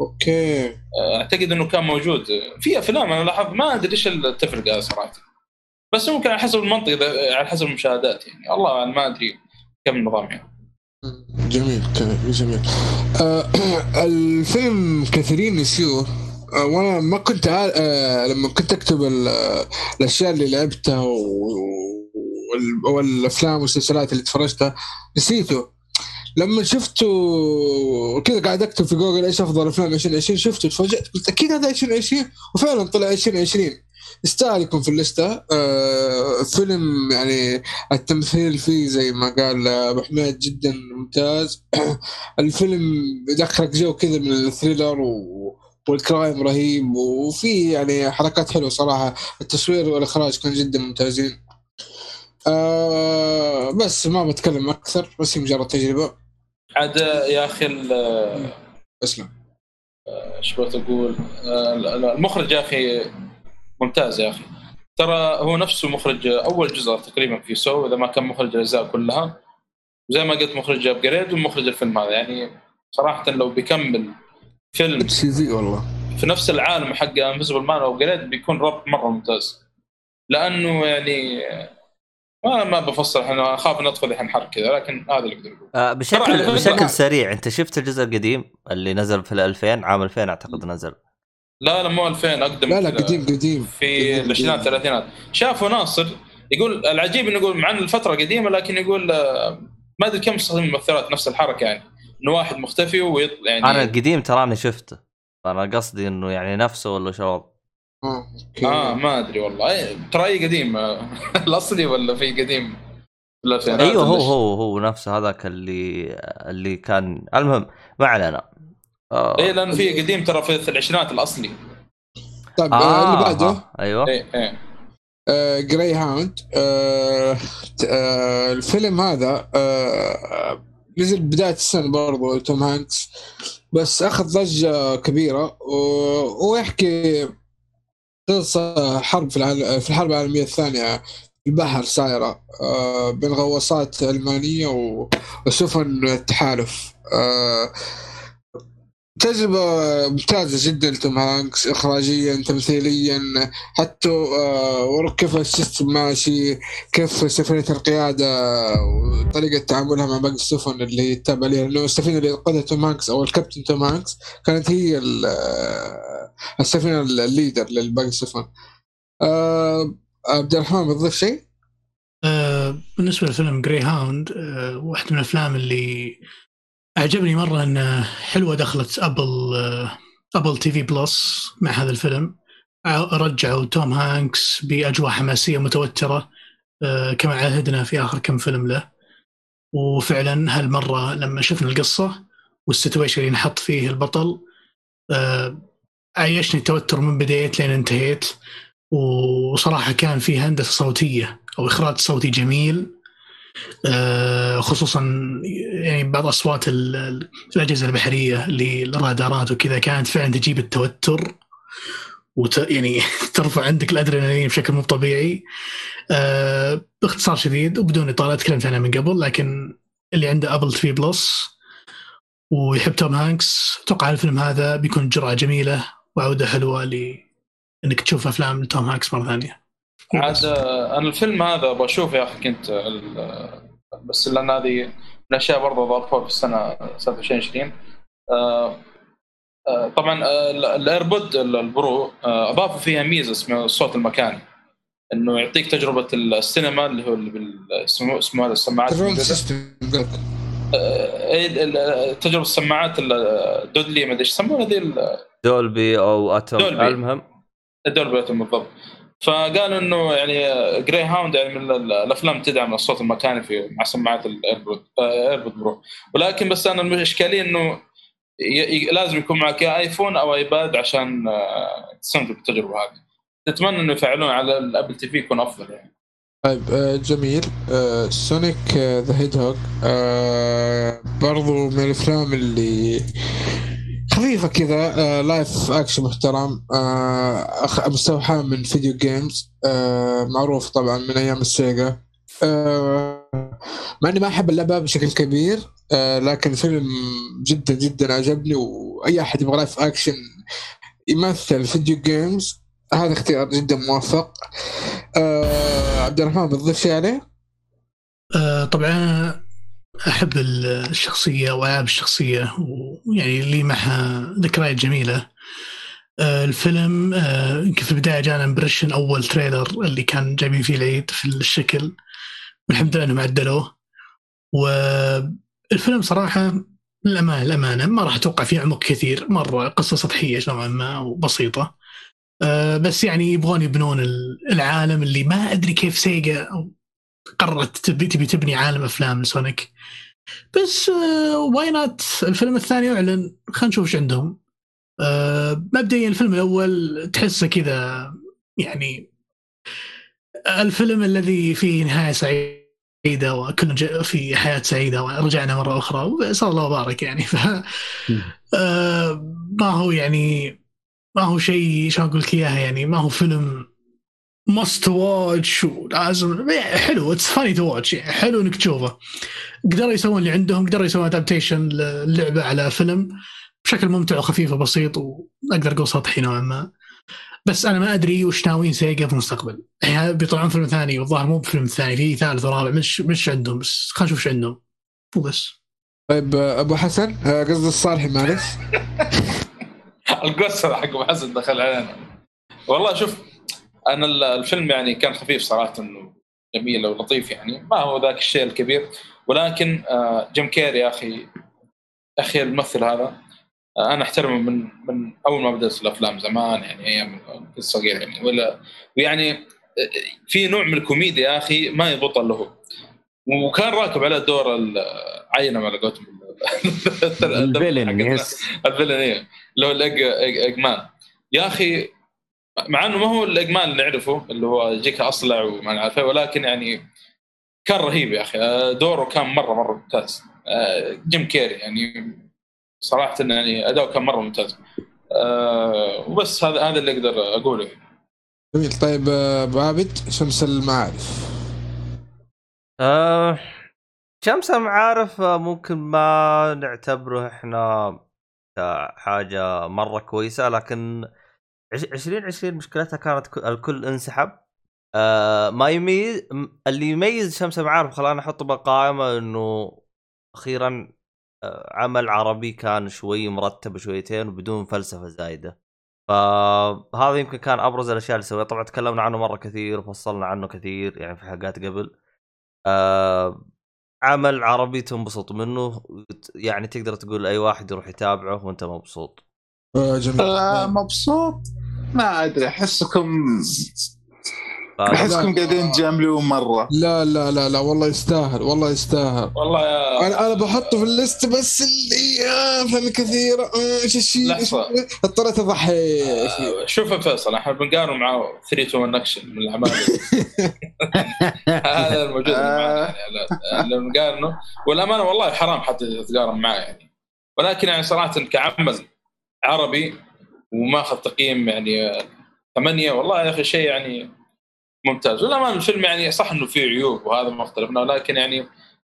okay. واعتقد إنه كان موجود. في أفلام أنا لاحظت ما أدري إيش التفرقه صراحة. بس ممكن على حسب المنطقة على حسب المشاهدات يعني. الله ما أدري. كم النظام يعني؟ جميل كان جميل. آه الفيلم كثيرين نسيوه آه وأنا ما كنت. آه لما كنت أكتب ال- الأشياء اللي لعبتها والأفلام والمسلسلات اللي تفرجتها نسيته. لما شفته كذا قاعد أكتب في جوجل إيش أفضل أفلام 2020 شفته تفاجأت قلت أكيد هذا 2020 وفعلا طلع 2020 يستاهل يكون في الليستة. آه فيلم يعني التمثيل فيه زي ما قال أبو حميد جدا ممتاز. الفيلم يدخلك جو كذا من ال thriller و... وال crime رهيب. وفي يعني حركات حلوة صراحة. التصوير والإخراج كان جدا ممتازين. آه بس ما بتكلم أكثر. بس هي مجرد تجربة. عاد يا أخي اسلم إيش بغيت أقول؟ آه، المخرج يا أخي ممتاز يا أخي. ترى هو نفسه مخرج أول جزء تقريبا في Saw إذا ما كان مخرج الأجزاء كلها. زي ما قلت مخرج Upgrade ومخرج الفيلم هذا. يعني صراحة لو بيكمل فيلم سي في والله. في نفس العالم حق Invisible Man أو Upgrade بيكون ربط مرة ممتاز. لأنه يعني ما ما بفصل أنا أخاف ان ادخل الحين حرق كذا لكن هذا اللي أقدر أقوله. آه، بشكل بشكل. سريع أنت شفت الجزء القديم اللي نزل في ال 2000 عام 2000 أعتقد نزل؟ لا لا مو 2000 أقدم لا لا. قديم قديم في. العشرينات الثلاثينات شافوا ناصر يقول العجيب إنه يقول مع إن الفترة قديمة لكن يقول آه، ما أدري كم استخدم الممثلات نفس الحركة يعني إنه واحد مختفي ويطلع يعني أنا القديم تراني شفته أنا قصدي إنه يعني نفسه ولا شو آه أوكي آه ما أدري والله إيه، ترى أي قديم آه، الأصلي ولا في قديم؟ أيوه هو؟ هو هو نفسه هذاك اللي اللي كان المهم ما علينا آه. إيه لأن في قديم ترى في العشرينات الأصلي. طيب آه اللي بعده؟ آه. أيوه. إيه إيه. آه Greyhound آه آه الفيلم هذا آه نزل بداية السنة برضو توم هانكس. بس أخذ ضجة كبيرة ويحكي قصة حرب في, العال... في الحرب العالمية الثانية في البحر سايرة آه بين غواصات ألمانية وسفن التحالف. آه تجربة ممتازة جدا لتوم هانكس إخراجيا تمثيليا حتى آه، كيف ال system ماشي كيف سفينة القيادة وطريقة تعاملها مع باقي السفن اللي يتابع عليها لأنه السفينة اللي قادها توم هانكس أو الكابتن توم هانكس كانت هي آه، السفينة ال leader لباقي السفن آه، عبد الرحمن بتضيف شيء؟ بالنسبة لفيلم Greyhound واحد من الأفلام اللي أعجبني مرة انه حلوة دخلت Apple Apple TV Plus مع هذا الفيلم. رجعوا توم هانكس بأجواء حماسية متوترة آه، كما عهدنا في آخر كم فيلم له. وفعلا هالمرة لما شفنا القصة وال situation اللي نحط فيه البطل آه، عيشني التوتر من بديت لين انتهيت. وصراحة كان في هندسة صوتية أو إخراج صوتي جميل. خصوصا يعني بعض أصوات ال- ال- الأجهزة البحرية اللي الرادارات وكذا كانت فعلا تجيب التوتر وت يعني ترفع عندك الأدرينالين بشكل مو طبيعي. آه، باختصار شديد وبدون إطالة تكلمت عنها من قبل لكن اللي عنده Apple TV Plus ويحب توم هانكس أتوقع الفيلم هذا بيكون جرعة جميلة وعودة حلوة ل انك تشوف أفلام توم هانكس مرة ثانية. عاد أنا الفيلم هذا بشوف يا أخي كنت ال- بس لأن هذه من الأشياء برضه ضافوها في السنة سنة 2020 آه، آه، طبعا آه، ال- ال AirPod ال- ال Pro أضافوا فيها ميزة اسمها الصوت المكاني. إنه يعطيك تجربة السينما اللي هو اللي بال- اسمه اسمه هذا السماعات آه، إيه، ال- ال- تجربة السماعات ال- Dolby ما أدري إيش يسمونها ذي ال- Dolby أو Atmos Dolby. المهم. ال Dolby Atmos بالضبط. فقالوا إنه يعني Greyhound يعني من ال- الأفلام تدعم الصوت المكاني في مع سماعات ال AirPod AirPod Pro ولكن بس أنا الاشكاليه إنه لازم يكون معك يا iPhone أو iPad عشان آه، تستمتع بالتجربة هذه. اتمنى إنه يفعلون على ال Apple TV يكون أفضل يعني. طيب آه، جميل. Sonic the Hedgehog برضو من الأفلام اللي خفيفة كذا آه، live action محترم. آه، مستوحاة من video games آه، معروف طبعا من أيام السيجا. آه، مع إني ما أحب اللعبة بشكل كبير آه، لكن الفيلم جدا جدا عجبني وأي أحد يبغى live action يمثل video games هذا اختيار جدا موفق. آه عبد الرحمن بتضيف شيء عليه؟ آه، طبعا أحب الشخصية وألعاب الشخصية ويعني لي معها ذكريات جميلة. آه، الفيلم آه، يمكن في البداية جانا impression أول trailer اللي كان جايبين فيه العيد في الشكل والحمد لله إنهم عدلوه. والفيلم صراحة للأمانة الامانه ما راح أتوقع فيه عمق كثير مرة قصة سطحية نوعا ما وبسيطة. آه، بس يعني يبغون يبنون ال- العالم اللي ما أدري كيف سيجا أو قررت تبي تبي تبني عالم أفلام لسونيك. بس why not الفيلم الثاني أعلن. خلينا نشوف إيش عندهم. آه، مبدئيا الفيلم الأول تحسه كذا يعني الفيلم الذي فيه نهاية سعيدة وكل ج- في حياة سعيدة ورجعنا مرة أخرى وصلى الله وبارك يعني. ف آه، ما هو يعني ما هو شيء شلون أقول لك اياها يعني ما هو فيلم must watch ولازم حلو it's funny to watch حلو إنك تشوفه. قدروا يسوون اللي عندهم قدروا يسوون adaptation للعبة على فيلم بشكل ممتع وخفيف وبسيط وأقدر أقول سطحي نوعا ما. بس أنا ما أدري وش ناويين سيجا في المستقبل. يعني بيطلعون فيلم ثاني والظاهر مو بفيلم ثاني في ثالث ورابع مش مش عندهم بس خلينا نشوف إيش عندهم. وبس طيب أبو حسن قصدي الصالحي معلش القصة حق أبو حسن دخل علينا. والله شوف أنا ال- الفيلم يعني كان خفيف صراحة جميل ولطيف يعني ما هو ذاك الشيء الكبير. ولكن آه، جيم كيري يا أخي أخي الممثل هذا آه، أنا أحترمه من من أول ما بدأت الأفلام زمان يعني أيام كنت صغير يعني. ولا ويعني آه، في نوع من الكوميديا يا أخي ما يضبط إلا هو. وكان راكب على دور الفيلن على قولتهم. ال villain yes ال villain إيه. اللي هو ال Egg Eggman يا أخي مع إنه ما هو ال Eggman اللي نعرفه اللي هو يجيك أصلع وما نعرف إيه، ولكن يعني كان رهيب يا أخي. آه، دوره كان مرة مرة ممتاز. آه، جيم كيري يعني صراحة يعني أداؤه كان مرة ممتاز. آه، وبس هذا هذا اللي أقدر أقوله. جميل. طيب أبو عابد شمس المعارف. آه شمس المعارف ممكن ما نعتبره إحنا حاجة مرة كويسة لكن 2020 مشكلتها كانت الكل انسحب. آه ما يميز اللي يميز شمس المعارف خلاني احطه بالقائمة إنه أخيرا آه عمل عربي كان شوي مرتب شويتين وبدون فلسفة زايدة. فهذا يمكن كان أبرز الأشياء اللي سويها طبعا تكلمنا عنه مرة كثير وفصلنا عنه كثير يعني في حلقات قبل. آه عمل عربي تنبسط منه. يعني تقدر تقول أي واحد يروح يتابعه وأنت مبسوط. آه، جميل. آه، مبسوط. ما أدري احسكم ف- أحسكم قاعدين تجاملون مرة. لا لا لا لا والله يستاهل والله يستاهل. والله يا أنا أنا بحطه في الليست بس اللي آه، افلام كثيره آه، إيش الشيء. اضطريت أضحي. فيه. آه، شوف يا فيصل إحنا بنقارن معاه 3 to 1 اكشن من الأعمال. هذا الموجود اللي معنا يعني بنقارنه. والأمانة والله حرام حتى تتقارن معاه يعني. ولكن يعني صراحة كعمل عربي وماخذ تقييم يعني آه، ثمانية. والله يا أخي شيء يعني ممتاز. والأمانة الفيلم يعني صح إنه فيه عيوب وهذا ما اختلفنا ولكن يعني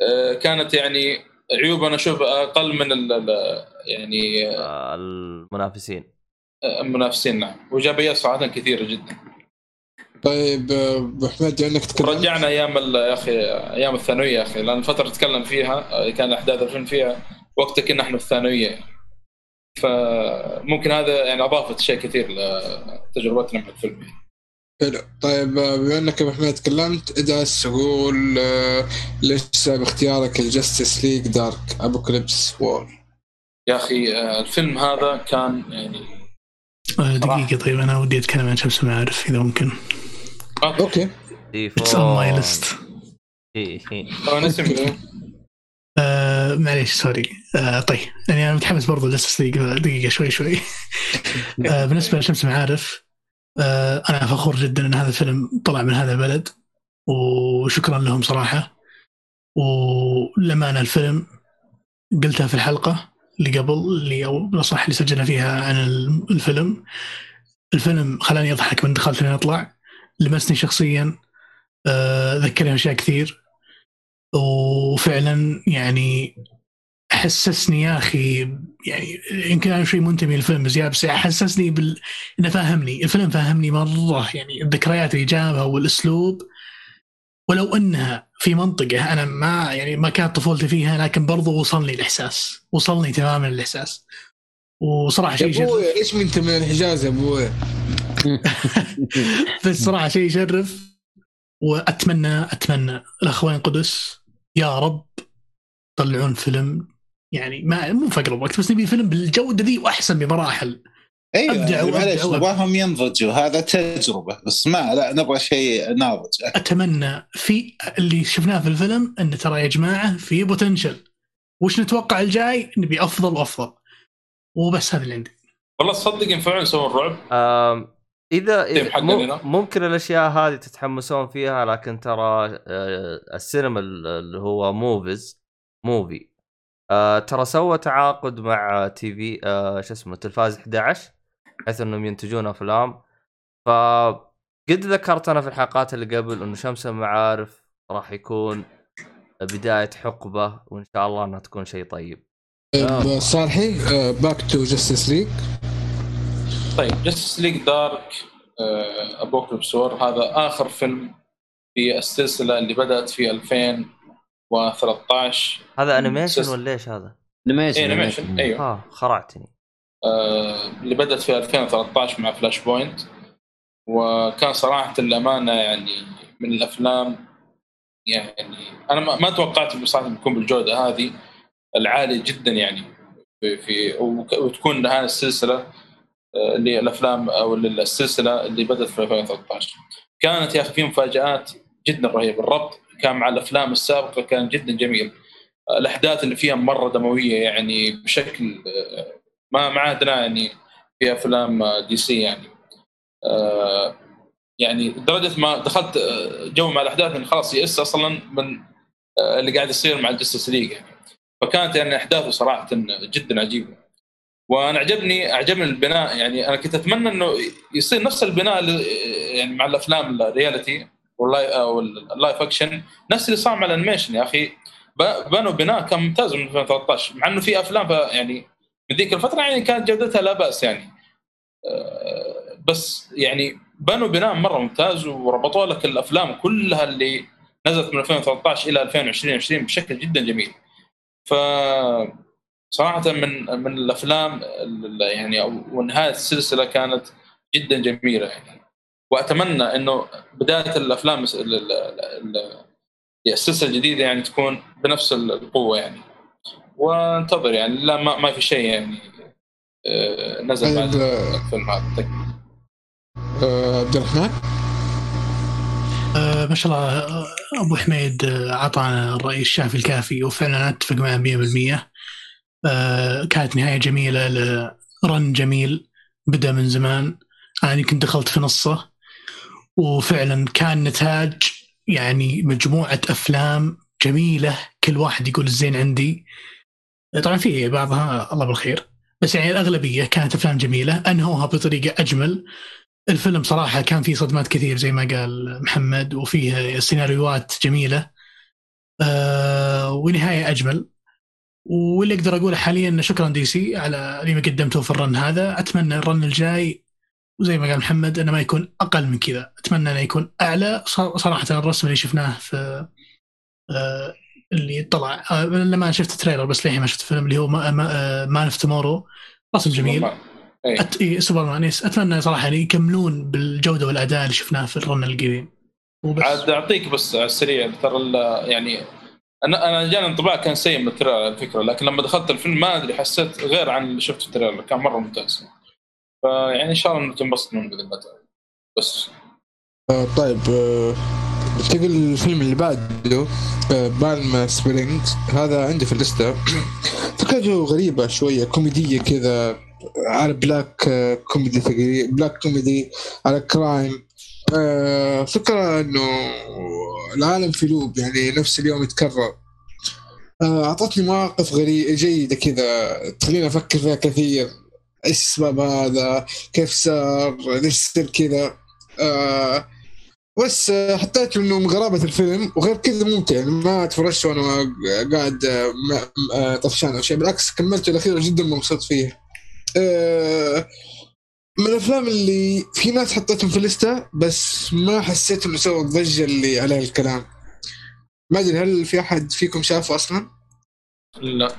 آه، كانت يعني عيوب أنا أشوف أقل من ال- ال- يعني آه، المنافسين. المنافسين نعم. وايجابيات صراحة كثيرة جدا. طيب أبو حميد انك تكلمت رجعنا أيام ال- يا أخي أيام الثانوية يا أخي لأن الفترة تتكلم فيها كان أحداث الفيلم فيها وقتها كنا إحنا في الثانوية. يعني. فممكن هذا يعني أضافت شيء كثير لتجربتنا مع الفيلم. يعني. حلو. طيب بما أنك ابو حميد تكلمت ادعس قول آه، ليش سبب اختيارك ال Justice League Dark Apokolips War يا أخي آه، الفيلم هذا كان يعني آه، دقيقة طيب أنا ودي أتكلم عن شمس المعارف إذا ممكن. Okay. It's on my list طبعا اسم. آه، معليش sorry. آه طيب. يعني أنا متحمس برضو لسه دقيقه دقيقة شوي شوي. آه بالنسبة لشمس معارف آه أنا فخور جدا إن هذا الفيلم طلع من هذا البلد وشكرا لهم صراحة. ولما الفيلم قلتها في الحلقة اللي قبل اللي أو صح اللي سجلنا فيها عن الفيلم الفيلم خلاني أضحك من دخلت لين أطلع. لمسني شخصيا آه ذكرني أشياء كثير. وفعلا يعني حسسني يا أخي يعني يمكن أنا شوي منتمي للفيلم بزياده بس حسسني بال إنه فاهمني الفيلم فاهمني مرة يعني الذكريات اللي جابها والأسلوب. ولو أنها في منطقة أنا ما يعني ما كانت طفولتي فيها لكن برضو وصلني الإحساس. وصلني تماما الإحساس. وصراحة شيء أبوي إيش من من الحجاز يا أبوي؟ بس صراحة شيء يشرف وأتمنى أتمنى الاخوين قدس يا رب طلعون فيلم. يعني ما مو فقر وقت بس نبي فيلم بالجوده ذي وأحسن بمراحل. أيوه أبدع يعني معليش. نبغاهم ينضجوا هذا تجربة بس ما لا نبغى شيء ناضج. أتمنى في اللي شفناه في الفيلم إن ترى يا جماعة في potential وش نتوقع الجاي؟ نبي أفضل وأفضل. وبس هذا اللي عندي. والله تصدق ان فعلا سووا الرعب آم، إذا إذا. ممكن الأشياء هذه تتحمسون فيها لكن ترى آه، السينما اللي هو movies movie. آه، ترى سوى تعاقد مع تي في آه، شو اسمه تلفاز 11 بحيث أنهم ينتجون أفلام. ف قد ذكرت أنا في الحلقات اللي قبل إنه شمس المعارف راح يكون بداية حقبة وإن شاء الله إنها تكون شيء طيب. طيب صالحي back to Justice League طيب Justice League Dark Apokolips War هذا آخر فيلم في السلسلة اللي بدأت في 2013 هذا animation ولا إيش هذا؟ animation animation أيوه آه خرعتني. آه، اللي بدأت في 2013 مع Flashpoint وكان صراحة الأمانة يعني من الأفلام يعني أنا ما ما توقعت إنه صراحة بيكون بالجودة هذه العالية جدا يعني في, في وتكون هذه السلسلة. آه، اللي الأفلام أو السلسلة اللي بدأت في 2013 كانت يا أخي في مفاجآت جدا رهيبة. الربط كان مع الأفلام السابقة كان جدا جميل. آه، الأحداث اللي فيها مرة دموية يعني بشكل آه، ما ما عهدنا يعني في أفلام DC يعني. يعني لدرجة ما دخلت جو مع الأحداث اني خلاص يئس أصلا من اللي قاعد يصير مع ال Justice League يعني. فكانت يعني أحداثه صراحة جدا عجيبة. وأنا عجبني أعجبني البناء. يعني أنا كنت أتمنى إنه يصير نفس البناء يعني مع الأفلام ال reality وال li أو ال live action نفس اللي صار مع ال animation يا أخي. بنوا بناء كان ممتاز من 2013 مع إنه في أفلام يعني من ذيك الفترة يعني كانت جودتها لا بأس يعني. آه، بس يعني بنوا بناء مرة ممتاز وربطوا لك الأفلام كلها اللي نزلت من 2013 إلى 2020 بشكل جدا جميل. ف صراحة من من الأفلام ال- يعني أو- ونهايه السلسلة كانت جدا جميلة يعني. وأتمنى إنه بداية الأفلام الس- ال- ال- ال- السلسلة الجديدة يعني تكون بنفس القوة يعني. وانتظر يعني لا ما, ما في شيء يعني آه، نزل بعد طيب، آه، الفيلم هذا. آه، عبد الرحمن؟ ما شاء الله أبو حميد اعطانا الراي الشافي الكافي وفعلا أتفق معه 100% آه كانت نهاية جميلة لرن جميل بدأ من زمان. أنا يمكن دخلت في نصه. وفعلا كان نتاج يعني مجموعة أفلام جميلة. كل واحد يقول الزين عندي. طبعا في بعضها الله بالخير. بس يعني الأغلبية كانت أفلام جميلة. انهوها بطريقة أجمل. الفيلم صراحة كان فيه صدمات كثير زي ما قال محمد وفيه سيناريوهات جميلة. آه ونهاية أجمل. واللي أقدر أقوله حاليا شكرا DC على اللي ما قدمته في ال run هذا. أتمنى ال run الجاي وزي ما قال محمد إنه ما يكون أقل من كذا. أتمنى إنه يكون أعلى صراحة الرسم اللي شفناه في آه، اللي طلع. آه، لما شفت trailer بس للحين ما شفت الفيلم اللي هو Man of Tomorrow رسم جميل. إيه. أت... إيه سوبرمان. yes أتمنى صراحة يعني يكملون بالجودة والأداء اللي شفناه في ال run القديم. وبس. عاد أعطيك بس على السريع ترى يعني أنا أنا جاني انطباع كان سيء من ال trailer على فكرة لكن لما دخلت الفيلم ما أدري حسيت غير عن اللي شفته في ال trailer كان مرة ممتاز. فيعني إن شاء الله إنه تنبسط منه بإذن الله تعالى. بس. آه طيب آه ننتقل للفيلم اللي بعده آه Palm Springs هذا عندي في ال list. فكرته غريبة شوية كوميدية كذا على black comedy black comedy على crime آه فكرة إنه العالم في loop يعني نفس اليوم يتكرر. آه، أعطتني مواقف غريبه جيدة كذا تخليني أفكر فيها كثير. إيش السبب هذا؟ كيف صار؟ ليش صار كذا؟ آه بس حطيت إنه من غرابة الفيلم وغير كذا ممتع يعني ما تفرجت وأنا قاعد طفشان أو شيء بالعكس كملت الأخير جدا مبسوط فيه. آه من الأفلام اللي في ناس حطيتهم في الليستة بس ما حسيت إنه سوى الضجة اللي عليها الكلام. ما أدري هل في أحد فيكم شافه أصلا؟ لا.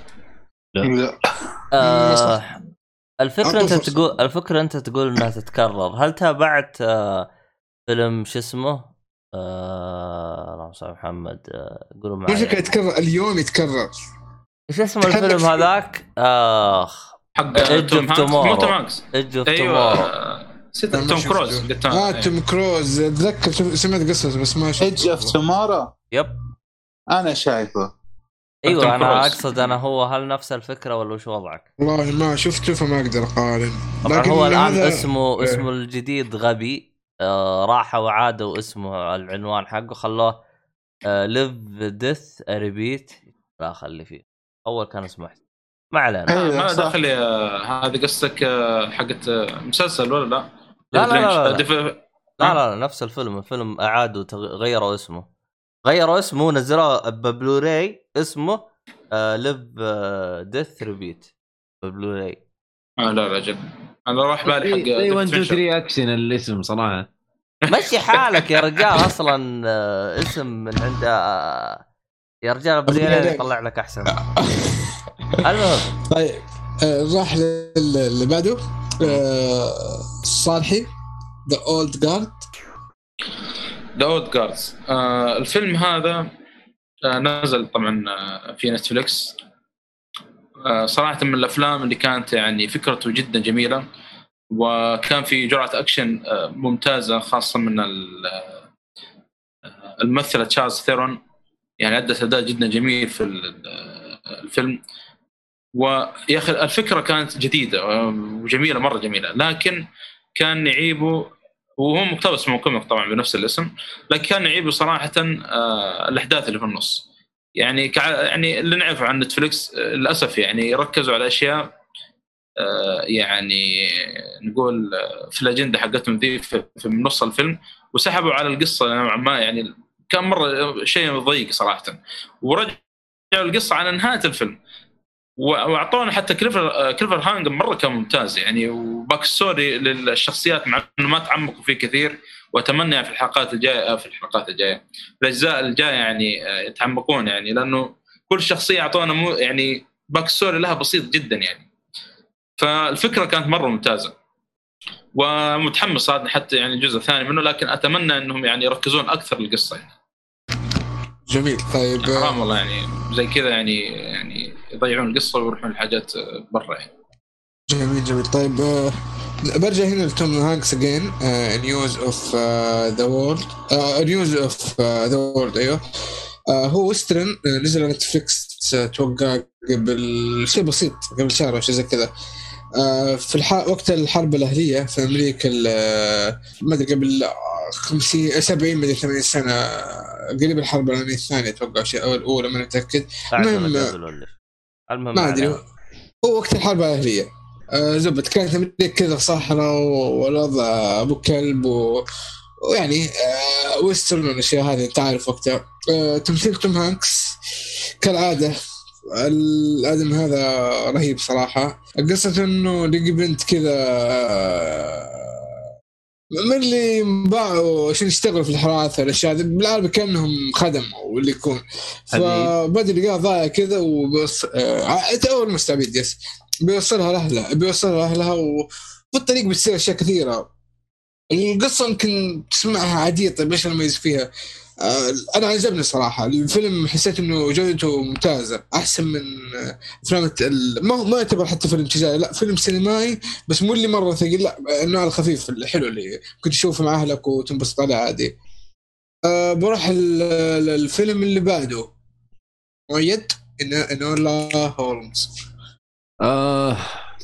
لا. آه الفكرة أعطوا أنت. تقول الفكرة أنت تقول إنها تتكرر. هل تابعت آه فيلم شو اسمه؟ آه اللهم صل على محمد. آه قولوا مو معي. فكره يتكرر اليوم يتكرر. إيش اسم تحدث الفيلم. هذاك؟ أخ. حق Edge توم of هانكس مو. توم هانكس ايدج اوف أيوه تومورو توم. كروز آه. توم كروز اتذكر سمعت قصته بس ما شفته ايدج اوف تومورو يب أنا شايفه أيوه أنا. أقصد أنا هو هل نفس الفكرة ولا وش وضعك؟ والله ما شفته فما أقدر أقارن طبعا لكن هو الآن هذا- اسمه إيه. اسمه الجديد غبي آه راحوا وعادوا اسمه العنوان حقه خلوه ليف ديث ريبيت لا خلي فيه أول كان اسمه. ما علينا. آه، أيوة، ما صح. دخل يا- هذه قصتك آه، حقت آه، مسلسل ولا لا؟ لا، لا، لا، لا. آه، لا لا لا نفس الفيلم. الفيلم اعادوا غيروا اسمه. غيروا اسمه ونزلوه ببلوراي اسمه آه ليف ديث ريبيت ببلوراي. آه لا لا جد. أنا راح بالي حق اي 1 2 ديفيد فينشر. 3 اكشن الاسم صراحة. مشي حالك يا رجال أصلا آه اسم من عند آه يا رجال أبغى يطلع لك أحسن. المهم طيب آه راح لل- اللي بعده. آه صالحي The Old Guard The Old Guards الفيلم هذا آه نزل طبعا في Netflix آه صراحة من الأفلام اللي كانت يعني فكرته جدا جميلة وكان في جرعة أكشن آه ممتازة خاصة من ال- الممثلة تشارليز ثيرون. يعني أدت أداء جدا جميل في ال- الفيلم. ويا أخي الفكرة كانت جديدة وجميله مرة جميلة. لكن كان يعيبه وهو مقتبس من comic طبعا بنفس الاسم لكن كان يعيبه صراحة آه، الأحداث اللي في النص. يعني كع... يعني اللي نعرفه عن نتفلكس آه، للأسف يعني ركزوا على أشياء آه، يعني نقول في الأجندة حقتهم ذي في نص الفيلم وسحبوا على القصة نوعا ما. يعني كان مرة شيء ضيق صراحة. ورجعوا القصة على نهاية الفيلم. وأعطونا حتى cliff cliffhanger مرة كان ممتاز يعني و back story للشخصيات مع إنه ما تعمقوا فيه كثير وأتمنى في الحلقات الجاية في الحلقات الجاية الأجزاء الجاية يعني آه، يتعمقون يعني لأنه كل شخصية أعطونا مو يعني back story لها بسيط جدا يعني. فالفكرة كانت مرة ممتازة. ومتحمس صراحة حتى يعني الجزء الثاني منه لكن أتمنى إنهم يعني يركزون أكثر للقصة يعني. جميل. طيب حرام والله يعني زي كذا يعني يعني يضيعون القصة ويروحون لحاجات برا يعني. جميل جميل. طيب آه، برجع هنا لتوم هانكس again News of the World News of the World أيوه. آه، هو western آه، نزل على نتفلكس أتوقع قبل شيء بسيط قبل شهر أو شيء زي كذا. في الح... وقت الحرب الأهلية في أمريكا آه، ما أدري قبل 50 70 مدري 80 سنة آه، قريب الحرب العالمية الثانية أتوقع شيء أو الأولى ما متأكد. المهم، ما أدري. علينا. هو وقت الحرب الأهلية. آه زبد كانت أمريكا كذا صحراء والوضع أبو كلب و... ويعني آه western والاشياء هذه أنت عارف وقتها. آه تمثيل توم هانكس كالعادة الادم هذا رهيب صراحة. قصة إنه لقي بنت كذا آه، من اللي انباعوا عشان يشتغلوا في الحراثه والأشياء هذه بالعربي كأنهم خدم أو اللي يكون. فبدا لقاه ضايع كذا وبيوص... آه... أول مستعبد yes. بيوصلها لاهلها بيوصلها لاهلها وفي الطريق بتصير أشياء كثيرة. القصة يمكن تسمعها عادية طيب إيش المميز فيها؟ آه، أنا عجبني صراحة. الفيلم حسيت إنه جودته ممتازة أحسن من آه، افلام ال- ما ما يعتبر حتى فيلم تجاري لا فيلم سينمائي بس مو اللي مرة ثقيل لا النوع الخفيف الحلو اللي كنت تشوفه مع أهلك وتنبسط عليه عادي. أه بروح ال- ال- الفيلم اللي بعده. مؤيد؟ إنولا هولمز. آه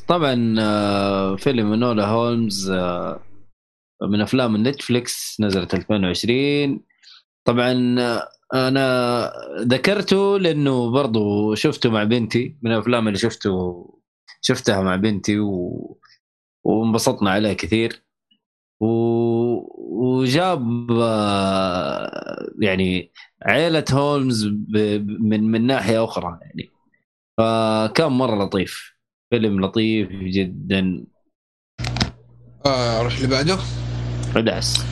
طبعا آه فيلم نولا هولمز آه من أفلام النتفليكس نزلت 2020 طبعا أنا ذكرته لأنه برضو شفته مع بنتي من الأفلام اللي شفته شفتها مع بنتي و... وانبسطنا عليه كثير. و... وجاب يعني إينولا هولمز ب... من من ناحية أخرى يعني. فكان مرة لطيف فيلم لطيف جدا. آه أروح اللي بعده؟ عداس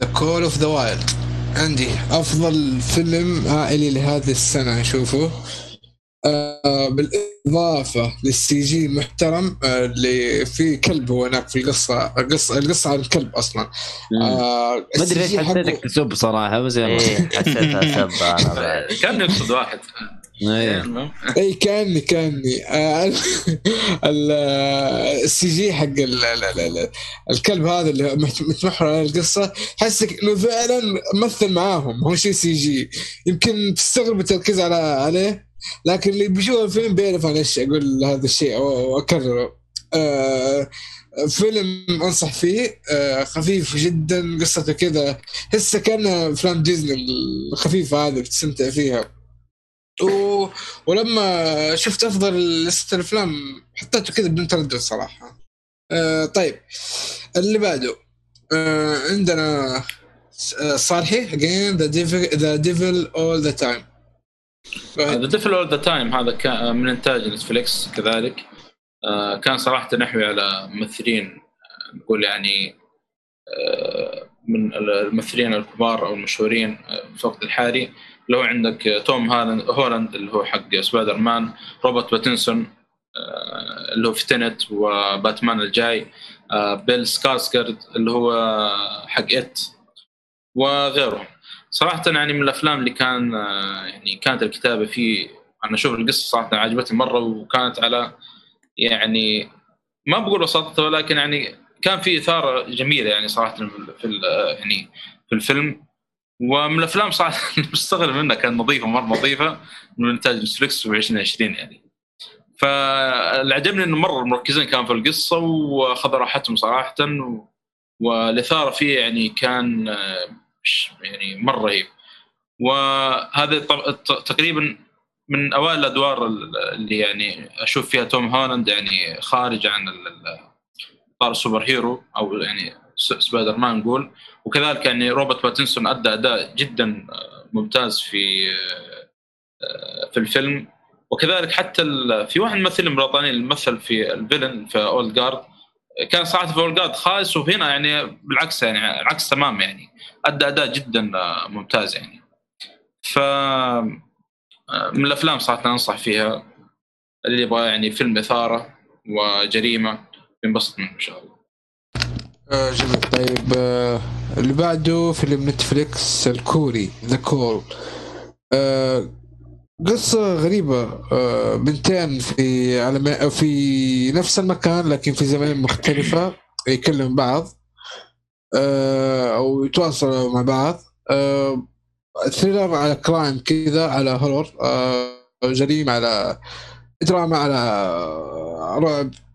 The Call of the Wild عندي أفضل فيلم عائلي لهذه السنة اشوفه آه بالإضافة لل CG محترم آه اللي في كلب هو هناك في القصة القصة القصة عن الكلب أصلا. آه ما أدري ليش حسيتك تسب صراحة بس يلا. حسيتها سب أنا بعد كان يقصد واحد. اي كاني كاني ال- ال- ال CG حق ال- ال- ال- ال- الكلب هذا اللي متمحور على القصة حسك إنه فعلا مثل معاهم هو شيء CG. يمكن تستغرب التركيز على عليه لكن اللي بيشوف الفيلم بيعرف عن إيش أقول هذا الشيء و- واكرره آه فيلم أنصح فيه. آه خفيف جدا قصته كذا. هسه كان افلام ديزني الخفيفه هذه بتستمتع فيها. و... ولما شفت أفضل لستة الأفلام حطيته كذا بدون تردد صراحة. آه طيب. اللي بعده. آه عندنا آه، صالحي again the devil the devil all the time. The Devil All the Time هذا كان من إنتاج نتفليكس كذلك. آه، كان صراحة يحوي على ممثلين آه، نقول يعني آه، من الممثلين الكبار أو المشهورين آه، في الوقت الحالي. اللي هو عندك توم هولاند اللي هو حق سبايدر مان روبرت باتنسون آه، اللي هو في Tenet وباتمان الجاي آه، بيل سكارسجارد اللي هو حق It وغيرهم. صراحة يعني من الأفلام اللي كان آه، يعني كانت الكتابة فيه أنا أشوف القصة صراحة عجبتني مرة وكانت على يعني ما بقول وساطة ولكن يعني كان في إثارة جميلة يعني صراحة في يعني في الفيلم. ومن الأفلام صراحة مستغرب منها كانت نظيفة مرة نظيفة من إنتاج نتفلكس في 2020 يعني فاللي عجبني إنه مرة مركزين كان في القصة وأخذوا راحتهم صراحة. والإثارة فيه يعني كان آه، يعني مرة رهيب وهذا تقريبا من أوائل الأدوار ال- اللي يعني أشوف فيها توم هولاند يعني خارج عن إطار ال super hero أو يعني سبايدر مان نقول وكذلك يعني روبرت باتنسون أدى أداء جدا آه، ممتاز في آه، آه، في الفيلم. وكذلك حتى في واحد ممثل بريطاني اللي مثل في ال villain في Old Guard كان صراحة في Old Guard خايس وهنا يعني بالعكس يعني العكس تمام يعني. أدى أداء جدا آه، ممتاز يعني. ف آه، من الأفلام صراحة أنصح فيها اللي يبغى يعني فيلم إثارة وجريمة ينبسط منه إن شاء الله. آه جميل طيب آه اللي بعده فيلم نتفليكس الكوري The Call آه قصة غريبة آه بنتين في على في نفس المكان لكن في زمان مختلفة يكلموا بعض آه أو يتواصلوا مع بعض. آه thriller على crime كذا على horror آه جريمة على دراما على رعب. آه،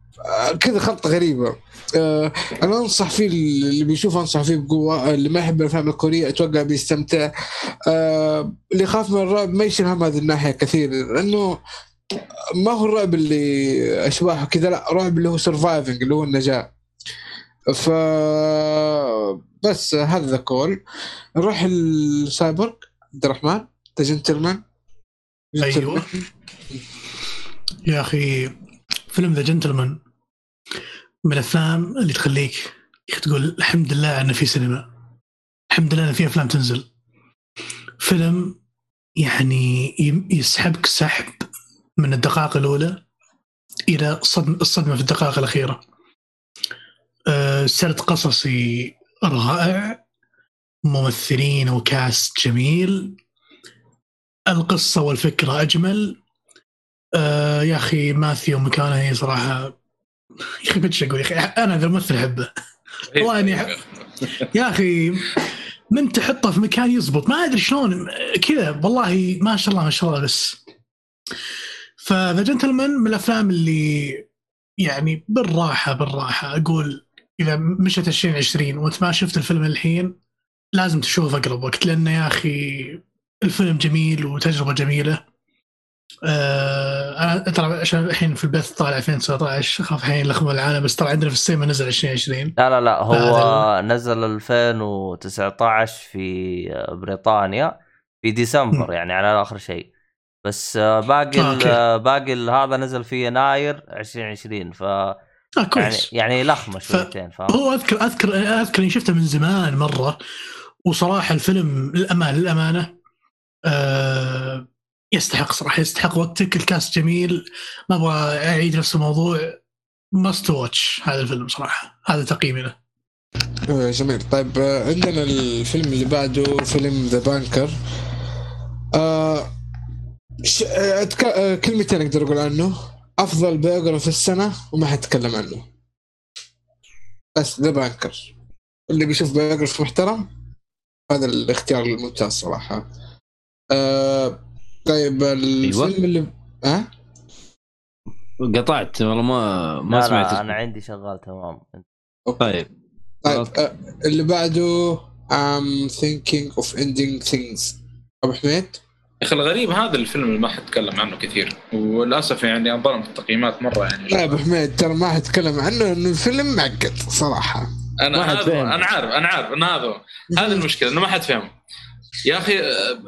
كذا خلطة غريبة. آه أنا أنصح فيه اللي بيشوف أنصح فيه بقوة. اللي ما يحب الأفلام الكورية أتوقع بيستمتع. آه اللي يخاف من الرعب ما يشيل هم هذه الناحية كثير لأنه ما هو الرعب اللي اشباحه كذا لا رعب اللي هو surviving اللي هو النجاة. ف بس هذا The Call نروح السايبورغ. عبد الرحمن The Gentlemen أيوه. يا أخي فيلم The Gentlemen من الأفلام اللي تخليك تقول الحمد لله إنه في سينما. الحمد لله انه في أفلام تنزل. فيلم يعني يسحبك سحب من الدقائق الأولى إلى الصدمة في الدقائق الأخيرة. أه سرد قصصي رائع ممثلين وكاست جميل. القصة والفكرة أجمل. آه يا أخي ماثيو مكانه صراحة يا أخي بدش أقول يا أخي. أنا ذا الممثل أحبه. والله إني أحب- يا أخي من تحطه في مكان يزبط. ما أدري شلون كذا. والله ما شاء الله ما شاء الله بس. فذا جنتلمان من الأفلام اللي يعني بالراحة بالراحة. أقول إذا مشت 2020 وأنت ما شفت الفيلم الحين لازم تشوفه أقرب وقت. لأنه يا أخي الفيلم جميل وتجربة جميلة. آه أنا ترى عشان الحين في البث طالع 2019 اخاف الحين لخبط العالم بس ترى عندنا في السينما نزل 2020 لا لا لا هو نزل 2019 في بريطانيا في ديسمبر. يعني على آخر شيء. بس آه، باقي آه،. آه، باقي هذا نزل في يناير 2020 ف آه يعني كويس. يعني لخمة ف- شويتين فاهم؟ هو أذكر أذكر أذكر إني شفته من زمان مرة وصراحة الفيلم للأمانة للأمانة آه يستحق صراحة يستحق وقتك الكاست جميل. ما أبغى أعيد نفس الموضوع. must watch هذا الفيلم صراحة هذا تقييمي له. آه، جميل. طيب آه، عندنا الفيلم اللي بعده فيلم The Banker آه ش... آه أتك... كلمتين أقدر أقول عنه. أفضل biogra في السنة وما حتكلم عنه. بس The Banker اللي بيشوف biography محترم هذا الاختيار الممتاز صراحة. آه طيب الفيلم أيوة. اللي ها؟ قطعت والله ما ما لا سمعت. لا أنا عندي شغال تمام. طيب. طيب آه اللي بعده I'm thinking of ending things. أبو حميد؟ يا أخي الغريب هذا الفيلم اللي ما حد تكلم عنه كثير. وللأسف يعني انظلم في التقييمات مرة يعني. لا أبو حميد ترى ما حتكلم عنه إنه الفيلم معقد صراحة. أنا ما حد هذا فهم. أنا عارف أنا عارف انه هذا هو. هذه المشكلة إنه ما حد فهمه. يا أخي آه،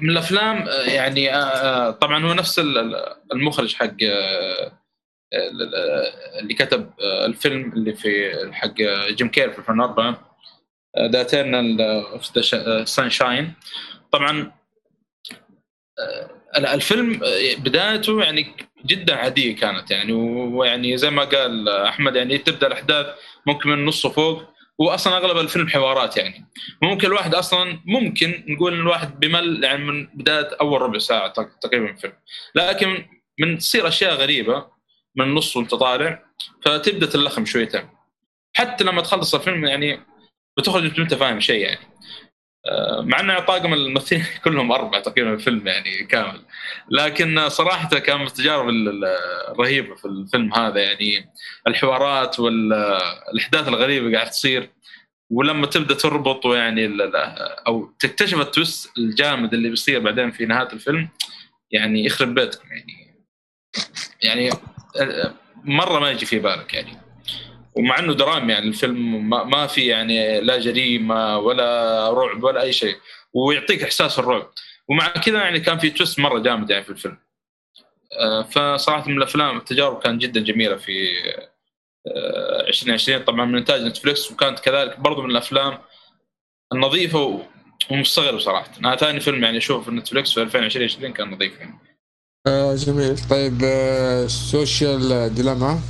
من الأفلام آه، يعني آه، آه، طبعا هو نفس ال- ال- المخرج حق ال- ال- اللي كتب الفيلم اللي في حق جيم كيري في 2004 the Eternal of the Sunshine طبعا الفيلم بدايته يعني جدا عادية كانت يعني ويعني زي ما قال أحمد يعني تبدأ الأحداث ممكن من نصه فوق هو أصلا أغلب الفيلم حوارات يعني. ممكن الواحد أصلا ممكن نقول إن الواحد بمل يعني من بداية أول ربع ساعة تق- تقريبا الفيلم. لكن من تصير أشياء غريبة من النص وأنت طالع فتبدأ تلخم شويتين. حتى لما تخلص الفيلم يعني بتخرج انت فاهم شيء يعني. مع ان طاقم الممثلين كلهم أربعة تقريبا الفيلم يعني كامل. لكن صراحة كان من التجارب ال- ال- الرهيبه في الفيلم هذا يعني. الحوارات والاحداث الغريبة قاعد تصير. ولما تبدأ تربط ال- أو تكتشف ال twist الجامد اللي بيصير بعدين في نهاية الفيلم يعني يخرب بيتكم يعني. يعني مرة ما يجي في بالك يعني. ومع إنه درامي يعني الفيلم ما, في يعني لا جريمة ولا رعب ولا أي شيء ويعطيك إحساس الرعب. ومع كذا يعني كان في twist مرة جامد يعني في الفيلم. آه، فصراحة من الأفلام التجارب كانت جدا جميلة في آه، 2020 طبعا من إنتاج نتفلكس وكانت كذلك برضو من الأفلام النظيفة ومستغرب صراحة. أنا ثاني فيلم يعني أشوفه في نتفلكس في 2020 كان نظيف يعني. آه جميل. طيب آه Social Dilemma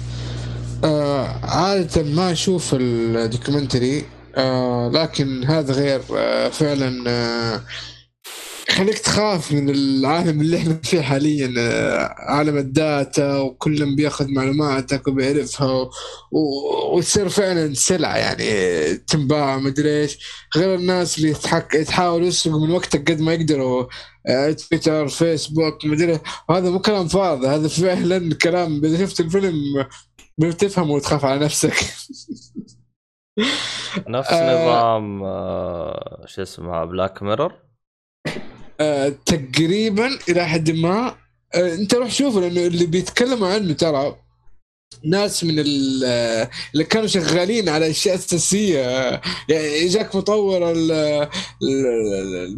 آه عادة ما أشوف ال documentary آه لكن هذا غير آه فعلا آه خليك تخاف من العالم اللي إحنا فيه حاليا آه عالم الداتا وكل بيأخذ معلوماتك وبيعرفها وتصير فعلا سلعة يعني تنباع مدري إيش. غير الناس اللي يتحك يتحاولوا يسرقوا من وقتك قد ما يقدروا آه، تويتر فيسبوك مدري وهذا مو كلام فاضي هذا فعلا كلام. إذا شفت الفيلم بتفهم وتخاف على نفسك نفس آه. نظام آه، شو اسمها Black Mirror آه، تقريبا إلى حد ما آه، أنت روح شوف لأنه اللي بيتكلموا عنه ترى ناس من ال- اللي كانوا شغالين على أشياء أساسية. يعني جاك مطور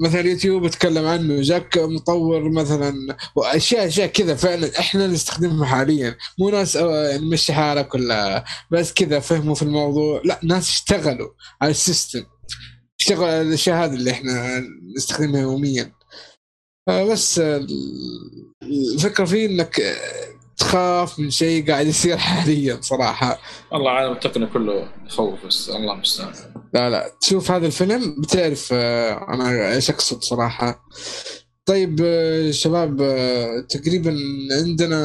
مثلا يوتيوب اتكلم عنه. جاك مطور مثلا واشياء أشياء كذا فعلا. إحنا نستخدمها حاليا. مو ناس يعني مشي حالك ولا بس كذا فهموا في الموضوع. لا ناس اشتغلوا على السيستم. اشتغلوا على الأشياء هذه اللي إحنا نستخدمها يوميا. آه، بس آه، الفكرة فيه إنك تخاف من شيء قاعد يصير حاليا صراحة. والله عالم التقني كله يخوف بس الله المستعان. لا لا. تشوف هذا الفيلم بتعرف آه، أنا إيش أقصد صراحة. طيب آه، شباب آه، تقريبا عندنا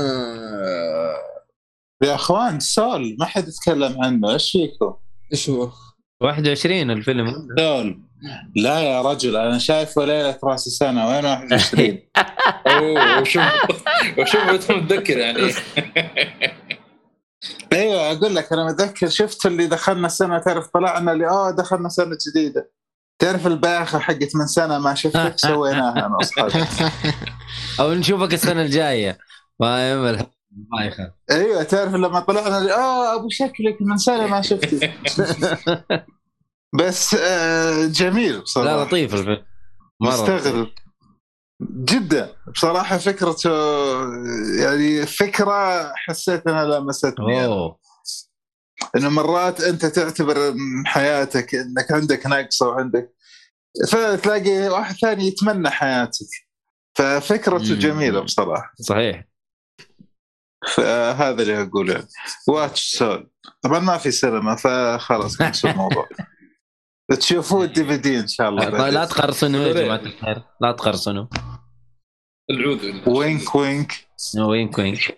يا أخوان سول ما حد يتكلم عنه. إيش فيكم؟ إيش هو؟ 21 الفيلم. سول. لا يا رجل أنا شايفه ليله رأس السنة وين 21 أوه وشوف وشوف انت متذكر يعني؟ أيوه أقول لك أنا متذكر شفت اللي دخلنا السنة تعرف طلعنا اللي آه دخلنا سنة جديدة. تعرف الباخة حقت من سنة ما شفتك سويناها أنا وأصحابي. أو نشوفك السنة الجاية. ما يمل ما يخاف أيوه تعرف لما طلعنا اللي آه أبو شكلك من سنة ما شفتك. بس آه جميل بصراحة. لا لطيف. الفيلم مستغرب. جدا. بصراحة فكرته يعني فكرة حسيت إنها. أوه. إنه مرات أنت تعتبر من حياتك إنك عندك نقص أو عندك فتلاقي واحد ثاني يتمنى حياتك. ففكرته مم. جميلة بصراحة. صحيح. فهذا اللي أقوله. واتش Soul طبعا ما في سينما فخلاص ننسى الموضوع. تشوفوه ال DVD إن شاء الله. لا. تقرصنوا يا جماعة الخير. لا تقرصنوا العود. وينك وينك. وينك وينك.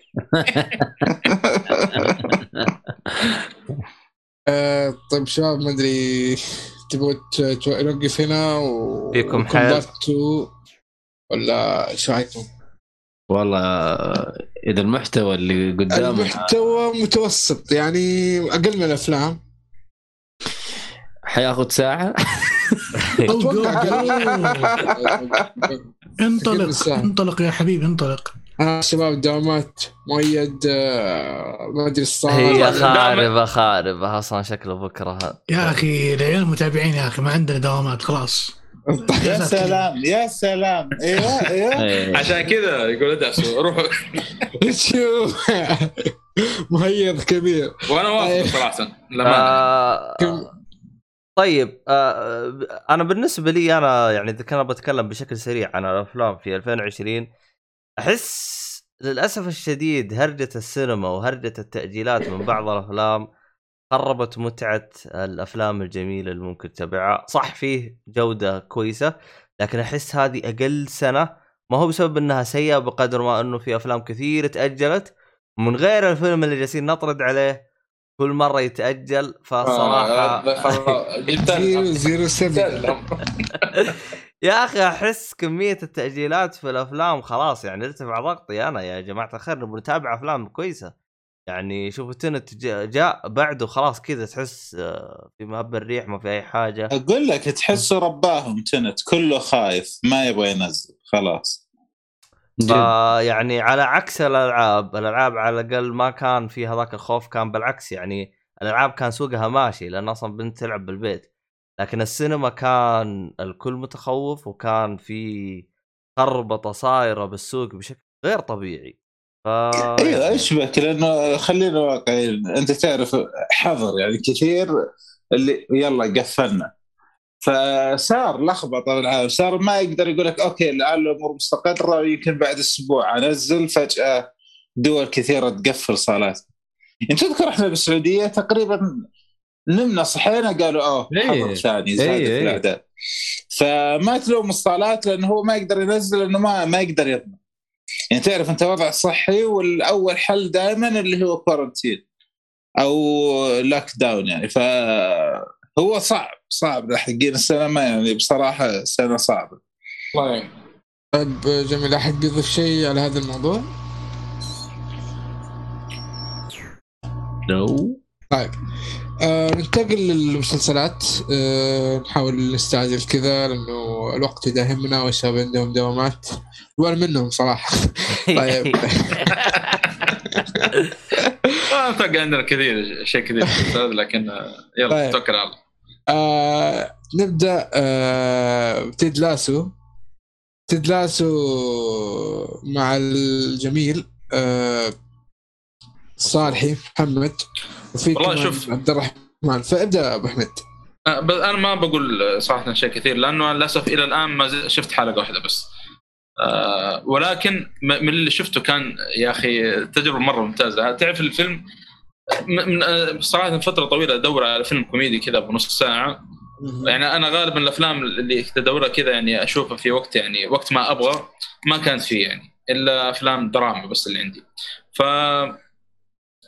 آه، طيب شباب ما أدري. تبغوا نوقف هنا و فيكم two ولا إيش رايكم؟ والله إذا المحتوى اللي قدامه المحتوى متوسط يعني أقل من الأفلام. حياخذ ساعة؟ أتوقع انطلق الساعة. انطلق يا حبيبي انطلق. آه شباب دوامات مؤيد آه، ما أدري الصالح هي خاربة خاربة. أصلا شكله بكرة. يا أخي العيال متابعين يا أخي ما عندنا دوامات خلاص. يا سلام يا سلام. أيوه أيوه. إيه. عشان كذا يقول ادعسوا روحوا شوف مهيض كبير. وأنا واثق صراحة لما آه طيب آه أنا بالنسبة لي أنا يعني إذا كان بتكلم بشكل سريع عن الأفلام في 2020 أحس للأسف الشديد هرجه السينما وهرجه التأجيلات من بعض الأفلام خربت متعة الأفلام الجميلة اللي ممكن تتابعها. صح فيه جودة كويسة لكن أحس هذه أقل سنة ما هو بسبب إنها سيئة بقدر ما إنه في أفلام كثير تأجلت من غير الفيلم اللي جالسين نطرد عليه كل مرة يتأجل فصراحة آه، زيرو سبعة. يا أخي أحس كمية التأجيلات في الأفلام خلاص يعني ارتفع ضغطي أنا يا جماعة الخير نبغى نتابع أفلام كويسة. يعني شوف تنت جا- جاء بعده خلاص كذا تحس آه، في مهب الريح ما في أي حاجة. أقول لك تحسه رباهم تنت كله خايف ما يبغى ينزل خلاص. فيعني على عكس الألعاب الألعاب على الأقل ما كان في هذاك الخوف كان بالعكس يعني الألعاب كان سوقها ماشي لأن أصلا بنت تلعب بالبيت. لكن السينما كان الكل متخوف وكان في خربطة صايرة بالسوق بشكل غير طبيعي. ف أيوه إيش بك؟ لأنه خلينا واقعيين. أنت تعرف حظر يعني كثير اللي يلا قفلنا. فصار لخبطة بالعالم. صار ما يقدر يقول لك أوكي الان الأمور مستقرة يمكن بعد أسبوع أنزل. فجأة دول كثيرة تقفل صالات يعني تذكر إحنا بالسعودية تقريبا نمنا صحينا قالوا أوه إيه. حظر ثاني زادت إيه، إيه. الاعداد فما تلوم الصالات لأنه هو ما يقدر ينزل لأنه ما ما يقدر يضمن. يعني تعرف أنت وضع صحي والأول حل دائما اللي هو كورنتين أو لاك داون يعني. فهو صعب. صعب حقين السينما يعني بصراحة سنة صعبة. الله يعين. طيب جميل أحد يضيف شيء على هذا الموضوع؟ نو طيب. آه ننتقل للمسلسلات. آه نحاول نستعجل كذا لأنه الوقت يداهمنا والشباب عندهم دوامات وأنا منهم صراحة. طيب. ما أتوقع عندنا كثير شيء كثير لكن يلا طيب. توكل على الله. آه نبدأ آه تيد لاسو. تيد لاسو مع الجميل آه صالحي محمد وفي والله شوف. عبد الرحمن. فابدأ أبو حميد آه، بس أنا ما بقول صراحة شيء كثير لأنه للأسف إلى الآن ما شفت حلقة واحدة بس. آه ولكن من اللي شفته كان يا أخي تجربة مرة ممتازة. تعرف الفيلم من صراحة فترة طويلة أدور على فيلم كوميدي كذا بنص ساعة. يعني أنا غالبا الأفلام اللي أدورها كذا يعني أشوفها في وقت يعني وقت ما أبغى ما كانت فيه يعني إلا أفلام دراما بس اللي عندي. ف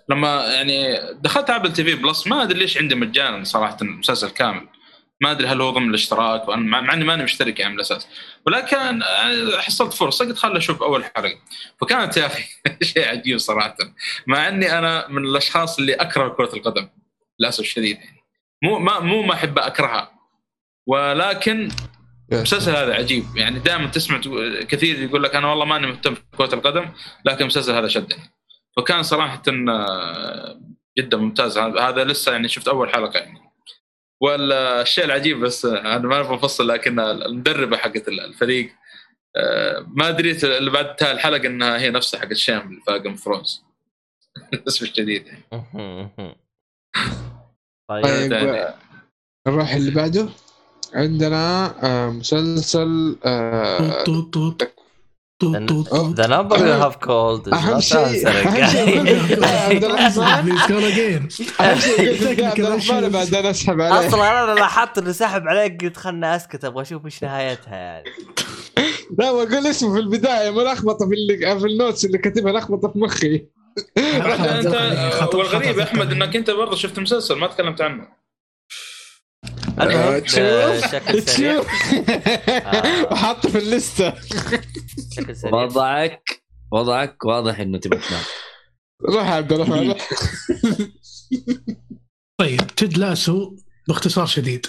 لما يعني دخلت Apple TV Plus ما أدري ليش عندي مجانا صراحة المسلسل كامل. ما أدري هل هو ضمن الاشتراك وأنا مع إني ماني مشترك يعني من الاساس ولكن يعني حصلت فرصة قلت خل أشوف أول حلقه فكانت يا أخي شيء عجيب صراحة. مع إني أنا من الأشخاص اللي أكره كرة القدم للأسف الشديد يعني. مو ما مو ما أحب أكرهها. ولكن المسلسل هذا عجيب. يعني دائما تسمع كثير يقول لك أنا والله ماني مهتم في كرة القدم لكن المسلسل هذا شدني. فكان صراحة آه، جدا ممتاز. هذا لسه يعني شفت أول حلقة يعني. والشيء العجيب بس أنا ما بفصل لكن المدربة حقت الفريق آه، ما دريت اللي بعد انتهى الحلقة إنها هي نفسها حقت شام في جيم ثرونز للاسف الشديد يعني. طيب يعني- نروح اللي بعده. عندنا آه، مسلسل The number you have called. Is أهم not شيء-. أهم شيء- أسحب عليه أصلا أنا لاحظت إنه سحب عليك قلت خلنا أسكت أبغى أشوف إيش نهايتها يعني. لا بقول اسمه في البداية ما لخبطه في اللي في النوتس اللي كاتبها لخبطه في مخي. والغريب خطأ يا أحمد تقني. إنك أنت برضه شفت مسلسل ما تكلمت عنه. المهم؟ آه، شكل سريع. آه. وحاطه في الليستة. سريع. وضعك وضعك واضح إنه تبغى تنام. روح يا عبد الرحمن. طيب تيد لاسو باختصار شديد.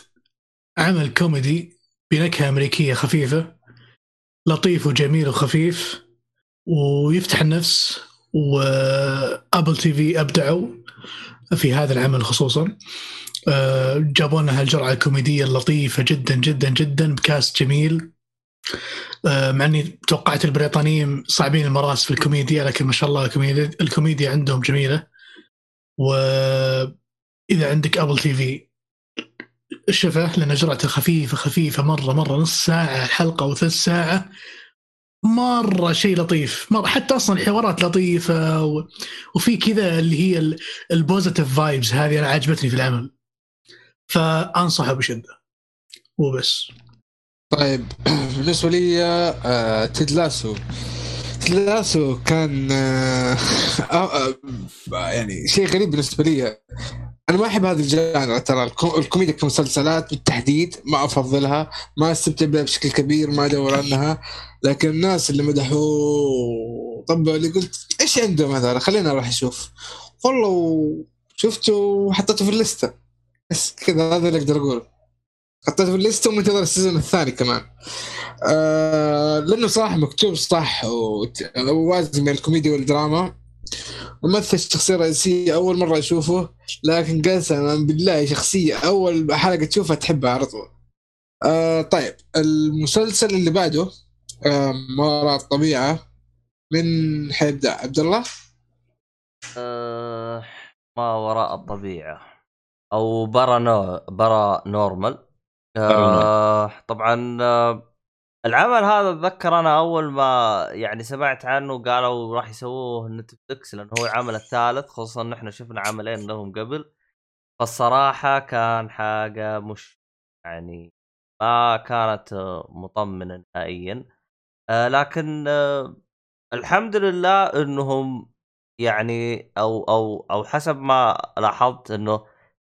عمل كوميدي بنكهة أمريكية خفيفة لطيف وجميل وخفيف ويفتح النفس و Apple TV أبدعوا في هذا العمل خصوصا. آه، جابوا لنا هالجرعة الكوميدية اللطيفة جدا جدا جدا ب cast جميل. آه، مع إني توقعت البريطانيين صعبين المراس في الكوميديا لكن ما شاء الله الكوميديا, الكوميديا عندهم جميلة. واذا عندك Apple TV شفه لأن جرعته خفيفة خفيفة مرة مرة نص ساعة الحلقة أو ثلث ساعة. مرة شيء لطيف مرة حتى أصلا الحوارات لطيفة و... وفي كذا اللي هي ال positive vibes هذه أنا عجبتني في العمل. فأنصحه بشدة. وبس طيب بالنسبة لي آه، Ted Lasso. Ted Lasso كان آه، آه، يعني شيء غريب بالنسبة لي. أنا ما أحب هذا ال genre ترى الكو- الكوميديا كمسلسلات بالتحديد ما أفضلها. ما استمتع بها بشكل كبير ما أدور عنها. لكن الناس اللي مدحوه طب اللي قلت إيش عندهم هذول؟ خلينا أروح أشوف. والله شفته وحطيته في ال list ة. بس كذا هذا اللي أقدر أقوله. حطيته في ال list ة ومنتظر ال season الثاني كمان. آه لأنه صراحة مكتوب صح ووازن بين الكوميديا والدراما. ومثل الشخصية الرئيسية أول مرة أشوفه لكن قسما بالله شخصية أول حلقة تشوفها تحبها على طول. آه طيب المسلسل اللي بعده آه ما وراء الطبيعه من حيبدأ؟ عبد الله؟ آه، ما وراء الطبيعة. أو Para no Paranormal آه طبعا آه العمل هذا أتذكر أنا أول ما يعني سمعت عنه قالوا راح يسووه نتفلكس لأنه هو العمل الثالث خصوصا إن إحنا شفنا عملين لهم قبل. فالصراحة كان حاجة مش يعني ما كانت مطمنة نهائيا. آه لكن آه الحمد لله إنهم يعني أو أو أو حسب ما لاحظت إنه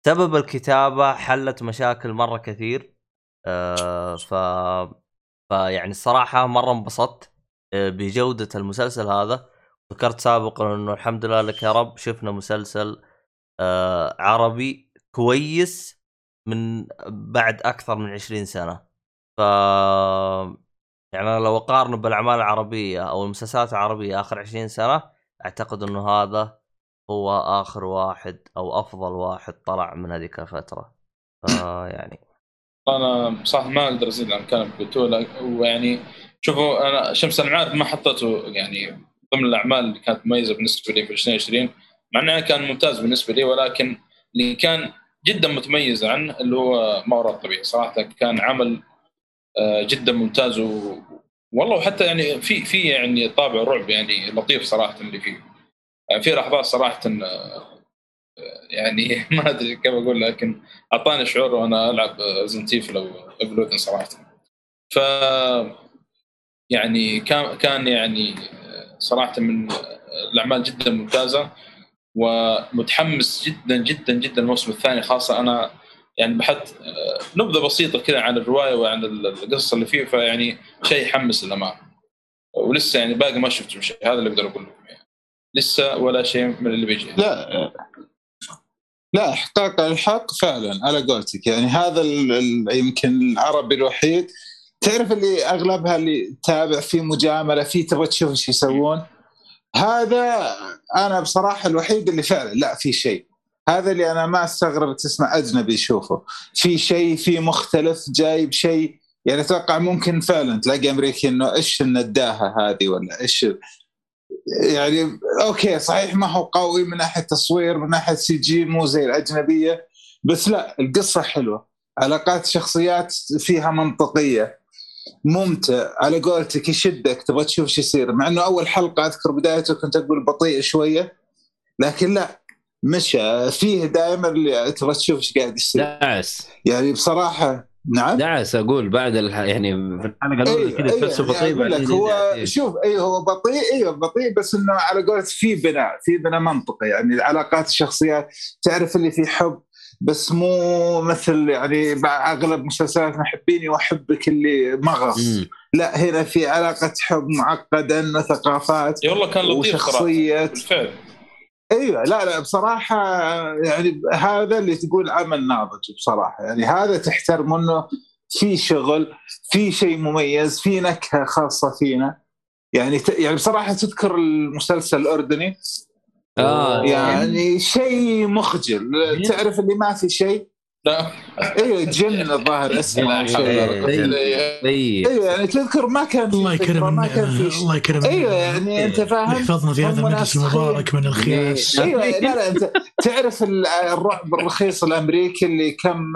سبب الكتابة حلت مشاكل مرة كثير آه ف فيعني الصراحة مرة انبسطت آه، بجودة المسلسل هذا. ذكرت سابقا إنه الحمد لله لك يا رب شفنا مسلسل آه عربي كويس من بعد أكثر من 20 سنة. ف يعني لو أقارنه بالأعمال العربية أو المسلسلات العربية آخر 20 سنة أعتقد إنه هذا هو آخر واحد أو أفضل واحد طلع من هذيك الفترة فيعني أنا صح ما أقدر أزيد عن كلام قلتوه لك- ويعني شوفوا أنا شمس المعارف ما حطيته يعني ضمن الأعمال اللي كانت مميزة بالنسبة لي في 2020 مع إنه كان ممتاز بالنسبة لي ولكن اللي كان جدا متميز عنه اللي هو ما وراء الطبيعة. صراحة كان عمل آه، جدا ممتاز و... والله وحتى يعني في في يعني طابع رعب يعني لطيف صراحة اللي فيه. يعني في لحظات صراحة آه، يعني ما أدري كيف أقول لكن أعطاني شعور وأنا ألعب زنتيفل أو ايفولوشن صراحة. ف يعني كان كان يعني صراحة من الأعمال جدا ممتازة ومتحمس جدا جدا جدا الموسم الثاني. خاصة أنا يعني بحثت نبذة بسيطة كذا عن الرواية وعن القصة اللي فيه فيعني شيء يحمس للامانه ولسه يعني باقي ما شفت شيء هذا اللي أقدر أقول لكم يعني لسه ولا شيء من اللي بيجي. لا لا احقاق الحق فعلا على قولتك. يعني هذا يمكن العربي الوحيد. تعرف اللي أغلبها اللي تابع في مجاملة في تبغى تشوف إيش يسوون؟ هذا أنا بصراحة الوحيد اللي فعلا لا في شيء. هذا اللي أنا ما أستغرب تسمع أجنبي يشوفه. في شيء في مختلف جايب شيء. يعني أتوقع ممكن فعلا تلاقي أمريكي إنه إيش النداهة هذه ولا إيش يعني okay صحيح ما هو قوي من ناحية تصوير من ناحية CG مو زي الأجنبية بس لا القصة حلوة. علاقات شخصيات فيها منطقية. ممتع. على قولتك يشدك تبغى تشوف شو يصير. مع إنه أول حلقة أذكر بدايته كنت أقول بطيء شوية لكن لا مشى. فيه دائما اللي تبغى تشوف إيش قاعد يصير. يعني بصراحة نعم دعس أقول بعد الح... يعني في الحلقة الأولى أيوة، كذا أيوة، تحسه يعني بطيء هو. إيه. شوف أيوه هو بطيء أيوه بطيء بس إنه على قولت في بناء في بناء منطقي يعني العلاقات الشخصيات تعرف اللي في حب بس مو مثل يعني مع أغلب مسلسلات محبيني وأحبك اللي مغص مم. لا هنا في علاقة حب معقدة إنه ثقافات اي والله كان لطيف صراحة وشخصيه بالفعل أيوه لا لا بصراحة يعني هذا اللي تقول عمل ناضج بصراحة. يعني هذا تحترم إنه في شغل في شيء مميز في نكهة خاصة فينا. يعني. يعني بصراحة تذكر المسلسل الأردني؟ آه يعني شيء مخجل. تعرف اللي ما في شيء؟ لا. أيوه جن الظاهر اسمه إيه. طيب أيوه يعني تذكر ما كان في الله فكرة، يكرم ما كان في الله يكرم أيوه يعني أنت فاهم؟ يحفظنا في هذا المجلس المبارك من الخياس. أيوه لا لا أنت تعرف ال- الرعب الرخيص الأمريكي اللي كم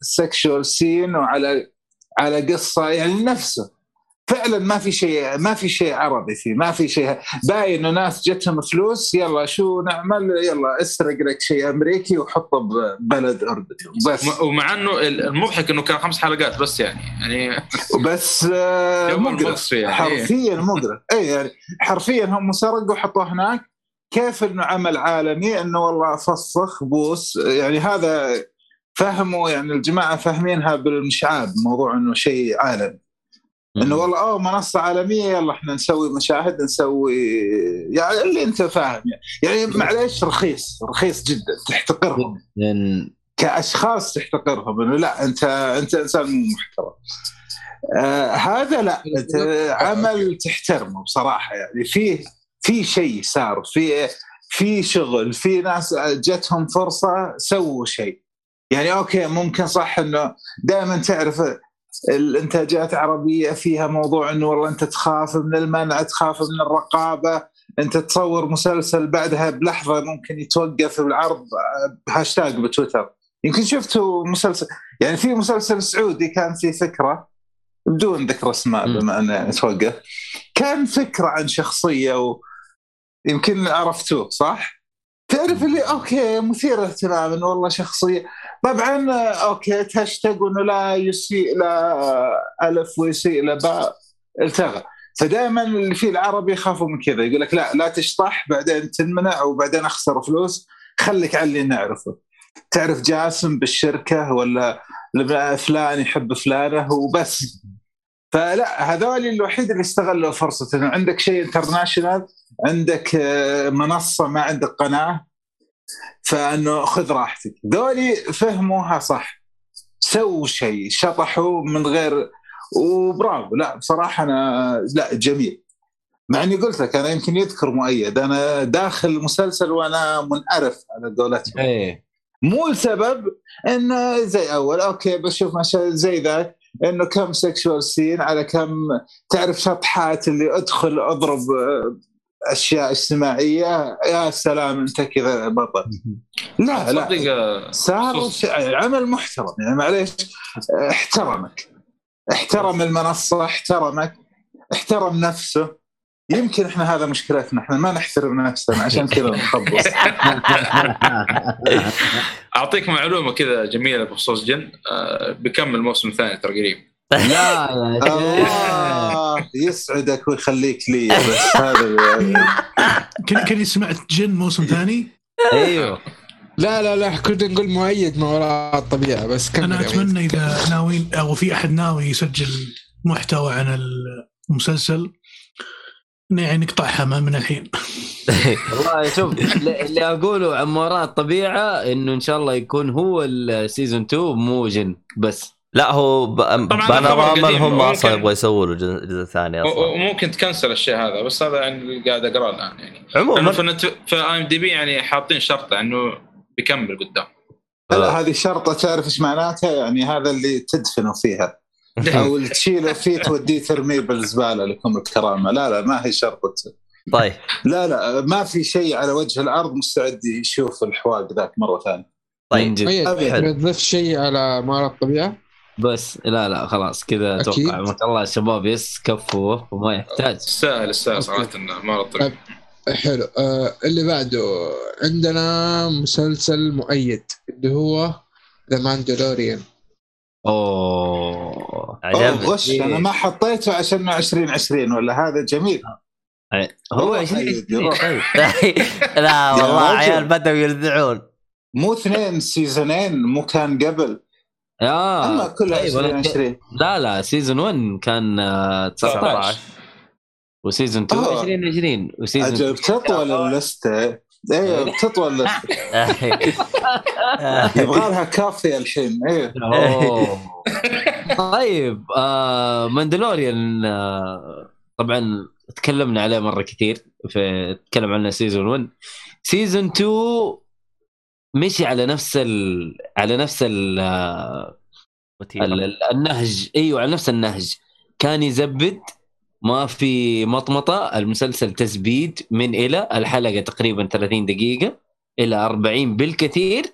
sexual scene وعلى على قصة يعني نفسه. فعلا ما في شيء ما في شيء عربي فيه ما في شيء. باين انه ناس جتهم فلوس يلا شو نعمل؟ يلا اسرق لك شيء أمريكي وحطه ببلد اردني بس. وم- ومع إنه المضحك إنه كان خمس حلقات بس يعني يعني بس آه، مقرف. يعني. حرفيا مقرف. اي يعني حرفيا هم سرقوا وحطوه هناك. كيف إنه عمل عالمي؟ إنه والله فسخ بوس. يعني هذا فهموا يعني الجماعة فاهمينها بالمشعاب موضوع إنه شيء عالمي. إنه والله أوه منصة عالمية يلا إحنا نسوي مشاهد نسوي يعني اللي أنت فاهم يعني, يعني معليش رخيص رخيص جدا تحتقرهم. كأشخاص تحتقرهم. إنه لا أنت أنت إنسان مو محترم. آه هذا لا أنت عمل تحترمه بصراحة يعني. في في شيء صار في في شغل في ناس جتهم فرصة سووا شيء. يعني okay ممكن صح إنه دائما تعرف الإنتاجات عربيه فيها موضوع إنه والله أنت تخاف من المنع تخاف من الرقابة أنت تصور مسلسل بعدها بلحظة ممكن يتوقف العرض هاشتاج بتويتر يمكن شفتوا مسلسل يعني في مسلسل سعودي كان في فكرة بدون ذكر اسماء. بما أنه يتوقف كان فكرة عن شخصية و يمكن عرفتوه صح؟ تعرف اللي okay مثير اهتمام والله شخصية طبعا okay ت hashtag إنه لا يسيء لا ألف ويسيء لا باء التغى. فدائما اللي فيه العربي يخافوا من كذا يقول لك لا لا تشطح بعدين تنمنع وبعدين أخسر فلوس. خليك على اللي نعرفه. تعرف جاسم بالشركة ولا فلان يحب فلانة؟ وبس. فلا هذول الوحيد اللي استغلوا فرصه انه عندك شيء انترناشونال عندك آه، منصة ما عندك قناة؟ فأنه خذ راحتك. ذولي فهموها صح. سووا شيء شطحوا من غير وبرافو. لا بصراحة أنا لا جميل. مع إني قلت لك أنا يمكن يذكر مؤيد. أنا داخل المسلسل وأنا منعرف على قولتهم. إيه. مو لسبب انه زي أول okay بشوف مشاهد زي ذاك إنه كم sexual scene على كم تعرف شطحات اللي أدخل أضرب أشياء اجتماعية يا سلام أنت كذا بطل لا لا آه، صار عمل محترم. يعني معليش احترمك. احترم المنصة احترمك. احترم نفسه. يمكن إحنا هذا مشكلتنا. إحنا ما نحترم نفسنا. عشان كذا نخبص. أعطيك معلومة كذا جميلة بخصوص جن آه، بكمل الموسم الثاني ترى قريب؟ لا. الله. يسعدك ويخليك لي بس هذا كني كني سمعت جن موسم ثاني؟ أيوه. لا لا لا كنا نقول مؤيد ما وراء الطبيعة بس كمل أنا. أتمنى إذا ناويين أو في أحد ناوي يسجل محتوى عن المسلسل انه يعني نقطعها من الحين. والله شوف اللي اللي أقوله عن ما وراء الطبيعة إنه إن شاء الله يكون هو ال season 2 مو جن بس. لا هو ب... بانوراما هم أصلا يبغوا يسووا له جزء ثاني أصلا. وممكن ت cancel الشيء هذا بس هذا يعني اللي قاعد أقرأه الآن يعني. عموما. في نت- في IMDb يعني حاطين شرطة إنه بيكمل قدام. لا هذه شرطة تعرف إيش معناتها؟ يعني هذا اللي تدفنه فيها. أو اللي تشيله فيه توديه ترميه بالزبالة لكم الكرامة. لا لا ما هي شرطة. طيب. لا لا ما في شيء على وجه الأرض مستعد يشوف الحواق ذاك مرة ثانية. طيب. تضيف شيء على ما وراء الطبيعة؟ بس لا لا خلاص كذا. أتوقع. ما شاء الله الشباب يس كفوا وما يحتاج. السهل السهل صراحة إنه ما له طريق. حلو. آه اللي بعده عندنا مسلسل مؤيد اللي هو The Mandalorian أوه. عجبني. غش أنا ما حطيته عشان 2020 ولا هذا جميل؟ هو روح 20 أيد، روح. طيب. لا والله. عيال بدأوا يلذعون. مو اثنين سيزونين مو كان قبل. آه أما كلها أنا 2020 لا لا سيزون 1 كان آه، 19 وسيزون 2 آه. 2020 وسيزون أجل بتطول اللستة. أيوه بتطول اللستة. يبغى لها كافيه الحين. أيوه. طيب آه Mandalorian آه طبعا تكلمنا عليه مرة كثير في تكلم عنه season 1 season 2 مشي على نفس ال... على نفس ال... ال... ال- النهج. إيوه على نفس النهج. كان يزبد ما في مطمطة المسلسل تزبيد من إلى الحلقة تقريبا 30 دقيقة إلى 40 بالكثير.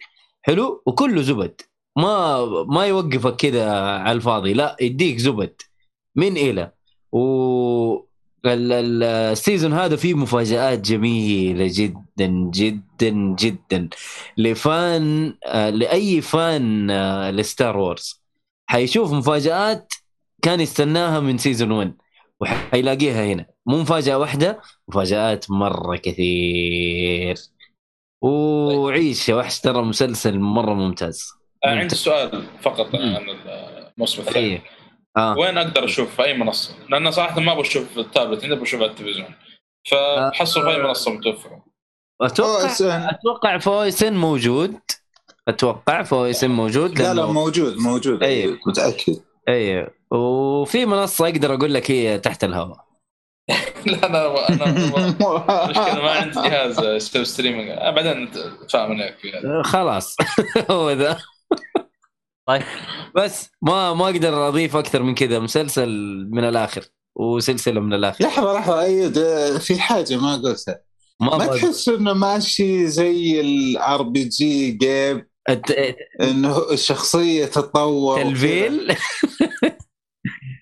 حلو؟ وكله زبد. ما ما يوقفك كذا على الفاضي. لا يديك زبد من إلى. و ال- ال- ال season هذا فيه مفاجآت جميلة جدا. جدا جدا ل fan آه، لأي fan آه، ل Star Wars. حيشوف مفاجآت كان يستناها من season 1 وحيلاقيها هنا. مو مفاجأة واحدة مفاجآت مرة كثير. وعيش يا وحش ترى مسلسل مرة ممتاز. آه، عندي سؤال فقط. عن الموسم الثاني. إيه. آه. وين أقدر أشوف في أي منصة؟ لأن صراحة ما في التابلت عندي أبغى أشوف على التلفزيون. فحصل في أي منصة متوفرة؟ أتوقع. أتوقع في OSN موجود. أتوقع في OSN موجود لا لا موجود موجود. أيوه. متأكد. أيوه وفي منصة أقدر أقول لك هي تحت الهواء. لا أنا أنا مشكلة ما عندي جهاز يسوي streaming آه، بعدين نتفاهم هناك هذا. خلاص. هو ذا. طيب. بس ما ما أقدر أضيف أكثر من كذا. مسلسل من الآخر وسلسلة من الآخر. لحظة لحظة. ايد في حاجة ما قلتها. ما ما. تحس إنه ماشي زي ال RPG game الت- إنه الشخصيه تتطور تلفيل؟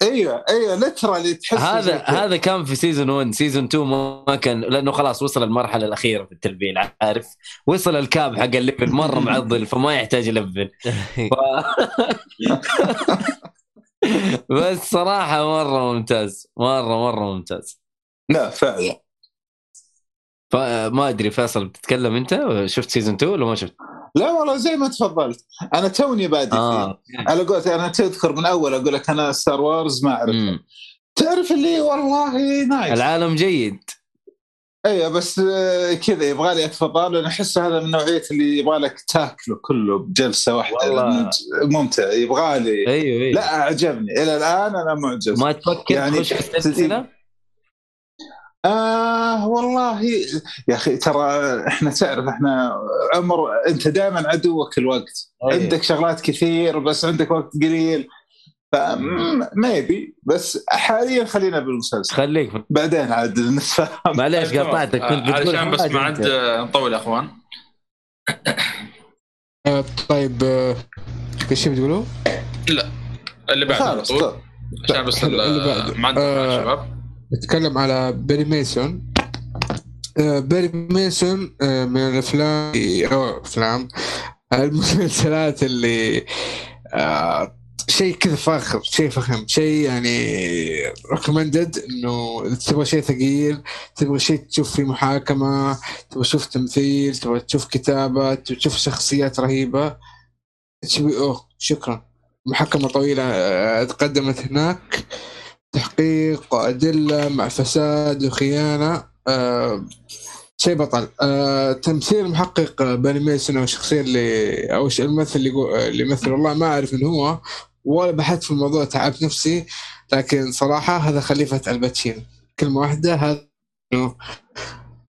أيوه أيوه literally تحس هذا. هذا كان في season 1 season 2 ما كان لأنه خلاص وصل المرحلة الأخيرة في التلفيل عارف؟ وصل ال cap حق ال level مرة معضل فما يحتاج يلفل. ف... بس صراحة مرة ممتاز مرة مرة ممتاز. لا فعلا. فما أدري فيصل بتتكلم أنت؟ شفت season 2 ولا ما شفت؟ لا والله زي ما تفضلت. أنا توني بادي فيه. آه. على قولتي أنا تذكر من أول أقول لك أنا ستار وارز ما اعرف. تعرف اللي والله نايس العالم جيد. أيوه بس آه، كذا يبغى لي أتفضل لأن أحس هذا من نوعية اللي يبغى لك تاكله كله بجلسة واحدة. والله. ممتع. يبغى لي. أيوه أيوه. لا أعجبني. إلى الآن أنا معجز. ما تفكر يعني تخش في السلسلة؟ آه والله يا أخي ترى إحنا تعرف إحنا عمر أنت دائما عدوك الوقت أيوة. عندك شغلات كثير بس عندك وقت قليل فما يبي بس حاليا خلينا بالمسلسل خليك بعدين عاد نتفاهم معليش طيب، قطعتك. كنت علشان بس ما عاد أنت. نطول يا أخوان آه طيب آه، إيش شيء بتقولوا؟ اللي بعد على خلاص طيب. عشان بس اللي بعده. ما عندنا آه، شباب بتكلم على Perry Mason آه، Perry Mason آه، من الأفلام أو أفلام المسلسلات اللي آه، شيء كذا فاخر شيء فخم شيء يعني recommended إنه تبغى شيء ثقيل تبغى شيء تشوف فيه محاكمة تبغى تشوف تمثيل تبغى تشوف كتابة تبغى تشوف شخصيات رهيبة. HBO شكرا. محاكمة طويلة آه، تقدمت هناك. تحقيق وادله مع فساد وخيانة آه، شيء بطل. آه، تمثيل المحقق آه، باني ميسون أو الشخصيه اللي أو الممثل اللي اللي يمثل والله ما أعرف من هو ولا بحثت في الموضوع تعبت نفسي. لكن صراحة هذا خليفة الباتشينو. كلمة واحدة هذا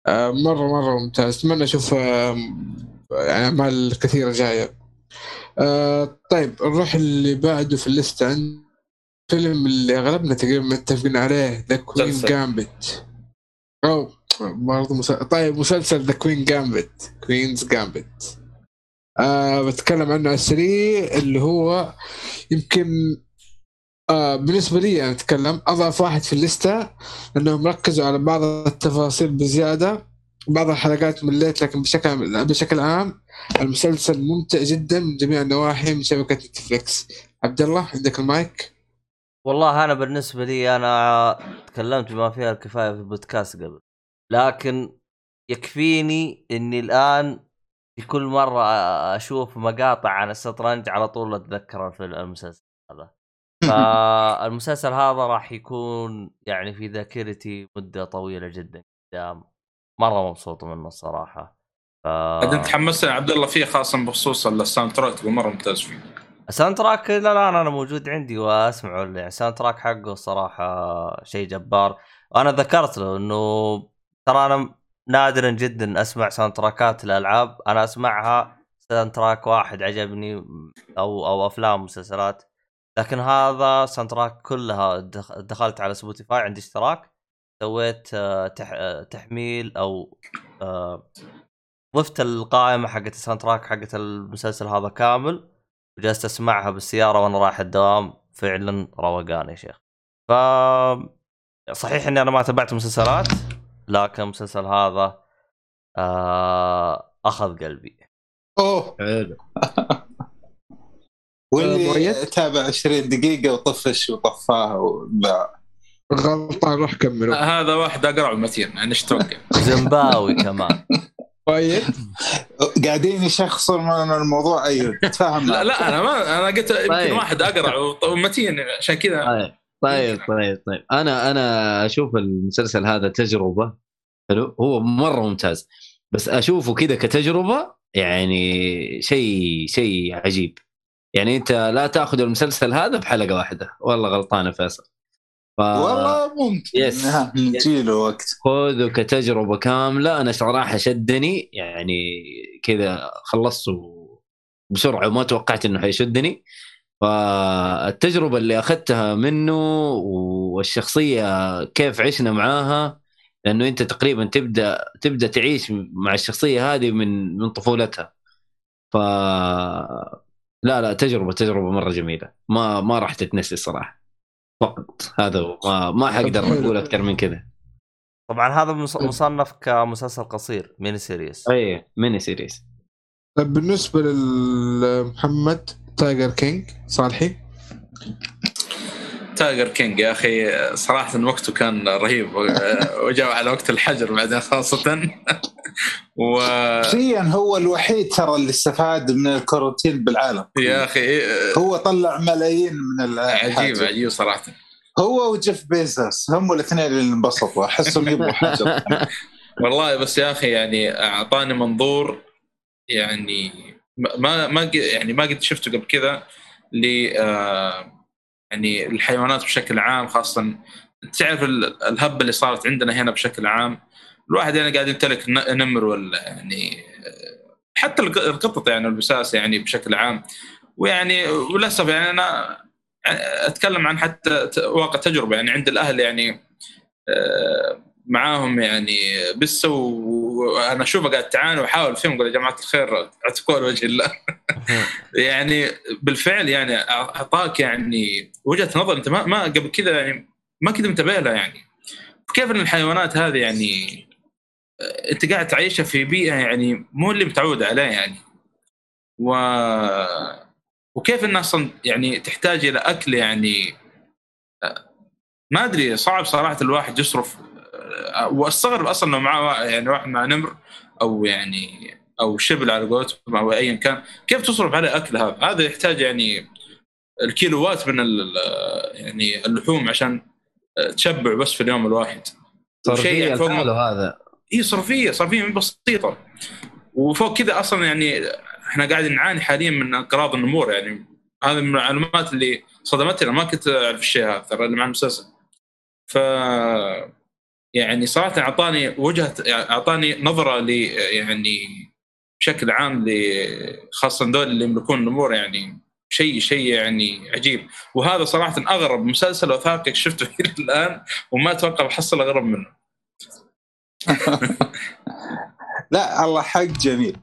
آه، مره مرة ممتاز. أتمنى أشوف آه، يعني أعمال كثيرة جاية. آه، طيب نروح اللي بعده في الليستة. عند فيلم اللي أغلبنا تقريبا متفقين عليه The Queen's. Gambit أو برضه مسل... طيب مسلسل The Queen's Gambit Queen's Gambit آه بتكلم عنه على السريع اللي هو يمكن آه بالنسبة لي أنا أتكلم أضعف واحد في الليستة لأنهم ركزوا على بعض التفاصيل بزيادة. بعض الحلقات مليت لكن بشكل بشكل عام المسلسل ممتع جدا من جميع النواحي من شبكة نتفليكس. عبد الله عندك المايك؟ والله أنا بالنسبة لي أنا تكلمت بما فيها الكفاية في البودكاست قبل لكن يكفيني إني الآن في كل مره أشوف مقاطع عن الشطرنج على طول اتذكر الفيلم المسلسل هذا. فالمسلسل هذا راح يكون يعني في ذاكرتي مدة طويلة جدا قدام مرة مبسوط منه الصراحة. ف... انت حمسنا عبد الله فيه خاصه بخصوص ال soundtrack مرة ممتاز فيه. ال soundtrack إلى الان أنا موجود عندي وأسمعه يعني ال soundtrack حقه صراحة شيء جبار. وأنا ذكرت له إنه ترى أنا نادرا جدا أسمع soundtrack ات الألعاب. أنا أسمعها soundtrack واحد عجبني أو أو أفلام مسلسلات لكن هذا soundtrack كلها دخ- دخلت على Spotify عندي اشتراك. سويت آه، آه، تحميل أو آه، ضفت القائمة حقت ال soundtrack حقت المسلسل هذا كامل. وجلست أسمعها بالسيارة وأنا رايح الدوام. فعلا روقان يا شيخ. ف صحيح إني أنا ما تابعت مسلسلات لكن المسلسل هذا آه... أخذ قلبي. أوه. حلو. واللي؟ تابع 20 دقيقة وطفش وطفاها وباع غلطان روح كملوا هذا واحد أقرع متين يعني إيش توقع؟ زمباوي كمان. طيب. قاعدين يشخصون من الموضوع أيوه تفهم لا, لا أنا ما أنا قلت يمكن طيب. واحد أقرع ومتين عشان كذا. طيب طيب طيب طيب. أنا أنا أشوف المسلسل هذا تجربة حلو؟ هو مرة ممتاز. بس أشوفه كذا كتجربة يعني شيء شيء عجيب. يعني أنت لا تأخذ المسلسل هذا بحلقة واحدة. والله غلطان يا فيصل. ف... والله ممكن. يس. ها، نجي له وقت. خذه كتجربة كاملة. أنا صراحة شدني يعني كذا خلصته بسرعة وما توقعت إنه حيشدني. فالتجربة اللي أخذتها منه والشخصية كيف عشنا معاها لأنه أنت تقريبا تبدأ تبدأ تعيش مع الشخصية هذه من من طفولتها. ف لا لا تجربة تجربة مرة جميلة. ما ما راح تتنسي الصراحه فقط. هذا هو. ما ما حقدر. أقول أكثر من كذا. طبعا هذا مص- مصنف كمسلسل قصير mini series اي mini series طيب بالنسبة لمحمد Tiger King صالحي؟ Tiger King يا أخي صراحة وقته كان رهيب وجاء على وقت الحجر بعدين خاصة. و شخصيا هو الوحيد ترى اللي استفاد من الكاروتين بالعالم. يا أخي هو طلع ملايين من الحاجة. عجيب عجيب صراحة. هو وجيف بيزوس هم الاثنين اللي انبسطوا. أحسهم يبغوا حاجة. والله بس يا أخي يعني أعطاني منظور يعني ما ما يعني ما قد شفته قبل كذا ل آه، يعني الحيوانات بشكل عام خاصة تعرف ال- الهبة اللي صارت عندنا هنا بشكل عام. الواحد يعني قاعد يمتلك نمر ولا يعني حتى الق- القطط يعني والبساس يعني بشكل عام. ويعني وللأسف يعني أنا أتكلم عن حتى واقع تجربة يعني عند الأهل يعني آه، معاهم يعني بس وأنا اشوفه قاعد تعاني واحاول فيهم أقول يا جماعة الخير أعتقوا لوجه الله. يعني بالفعل يعني أعطاك يعني وجهة نظر أنت ما ما قبل كذا يعني ما كنت منتبه لها يعني. كيف إن الحيوانات هذه يعني انت قاعد تعيشها في بيئة يعني مو اللي متعود عليه يعني. و وكيف الناس يعني تحتاج إلى أكل يعني؟ ما أدري صعب صراحة الواحد يصرف واستغرب أصلا لو معاه يعني واحد مع نمر أو يعني أو شبل على قولتهم أو ايا كان كيف تصرف عليه أكل هذا؟ هذا يحتاج يعني الكيلوات من يعني اللحوم عشان تشبع بس في اليوم الواحد. فوق- لحاله هذا. هي صرفيه صرفيه بسيطة. وفوق كذا أصلا يعني إحنا قاعدين نعاني حاليا من انقراض النمور يعني. هذه من المعلومات اللي صدمتني ما كنت أعرف الشيء هذا ترى مع المسلسل. ف يعني صراحة أعطاني وجهة أعطاني نظرة ل يعني بشكل عام خاصة دول اللي يملكون النمور يعني شيء شيء يعني عجيب. وهذا صراحة أغرب مسلسل وثائقي شفته الآن وما أتوقع بحصل أغرب منه. لا الله حق جميل.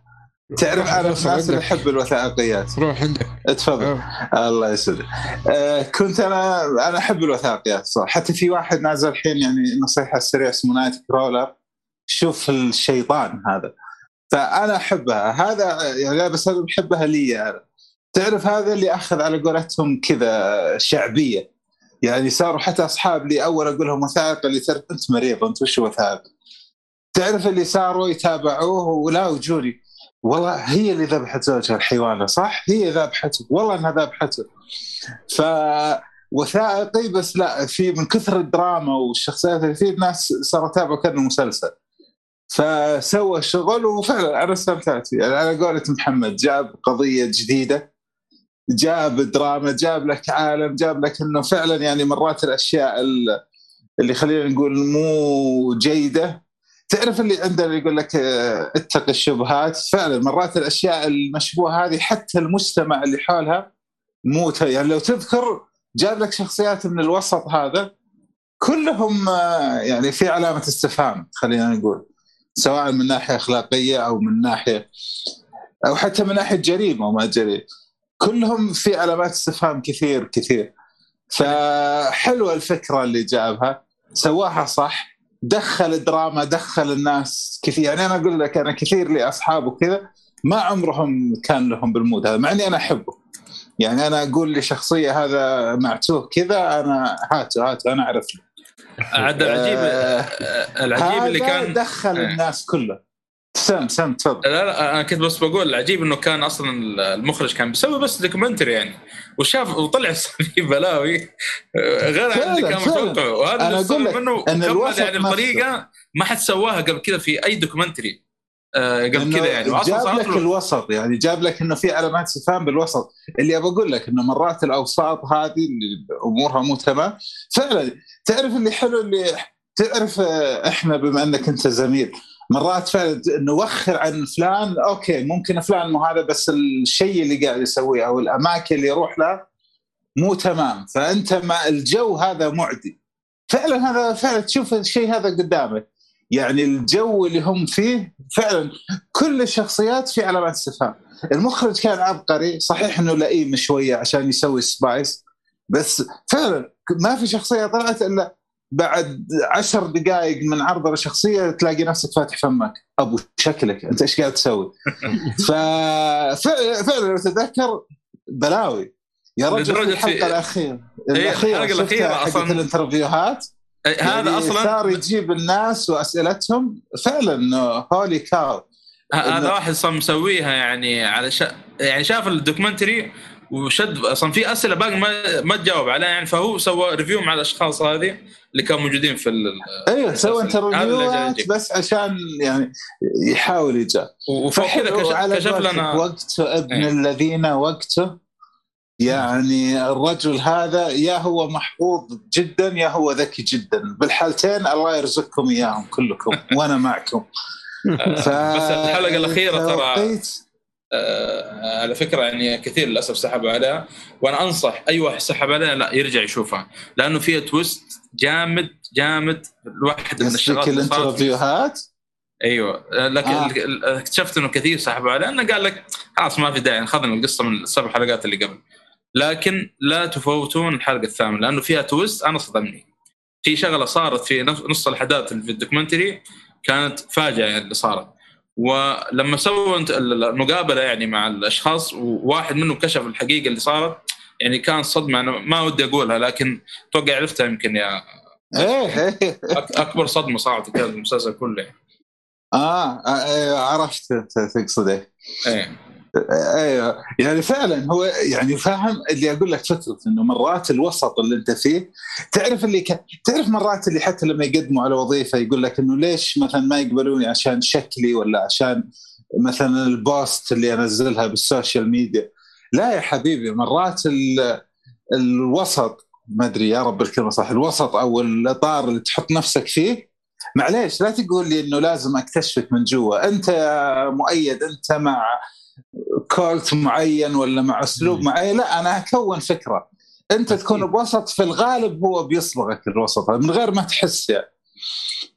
تعرف أنا من الناس اللي يحب الوثائقيات. روح عندك. تفضل. آه. الله يسعدك. آه كنت أنا أنا أحب الوثائقيات صراحة. حتى في واحد نازل الحين يعني نصيحة سريعة اسمه Nightcrawler شوف الشيطان هذا. فأنا أحبها. هذا يعني بس أنا بحبها لي أنا تعرف هذا اللي أخذ على قولتهم كذا شعبية؟ يعني صاروا حتى أصحاب لي أول أقول لهم وثائق اللي تعرف أنت مريض أنت وش وثائق تعرف اللي صاروا يتابعوه؟ ولا وجوني والله هي اللي ذبحت زوجها الحيوانه صح؟ هي ذبحته. والله انها ذبحته. ف وثائقي بس لا في من كثر الدراما والشخصيات اللي فيه الناس صاروا يتابعوا كأنه مسلسل. فسوى الشغل وفعلا أنا استمتعت فيه. يعني على قولة محمد جاب قضية جديدة جاب دراما جاب لك عالم جاب لك إنه فعلا يعني مرات الأشياء ال- اللي خلينا نقول مو جيدة تعرف اللي عندنا يقول لك آه، اتق الشبهات؟ فعلا مرات الأشياء المشبوهة هذه حتى المجتمع اللي حولها مو ت- يعني لو تذكر جاب لك شخصيات من الوسط هذا كلهم آه، يعني في علامة استفهام خلينا نقول سواء من ناحية أخلاقية أو من ناحية أو حتى من ناحية جريمة وما جريمه كلهم في علامات استفهام كثير كثير. فحلوة الفكرة اللي جابها. سواها صح. دخل دراما دخل الناس كثير يعني أنا أقول لك أنا كثير لي اصحاب وكذا ما عمرهم كان لهم بالمود هذا مع إني أنا أحبه يعني أنا أقول لشخصية هذا معتوه كذا أنا هاته هاته أنا أعرف له. عاد العجيب آه، العجيب اللي كان دخل إيه. الناس كله سم سم تفضل. لا لا أنا كنت بس بقول العجيب إنه كان أصلا المخرج كان بيسوي بس documentary يعني وشاف وطلع في بلاوي غير عن اللي كان فعلاً. متوقع وهذا اللي لك منه أن كمل يعني نفسه. بطريقه ما حد سواها قبل كذا في أي documentary آه، قبل كذا يعني. جاب لك الوسط يعني جاب لك إنه في علامات استفهام بالوسط. اللي أبى أقول لك إنه مرات الأوساط هذه اللي أمورها مو تمام. فعلا تعرف اللي حلو اللي تعرف آه، إحنا بما إنك أنت زميل مرات فعلا نوخر عن فلان أوكي ممكن فلان مو هذا بس الشيء اللي قاعد يسويه أو الأماكن اللي يروح لها مو تمام. فأنت مع الجو هذا معدي. فعلا هذا فعلا تشوف الشيء هذا قدامك. يعني الجو اللي هم فيه فعلا كل الشخصيات في علامات استفهام. المخرج كان عبقري صحيح إنه لئيم شوية عشان يسوي سبايس بس فعلا ما في شخصية طلعت إلا بعد عشر دقائق من عرض الشخصية تلاقي نفسك فاتح فمك. أبو شكلك أنت إيش قاعد تسوي؟ ففعلا لو تتذكر بلاوي. يا رجل الحلقة الأخيرة. الحلقة الأخيرة شفتها حقت أصلاً. الانترفيوهات. هذا يعني أصلا صار يجيب الناس وأسئلتهم. فعلا هولي كاو. هذا واحد أصلا مسويها يعني على شا... يعني شاف الدوكيومنتري وشد أصلا في أسئلة باقي ما ما تجاوب عليها يعني فهو سوى ريفيو مع الأشخاص هذه اللي كانوا موجودين في ال... أيوه سوى انترفيوهات يجيب. بس عشان يعني يحاول يجاب وفوق كذا كشف, لنا وقته ابن إيه. الذين وقته. يعني الرجل هذا يا هو محظوظ جدا يا هو ذكي جدا. بالحالتين الله يرزقكم إياهم كلكم وأنا معكم. ف... بس الحلقة الأخيرة ترى- على فكرة يعني كثير للأسف سحبوا عليها وأنا أنصح أي واحد سحب عليها لا يرجع يشوفها لأنه فيها twist جامد جامد الواحد من الشغلات ال interview هات أيوه لكن آه. آه. اكتشفت إنه كثير سحبوا عليه إنه قال لك خلاص ما في داعي اخذنا القصة من السبع حلقات اللي قبل لكن لا تفوتون الحلقة الثامنة لأنه فيها twist أنا صدمني في شغلة صارت في نص اللي في ال documentary كانت فاجأة يعني اللي صارت ولما سووا المقابلة يعني مع الأشخاص وواحد منهم كشف الحقيقة اللي صارت يعني كان صدمة أنا ما ودي أقولها لكن أتوقع عرفتها يمكن يا إيه أك- أكبر صدمة صارت كان المسلسل كله. آه آه، عرفت تقصد إيه. أيوه. يعني فعلا هو يعني فاهم اللي أقول لك فكرة إنه مرات الوسط اللي أنت فيه تعرف اللي ك... تعرف مرات اللي حتى لما يقدموا على وظيفة يقول لك إنه ليش مثلا ما يقبلوني عشان شكلي ولا عشان مثلا ال post اللي أنزلها بال social media؟ لا يا حبيبي مرات ال... الوسط ما أدري يا رب الكلمة صح الوسط أو الإطار اللي تحط نفسك فيه معليش لا تقول لي إنه لازم أكتشفك من جوا أنت مؤيد أنت مع كولت معين ولا مع أسلوب معين. لا أنا أكون فكرة. أنت تكون بوسط في الغالب هو بيصبغك الوسط من غير ما تحس يعني.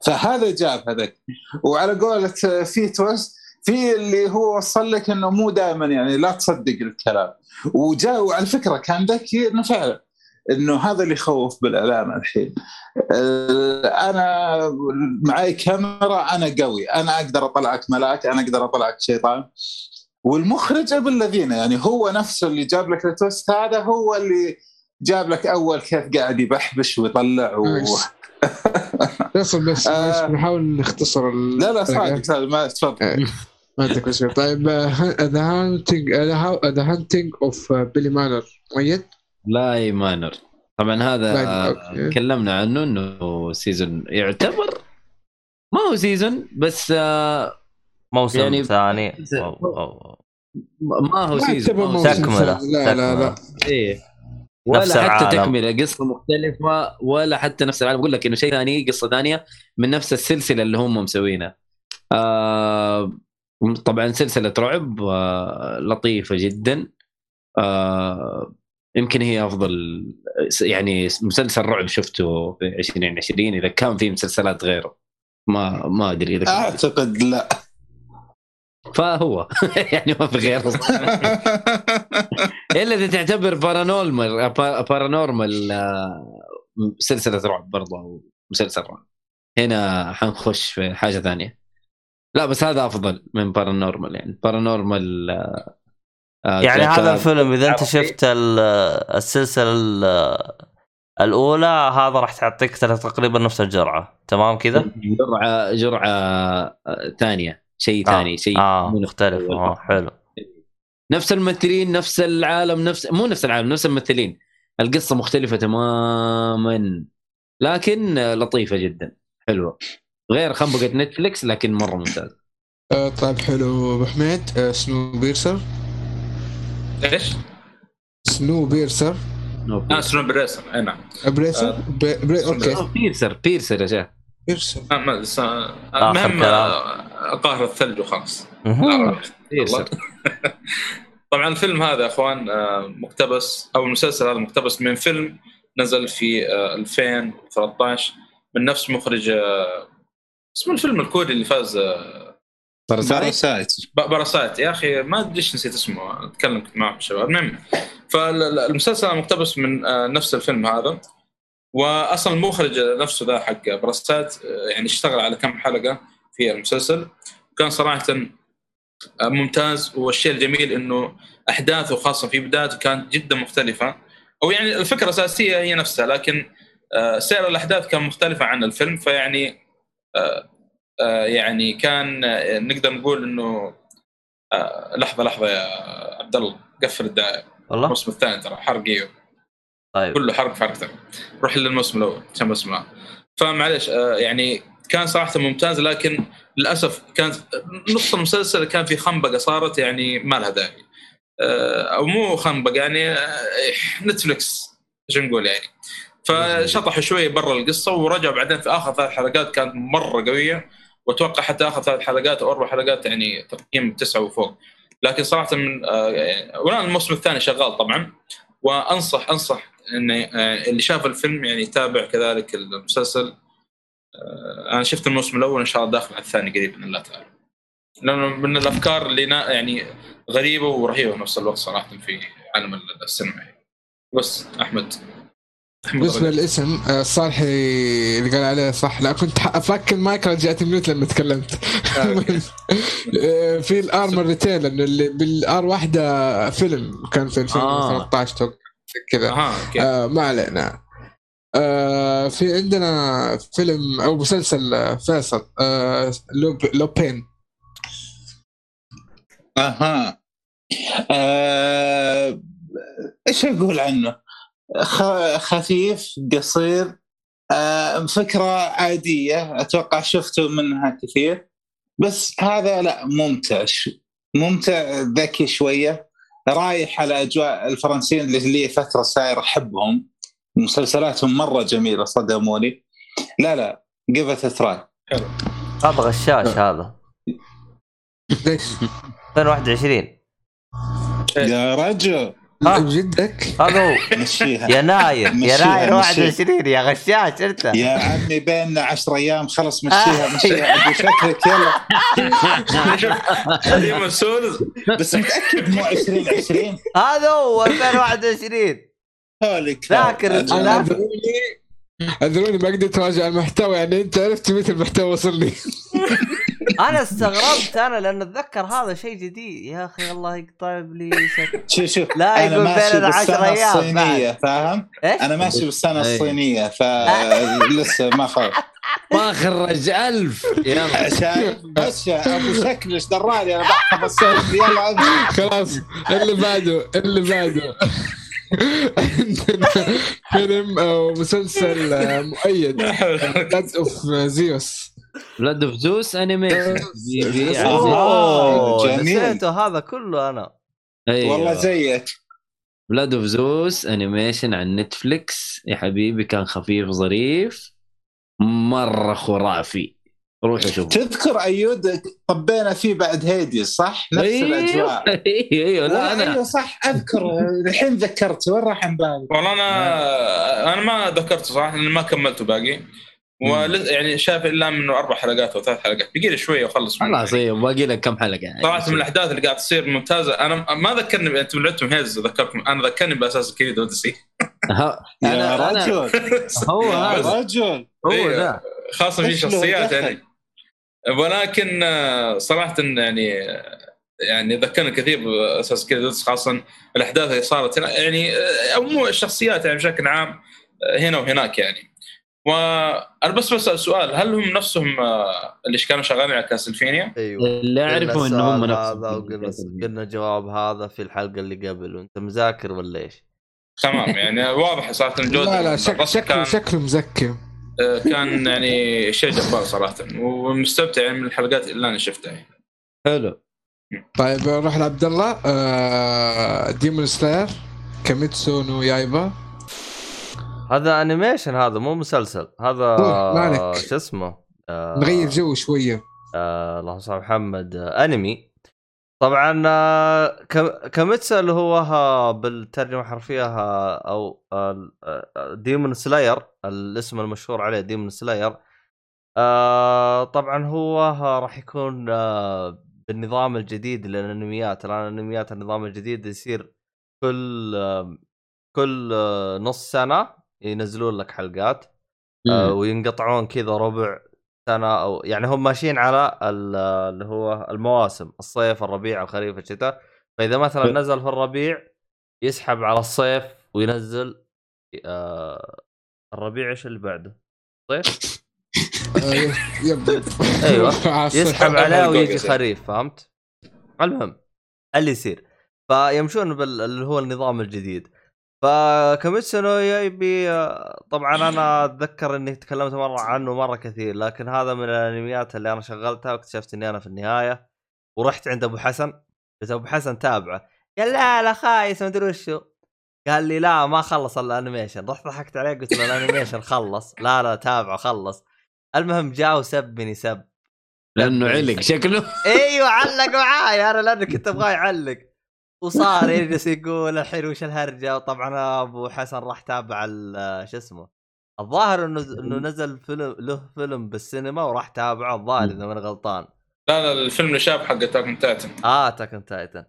فهذا جاب هذاك. وعلى قولة في تويست في اللي هو وصل لك إنه مو دائما يعني لا تصدق الكلام. وجاء وعلى فكرة كان ذكي إنه فعلا إنه هذا اللي يخوف بالاعلام الحين. آه، أنا معي كاميرا أنا قوي. أنا أقدر أطلعك ملاك أنا أقدر أطلعك شيطان. والمخرج ابن الذين يعني هو نفسه اللي جاب لك ال twist هذا هو اللي جاب لك أول كيف قاعد يبحبش ويطلع و... بس آه. معلش بنحاول نختصر ال- لا لا. صادق صادق ما تفضل ما عندك مشكلة طيب The Haunting The Haunting of Bly Manor مؤيد؟ لا Manor طبعا هذا okay. تكلمنا عنه إنه season يعتبر ما هو season بس آه، موسم يعني- ثاني. أو- أو- ما هو ما season. ثاني. لا لا لا. إيه. نفس ولا حتى العالم. تكملة قصة مختلفة ولا حتى نفس العالم. بقول لك إنه شيء ثاني قصة ثانية من نفس السلسلة اللي هم مسوينها. آه طبعا سلسلة رعب آه لطيفة جدا. آه يمكن هي أفضل يعني مسلسل رعب شفته في 2020 إذا كان في مسلسلات غيره ما ما أدري إذا أعتقد لا. فهو. يعني ما في غيره إلا إذا تعتبر Paranormal Paranormal آه، سلسلة رعب برضه أو مسلسل رعب. هنا حنخش في حاجة ثانية. لا بس هذا أفضل من Paranormal يعني. Paranormal آه، يعني ك- هذا الفيلم إذا أنت. شفت ال- السلسلة ال- الأولى هذا راح تعطيك تقريبا نفس الجرعة. تمام كذا؟ جرعه جرعة آه، ثانية. شيء آه. ثاني شيء آه مو مختلف. آه حلو. نفس الممثلين نفس العالم نفس مو نفس العالم نفس الممثلين. القصة مختلفة تماما لكن آه، لطيفة جدا. حلوة. غير خنبقة Netflix لكن مرة ممتاز آه، طيب حلو. أبو حميد آه، Snowpiercer إيش؟ Snowpiercer آه Snowpiercer أي نعم. piercer آه. بري- okay. آه، piercer piercer يا شيخ. آه، آه، آخر المهم. آه، قاهر الثلج وخلاص. piercer طبعا الفيلم هذا يا أخوان آه، مقتبس أو المسلسل هذا مقتبس من فيلم نزل في آه، 2013 من نفس مخرج آه، اسمه الفيلم الكوري اللي فاز آه، Parasite. باراسايت. يا أخي ما أدري إيش نسيت اسمه أتكلم كنت معهم الشباب المهم فالمسلسل مقتبس من آه، نفس الفيلم هذا. واصلا المخرج نفسه ذا حق باراسايت آه، يعني اشتغل على كم حلقة في المسلسل. وكان صراحة آه، ممتاز والشيء الجميل إنه أحداثه خاصة في بدايته كانت جدا مختلفة. أو يعني الفكرة الأساسية هي نفسها لكن آه، سير الأحداث كان مختلفه عن الفيلم. فيعني آه، يعني كان نقدر نقول إنه لحظة لحظة يا عبد الله قفل الدعايه والله؟ الموسم الثاني ترى حرق إيوه. طيب. كله حرق في حرق ترى روح للموسم الأول عشان بس معاه فمعليش آه، يعني كان صراحة ممتاز لكن للأسف كانت نص المسلسل كان في خنبقة صارت يعني ما لها داعي. آه، أو مو خنبقة يعني آه، نتفلكس إيش نقول يعني. فشطحوا شوية برا القصة ورجعوا بعدين في آخر ثلاث حلقات كانت مرة قوية وأتوقع حتى آخر ثلاث حلقات أو أربع حلقات يعني تقييم تسعة وفوق. لكن صراحة من يعني والان الموسم الثاني شغال طبعا وأنصح أنصح ان آه، اللي شاف الفيلم يعني يتابع كذلك المسلسل. آه، أنا شفت الموسم الأول إن شاء الله داخل على الثاني قريب بإذن الله تعالى. لأنه من الأفكار اللي يعني غريبة ورهيبة في نفس الوقت صراحة في عالم السينما. يعني. بس أحمد. رجب. للاسم آه، صالحي اللي قال عليه صح. لا كنت ح- افك المايك رجعت mute لما تكلمت. آه، في ال R مرتين لأنه اللي بال R واحدة فيلم كان في 2013 توقع. كذا. أوكي. آه ما علينا. آه في عندنا فيلم أو مسلسل آه، فيصل آه لوب لوبين. أها. آه، إيش أقول عنه؟ خ- خفيف قصير آه، فكرة عادية أتوقع شفتوا منها كثير. بس هذا لا ممتع ممتع ذكي شوية. رايح على أجواء الفرنسيين اللي لي فترة ساير أحبهم. مسلسلاتهم مرة جميلة صدموني. لا لا give it a try. هذا غشاش هذا. ليش؟ 2021 يا رجل. جدك؟ هذا هو. مشيها. يناير مشيها، يناير مشيها. 21 يا غشاش انت. يا عمي بيننا 10 أيام خلص مشيها مشيها. أبو شكلك يلا. ديمون سولز بس متأكد مو 2020 هذا هو 2021 هولي ذاكر اعذروني ما قدرت اراجع المحتوى يعني أنت عرفت متى المحتوى وصلني. أنا استغربت أنا لأن أتذكر هذا شيء جديد. يا أخي الله يقطع لي شك. شوف شوف لا يقول 10 بالسنة أيام الصينية فاهم؟ أنا ماشي بالسنة أي. الصينية فلسه ما خلص. ما خرج ألف. يلا. شايف بس أبو شكل إيش دراني؟ أنا بحفظ السالفه يلا خلاص اللي بعده اللي بعده. عندنا فيلم أو مسلسل مؤيد. of Zeus Blood of Zeus animation. نسيته هذا كله أنا. أيوة. والله زيك Blood of Zeus animation عن Netflix يا حبيبي كان خفيف ظريف. مرة خرافي. روحوا شوفوا تذكر أيود طبينا فيه بعد هيديز صح؟ نفس الأجواء. أيوه أيوه. لا أيوه أنا صح. أذكر. الحين ذكرت وين راح عن بالي؟ والله أنا أنا ما ذكرته صراحة لاني ما كملته باقي. ول... يعني شايف إلا منه أربع حلقات أو ثلاث حلقات. بقي لي شوية واخلص منه. خلاص أيوه باقي لك كم حلقة يعني؟ صراحة من الأحداث اللي قاعد تصير ممتازة. أنا ما ذكرني أنتم لعبتم هيز ذكركم أنا ذكرني بأساس كريد أوديسي. ها- يا رجل هو هذا. رجل هو إيه. ذا. خاصة في شخصيات؟ يعني. ولكن آه، صراحة يعني يعني ذكرني كثير بأساس كذا خاصة الأحداث اللي صارت. هنا يعني آه، أو مو الشخصيات يعني بشكل عام آه، هنا وهناك يعني. وأنا بس بسأل سؤال هل هم نفسهم آه، اللي كانوا شغالين على كاسلفينيا؟ أيوه اللي اعرفه ان هم نفسهم هذا وقلنا قلنا الجواب هذا في الحلقة اللي قبل وأنت مذاكر ولا إيش؟ تمام يعني واضح صراحة الجوده لا لا شك شكله كان شكله مزكي آه، كان يعني شيء جبار صراحة ومستمتع يعني من الحلقات اللي أنا شفتها يعني. حلو طيب نروح لعبد الله آه Demon Slayer Kimetsu no Yaiba هذا animation هذا مو مسلسل. هذا. شو اسمه؟ آه نغير جو شوية. آه اللهم صل على محمد. آه أنمي. طبعا آه Kimetsu اللي هو بالترجمة الحرفية أو Demon Slayer الاسم المشهور عليه Demon Slayer آه طبعا هو راح يكون آه بالنظام الجديد للأنميات. الآن الانميات النظام الجديد يصير كل آه كل آه نص سنة. ينزلون لك حلقات آه، وينقطعون كذا ربع سنة أو يعني هم ماشيين على ال- اللي هو المواسم الصيف الربيع الخريف الشتاء فإذا مثلا نزل في الربيع يسحب على الصيف وينزل آه الربيع إيش اللي بعده؟ صيف أيوة. عاصف. يسحب عليه الجوجة ويجي. خريف فهمت؟ المهم اللي يصير فيمشون بال اللي هو النظام الجديد ف Kimetsu no Yaiba آه، طبعا أنا أتذكر إني تكلمت مرة عنه مرة كثير لكن هذا من الأنميات اللي أنا شغلتها واكتشفت إني أنا في النهاية ورحت عند أبو حسن. قلت أبو حسن تابعه. قال لا لا خايس ما أدري وشو. قال لي لا ما خلص ال animation. رحت ضحكت عليه قلت له ال animation خلص. لا لا تابعه خلص. المهم جاء وسبني سب. لأنه علق شكله. أيوه علق معاي. أنا لأنه كنت أبغاه يعلق. وصار يجلس يقول الحين وش الهرجة؟ وطبعا أبو حسن راح تابع ال- شو اسمه الظاهر إنه إنه نزل فيلم له فيلم بالسينما وراح تابعه الظاهر إذا ماني غلطان. لا لا الفيلم شاب حق Attack on Titan آه Attack on Titan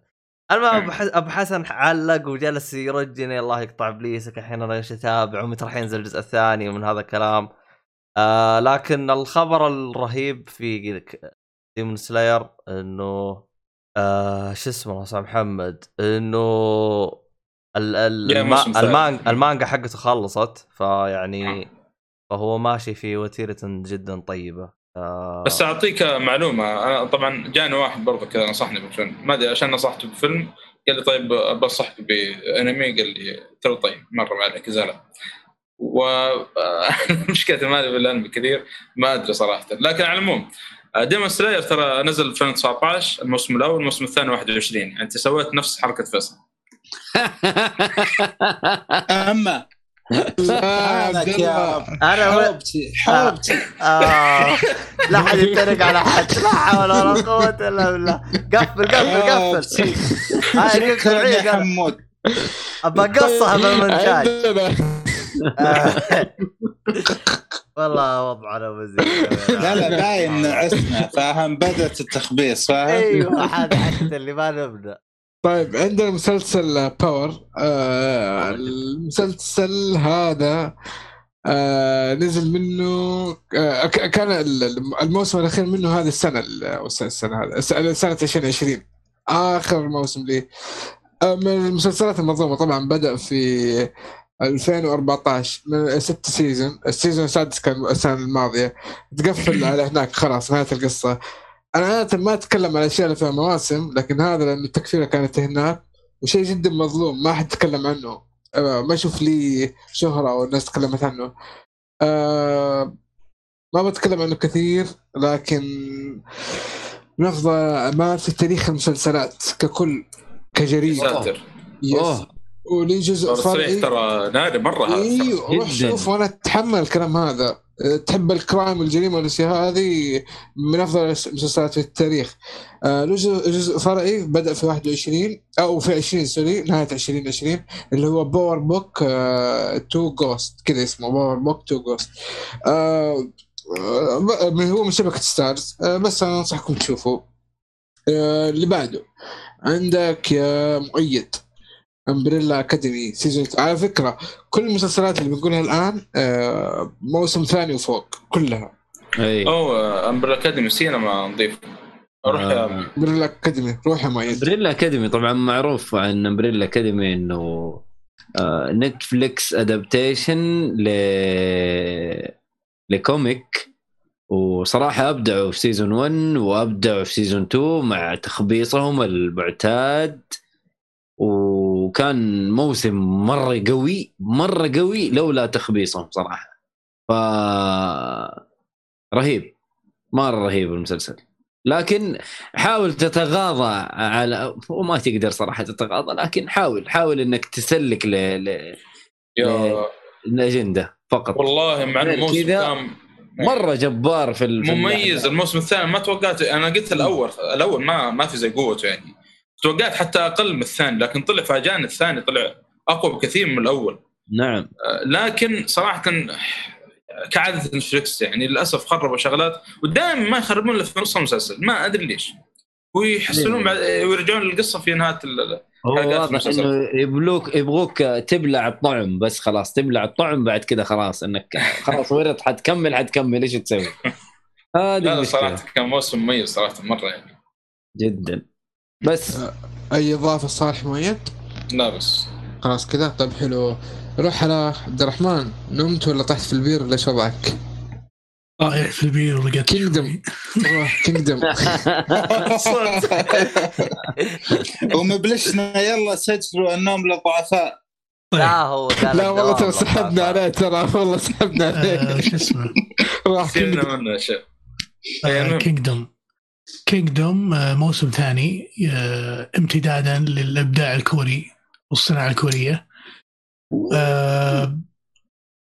المهم أبو حسن علق وجلس يرجني الله يقطع إبليسك الحين أنا إيش أتابع؟ ومتى راح ينزل الجزء الثاني ومن هذا الكلام؟ آه لكن الخبر الرهيب في Demon Slayer إنه آه شو اسمه يسامح محمد إنه ال ال الما. المانجا, المانجا حقته خلصت فيعني فهو ماشي في وتيرة جدا طيبة. آه بس أعطيك معلومة أنا طبعا جاني واحد برضه كذا نصحني بالفيلم. ما أدري عشان نصحته بفيلم قال لي طيب بنصحك بأنمي قال لي ترى طيب مره ما عليك زعل و مشكلتي مالي بالأنمي كثير ما أدري صراحة. لكن على العموم Demon Slayer ترى نزل 2019 الموسم الأول الموسم الثاني 21 يعني أنت سويت نفس حركة فيصل. أما. سبحانك يا. أنا. حبتي حبتي آه. لا حد يتريق على حد. لا حول ولا قوة إلا بالله. قفل قفل قفل. هاي أنا. حمود. ابى أقصها بالمونتاج آه. والله وضعنا مزيد لا لا باين عسنا فاهم بدأت التخبيص فاهم؟ أيوه هذا حتى اللي ما نبدأ. طيب عندنا مسلسل باور آه المسلسل هذا آه نزل منه آه ك- كان ال- الموسم الأخير منه هذه السنة السنة الس- سنة 2020 آخر موسم لي. آه من المسلسلات المظلومة طبعا بدأ في 2014 من ست season. ال season السادس كان السنة الماضية. تقفل على هناك خلاص نهاية القصة. أنا عادة ما أتكلم عن الاشياء اللي فيها مواسم لكن هذا لأن التكفيرة كانت هناك وشيء جدا مظلوم ما حد تكلم عنه. آه، ما أشوف لي شهرة والناس تكلمت عنه. آه، ما بتكلم عنه كثير لكن من افضل اعمال في تاريخ المسلسلات ككل كجريده ساتر يس. ولي جزء فرعي ترى نادر مرة هذا أيوه روح. شوف وأنا أتحمل الكلام هذا. تحب الكرايم والجريمة والأشياء هذه من أفضل المسلسلات في التاريخ. آه، له جزء جزء فرعي بدأ في 21 أو في 20 سوري نهاية 2020 اللي هو باور بوك 2 جوست كذا اسمه باور بوك 2 جوست هو من شبكة Starz آه، بس أنا أنصحكم تشوفوه آه، اللي بعده. عندك يا مؤيد. Umbrella Academy season على فكرة كل المسلسلات اللي بنقولها الآن آه، موسم ثاني وفوق كلها. أي. أو Umbrella Academy سينما نظيف. روح يا آه. Umbrella Academy روح يا مؤيد. Umbrella Academy طبعا معروف عن Umbrella Academy إنه آه، Netflix adaptation ل ل comic. وصراحة أبدعوا في season 1 وأبدعوا في season 2 مع تخبيصهم المعتاد وكان موسم مرة قوي مرة قوي لولا تخبيصهم صراحة. ف رهيب مرة رهيب المسلسل. لكن حاول تتغاضى على وما تقدر صراحة تتغاضى لكن حاول حاول إنك تسلك ل... ل... يا الاجندة فقط. والله مع الموسم كذا كان مرة جبار في مميز. الموسم الثاني ما توقعت أنا قلت الأول الأول ما ما في زي قوته يعني. توقعت حتى أقل من الثاني لكن طلع فاجأني الثاني طلع أقوى بكثير من الأول. نعم. آه، لكن صراحة كعادة نتفلكس يعني للأسف خربوا شغلات ودائما ما يخربون إلا في نص المسلسل ما أدري ليش. ويحسنون بعد ويرجعون للقصة في نهاية هو واضح. إنه يبلوك يبغوك تبلع الطعم بس خلاص تبلع الطعم بعد كذا خلاص إنك خلاص ورط حتكمل حتكمل إيش تسوي؟ هذه صراحة كان موسم مميز صراحة مرة يعني. جدا. بس. أي إضافة صالح مؤيد؟ لا بس. خلاص كذا. طيب حلو. روح على عبد الرحمن. نمت ولا طحت في البير؟ ولا إيش وضعك؟ طايح في البير ولقيت Kingdom روح Kingdom ومبلشنا يلا سجلوا النوم للضعفاء. لا هو لا والله ترى سحبنا. عليه ترى والله سحبنا آه، عليه. شو اسمه؟ راح Kingdom Kingdom آه، موسم ثاني آه، امتدادا للإبداع الكوري والصناعة الكورية.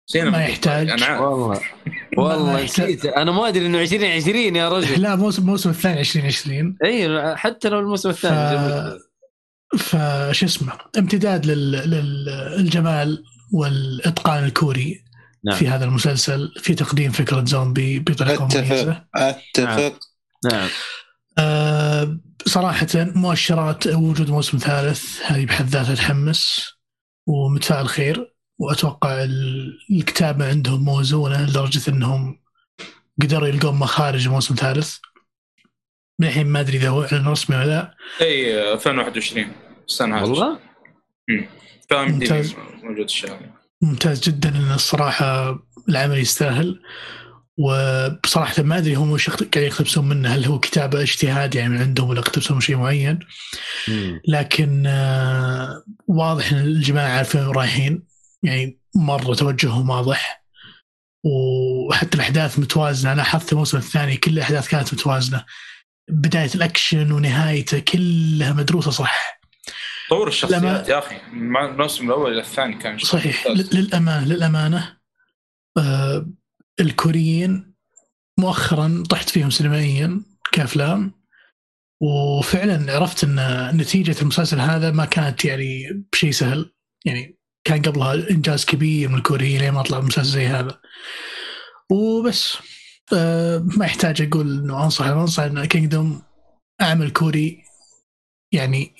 سينما ما يحتاج. والله. والله. نسيت. أنا ما أدري إنه 2020 يا رجل. لا موسم موسم الثاني 2020 إي حتى لو الموسم الثاني ف-. فش اسمه امتداد لل- للجمال والإتقان الكوري نعم. في هذا المسلسل في تقديم فكرة زومبي بطريقة أتفق. مميزة. أتفق. نعم. آه صراحة مؤشرات وجود موسم ثالث هذه بحد ذاتها تحمس ومتفائل خير وأتوقع ال- الكتابة عندهم موزونة لدرجة إنهم قدروا يلقون مخارج موسم ثالث. من الحين ما أدري إذا هو اعلن رسمي ولا لا. إي 2021 السنة هذه والله؟ فاهم ممتاز. موجود الشهر. ممتاز جدا إن الصراحة العمل يستاهل. وبصراحة ما أدري هم وش قاعد يقتبسون منه هل هو كتابة اجتهاد يعني من عندهم ولا اقتبسون من شيء معين. لكن آه، واضح إن الجماعة عارفين وين رايحين. يعني مرة توجههم واضح. وحتى الأحداث متوازنة. أنا لاحظت الموسم الثاني كل الأحداث كانت متوازنة. بداية الأكشن ونهايته كلها مدروسة صح. طور الشخصيات لما- يا أخي. مع الموسم الأول إلى الثاني كان شيء صحيح. ممتاز. ل- للأمانة للأمانة آه الكوريين مؤخرا طحت فيهم سينمائيا كأفلام وفعلا عرفت إن نتيجة المسلسل هذا ما كانت يعني بشيء سهل. يعني كان قبلها إنجاز كبير من الكوريين لين ما طلع مسلسل زي هذا. وبس. آه ما يحتاج أقول إنه أنصح أنصح إن Kingdom عمل كوري. يعني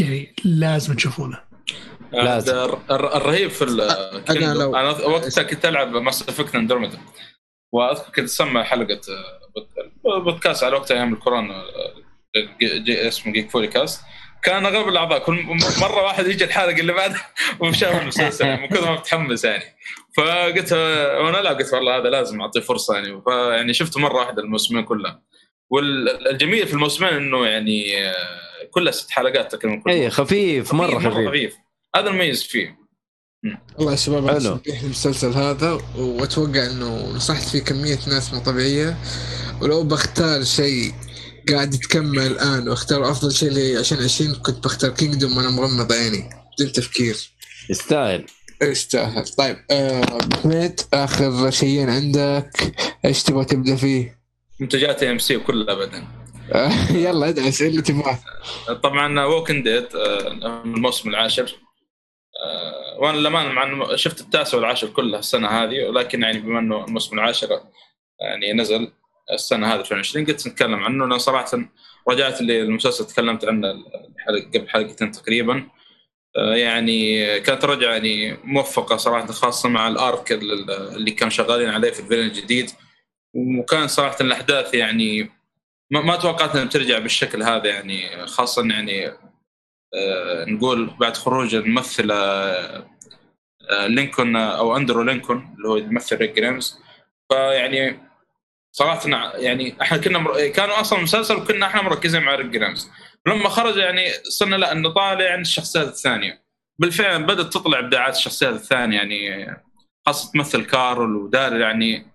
يعني لازم تشوفونه. لازم. الر- الرهيب في أنا لو- أنا وقتها كنت ألعب Mass Effect Andromeda وأذكر كنت أسمع حلقة آه، بود- بودكاست على وقت أيام الكورونا آه، اسمه Geek Fully Cast كان أغلب الأعضاء كل مرة واحد يجي الحلقة اللي بعدها وشاف المسلسل يعني من كثر ما متحمس يعني. فقلت آه، وأنا لا قلت والله هذا لازم أعطيه فرصة يعني. فيعني شفته مرة واحدة الموسمين كلها. والجميل في الموسمين إنه يعني آه، كلها ست حلقات تقريبا كل اي خفيف مرة خفيف. خفيف. هذا المميز فيه. والله يا شباب. أنا المسلسل هذا وأتوقع إنه نصحت فيه كمية ناس مو طبيعية. ولو بختار شيء قاعد يتكمل الآن واختار أفضل شيء لي عشان 20 كنت بختار Kingdom وأنا مغمض عيني. بدون تفكير. يستاهل. يستاهل. طيب آه حميد آخر شيئين عندك؟ إيش تبغى تبدأ فيه؟ منتجات AMC كلها ابدا. آه يلا ادعس اللي تبغاه. طبعا ووكن ديد الموسم العاشر. آه، وأنا للأمانة مع إنه شفت التاسع والعاشر كلها السنة هذه ولكن يعني بما إنه الموسم العاشر يعني نزل السنة هذه 2020 قلت نتكلم عنه لأن صراحة رجعت للمسلسل تكلمت عنه الحلقة قبل حلقتين تقريبا. آه، يعني كانت رجعة يعني موفقة صراحة خاصة مع الأرك اللي كانوا شغالين عليه في الفيلم الجديد. وكان صراحة الأحداث يعني ما, ما توقعت إنها ترجع بالشكل هذا يعني خاصة يعني آه نقول بعد خروج الممثلة آه لينكولن أو أندرو لينكولن اللي هو يمثل ريك جريمز. فيعني صراحة يعني إحنا كنا مر... كانوا أصلا مسلسل وكنا إحنا مركزين مع ريك جريمز. لما خرج يعني صرنا لا انه طالع يعني الشخصيات الثانية. بالفعل بدأت تطلع إبداعات الشخصيات الثانية يعني خاصة تمثل كارول وداريل يعني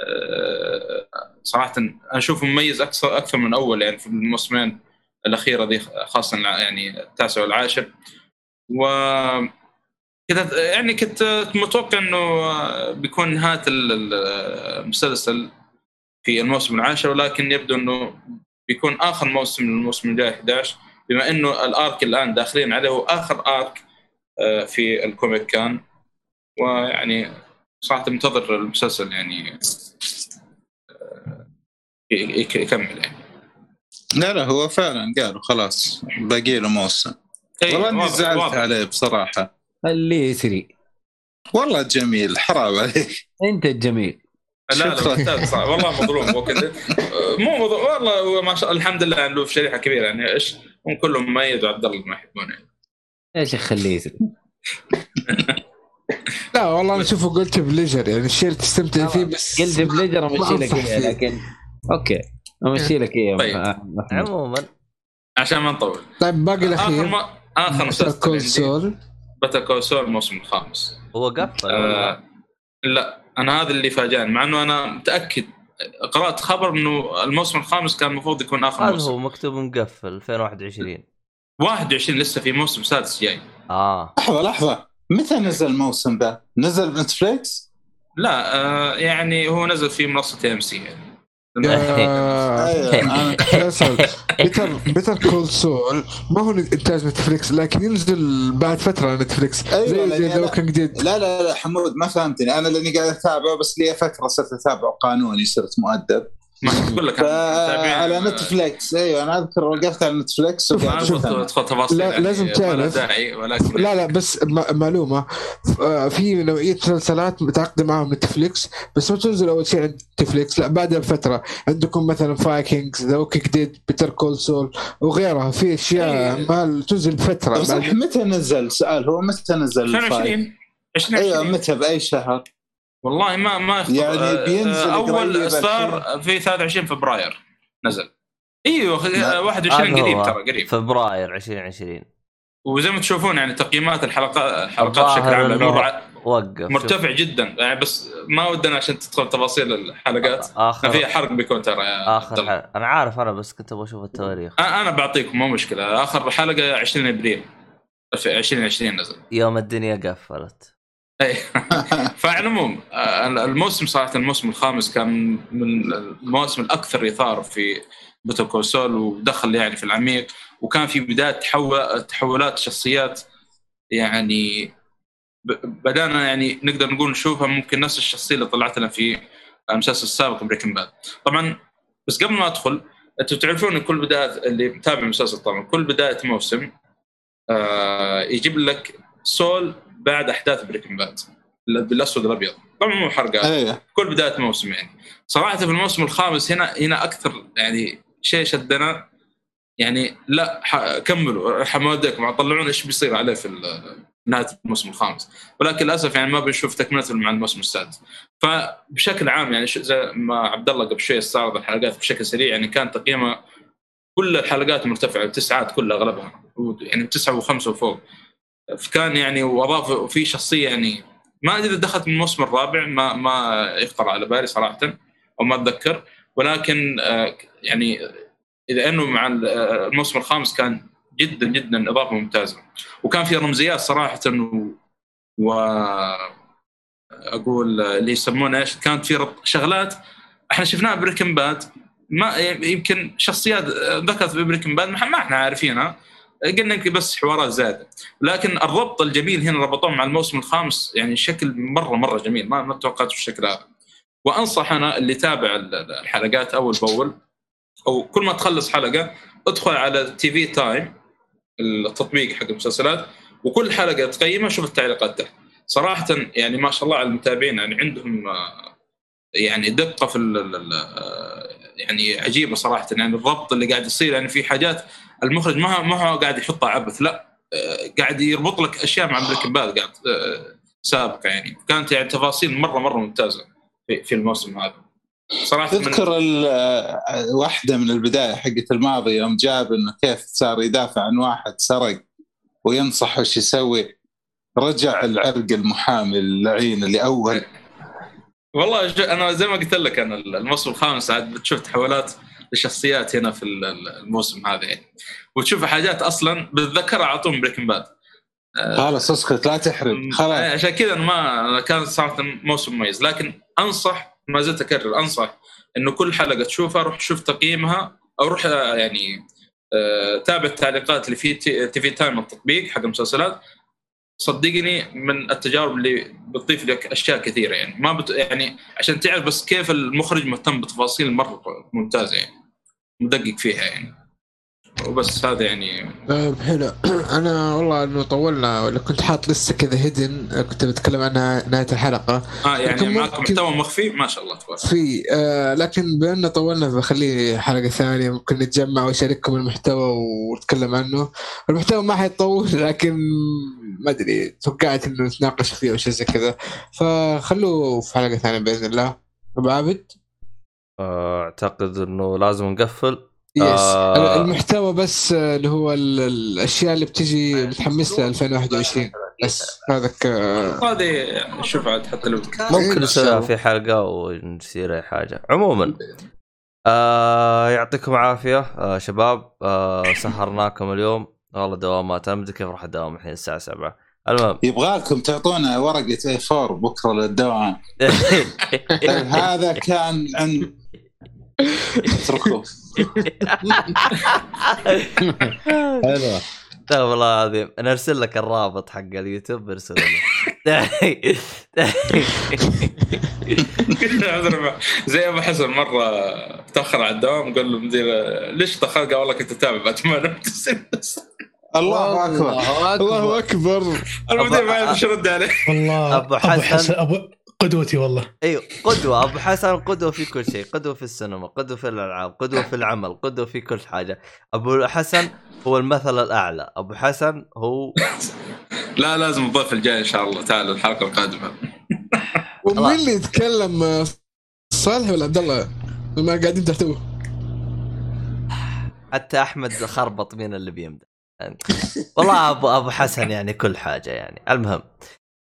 آه، صراحة أشوفه مميز أكثر أكثر من أول يعني في الموسمين. الأخيرة ذي خاصة يعني التاسع والعاشر. و كنت يعني كنت متوقع إنه بيكون نهاية ال- ال- المسلسل في الموسم العاشر ولكن يبدو إنه بيكون آخر موسم للموسم الجاي 11 بما إنه الآرك الآن داخلين عليه هو آخر آرك آه، في الكوميك كان. ويعني صراحة منتظر المسلسل يعني آه، يك- يكمل يعني. لا لا هو فعلا قالوا خلاص باقي له موسم إي، والله إني زعلت واضح. عليه بصراحة اللي يسري والله جميل حرام عليك أنت الجميل لا لا. والله مظلوم وكذا مو مظلوم والله ما شاء الله الحمد لله عنده في شريحة كبيرة يعني إيش هم كلهم مميز وعبد الله ما يحبونه. يا شيخ خليه يسري لا والله أنا اشوفه قلت pleasure يعني الشيء اللي تستمتع فيه بس قلت pleasure امشي لك. لكن okay امشي لك اياه طيب. محمود. عموما. عشان ما نطول. طيب باقي آخر الأخير. ما آخر مسلسل Call عندي. Saul Better Call Saul الموسم الخامس. هو قفل ولا؟ آه لا أنا هذا اللي فاجأني مع إنه أنا متأكد قرأت خبر إنه الموسم الخامس كان المفروض يكون آخر هذا موسم. هو مكتوب مقفل 2021 21 لسه في موسم سادس جاي. آه. لحظة لحظة. متى نزل الموسم ذا؟ نزل بنتفليكس؟ لا آه يعني هو نزل في منصة AMC يعني. آه، بيتر بيتر كول سول ما هو انتاج نتفليكس لكن ينزل بعد فترة على نتفليكس. أيوة، زي زي ذا أنا- Walking Dead لا لا لا حمود ما فهمتني. أنا لأني قاعد أتابعه بس لي فترة صرت أتابعه قانوني صرت مؤدب. ما أقول لك على نتفليكس. أيوه أنا أذكر وقفت على ما. ادخل تفاصيل لا- لازم تعرف. لا لا بس معلومة. في نوعية مسلسلات متعاقده معهم نتفليكس بس ما تنزل أول شيء عند نتفليكس. لا بعدها بفترة. عندكم مثلا Vikings The Walking Dead Better Call Saul وغيرها. في أشياء إيه. ما تنزل بفترة. متى نزل؟ سؤال هو متى نزل ال final؟ 2020 2020 أيوه متى؟ بأي شهر؟ والله ما ما يخطر. يعني آه، بينزل آه، أول صار في 23 فبراير نزل إيوه لا. 21 هذا قريب. ترى قريب فبراير 2020 وزي ما تشوفون يعني تقييمات الحلقات الحلقات بشكل عام رع- وقف مرتفع جدا يعني بس ما ودنا عشان تدخل تفاصيل الحلقات اخر فيها حرق بيكون ترى آخر. حلقة. أنا عارف أنا بس كنت أبغى أشوف التواريخ أنا بعطيكم مو مشكلة آخر حلقة 20 إبريل في 2020 نزل يوم الدنيا قفلت. فعلى العموم آه، الموسم صراحة الموسم الخامس كان من المواسم الأكثر إثارة في Better Call Saul ودخل يعني في العميق وكان في بداية تحول تحولات شخصيات يعني بدأنا يعني نقدر نقول نشوفها ممكن نفس الشخصية اللي طلعت لنا في المسلسل السابق Breaking Bad طبعا بس قبل ما أدخل أنتم تعرفون كل بداية اللي متابع المسلسل طبعا كل بداية موسم آه يجيب لك Saul بعد أحداث Breaking Bad بالأسود الابيض طبعا مو حرقات أيوه كل بداية موسم يعني. صراحة في الموسم الخامس هنا هنا أكثر يعني شيء شدنا يعني لا كملوا. حمودكم طلعون إيش بيصير عليه في نهاية الموسم الخامس. ولكن للأسف يعني ما بنشوف تكملته مع الموسم السادس. فبشكل عام يعني زي ما عبد الله قبل شوي استعرض الحلقات بشكل سريع يعني كان تقييمها كل الحلقات مرتفعة التسعات كلها أغلبها. يعني تسعة وخمسة وفوق. فكان يعني وأضاف وفي شخصية يعني ما أدري إذا دخلت من الموسم الرابع ما ما يخطر على بالي صراحة أو ما أتذكر. ولكن آه، يعني إذا إنه مع آه، الموسم الخامس كان جدا جدا إضافة ممتازة. وكان في رمزيات صراحة و, أقول آه، اللي يسمونه إيش كانت في شغلات إحنا شفناها Breaking Bad. ما يمكن شخصيات ذكرت في Breaking Bad ما إحنا عارفينها. قلنا يمكن بس حوارات زيادة. لكن الربط الجميل هنا ربطوه مع الموسم الخامس يعني شكل مرة مرة جميل ما ما توقعت بالشكل هذا. وأنصح أنا اللي ال- الحلقات أول بأول أو كل ما تخلص حلقة ادخل على TV Time التطبيق حق المسلسلات وكل حلقة تقيمها شوف التعليقات تحت. صراحة يعني ما شاء الله على المتابعين يعني عندهم آه، يعني دقة في آه، يعني عجيبة صراحة. يعني الربط اللي قاعد يصير يعني في حاجات المخرج ما هو- ما هو قاعد يحطها عبث لا آه، قاعد يربط لك أشياء مع Breaking Bad قاعد آه، سابقة يعني. كانت يعني تفاصيل مره مرة ممتازة في, في الموسم هذا. صراحة تذكر آه، واحدة من البداية حقت الماضي يوم جاب إنه كيف صار يدافع عن واحد سرق وينصح وش يسوي رجع العرق المحامي اللعين اللي أول. والله أنا زي ما قلت لك أنا الموسم الخامس عاد بتشوف تحولات للشخصيات هنا في ال- ال- الموسم هذا يعني. وتشوف حاجات أصلا بتذكرها على طول من Breaking Bad خلاص اسكت لا تحرق. خلاص. عشان كذا أنا ما كان صراحة موسم مميز. لكن أنصح ما زلت أكرر أنصح إنه كل حلقة تشوفها روح شوف تقييمها أو روح آه، يعني آه، تابع التعليقات اللي في TV Time التطبيق حق المسلسلات. صدقني من التجارب اللي بتضيف لك أشياء كثيرة يعني. ما بت يعني عشان تعرف بس كيف المخرج مهتم بتفاصيل مرة ممتازة يعني. مدقق فيها يعني. وبس هذا يعني. طيب حلو. أنا والله إنه طولنا ولا كنت حاط لسه كذا hidden كنت بتكلم عنها نهايه الحلقة. آه يعني معكم محتوى مخفي؟ ما شاء الله تبارك. في آه لكن بما انه طولنا بخليه حلقة ثانية ممكن نتجمع وأشارككم المحتوى ونتكلم عنه. المحتوى ما حيطول لكن ما أدري توقعت إنه نتناقش فيه أو شيء زي كذا. فخلوه في حلقة ثانية بإذن الله. أبو عابد؟ آه، أعتقد إنه لازم نقفل. يس آه. المحتوى بس آه، اللي هو ال- الأشياء اللي بتجي متحمس لها 2021 بس هذا ك هذه شوف عاد حتى لو ممكن شاء نسويها. في حلقة ونصير أي حاجة. عموما آه يعطيكم عافيه آه شباب آه سهرناكم اليوم. والله دوامات أنا ما أدري كيف راح أداوم الحين الساعة 7 المهم. يبغالكم تعطونا ورقة اي 4 بكرة للدوام. هذا كان عن اتركوه حلوة لا والله العظيم نرسل لك الرابط حق اليوتيوب ارسل لنا زي أبو حسن مرة تأخر على الدوام قال له مدير ليش تأخرت؟ قال والله كنت أتابع باتمان الله أكبر. الله أكبر. المدير ما يعرف إيش يرد عليه. والله. أبو حسن. قدوتي والله. أيوه قدوة. أبو حسن قدوة في كل شيء قدوة في السينما قدوة في الألعاب قدوة في العمل قدوة في كل حاجة. أبو حسن هو المثل الأعلى. أبو حسن هو لا لازم الضيف الجاي إن شاء الله. تعالوا الحلقة القادمة. ومين اللي يتكلم آه، صالح ولا عبد الله؟ ما قاعدين تحتوه. حتى أحمد خربط مين اللي بيمدح؟ والله ابو أبو حسن يعني كل حاجة يعني. المهم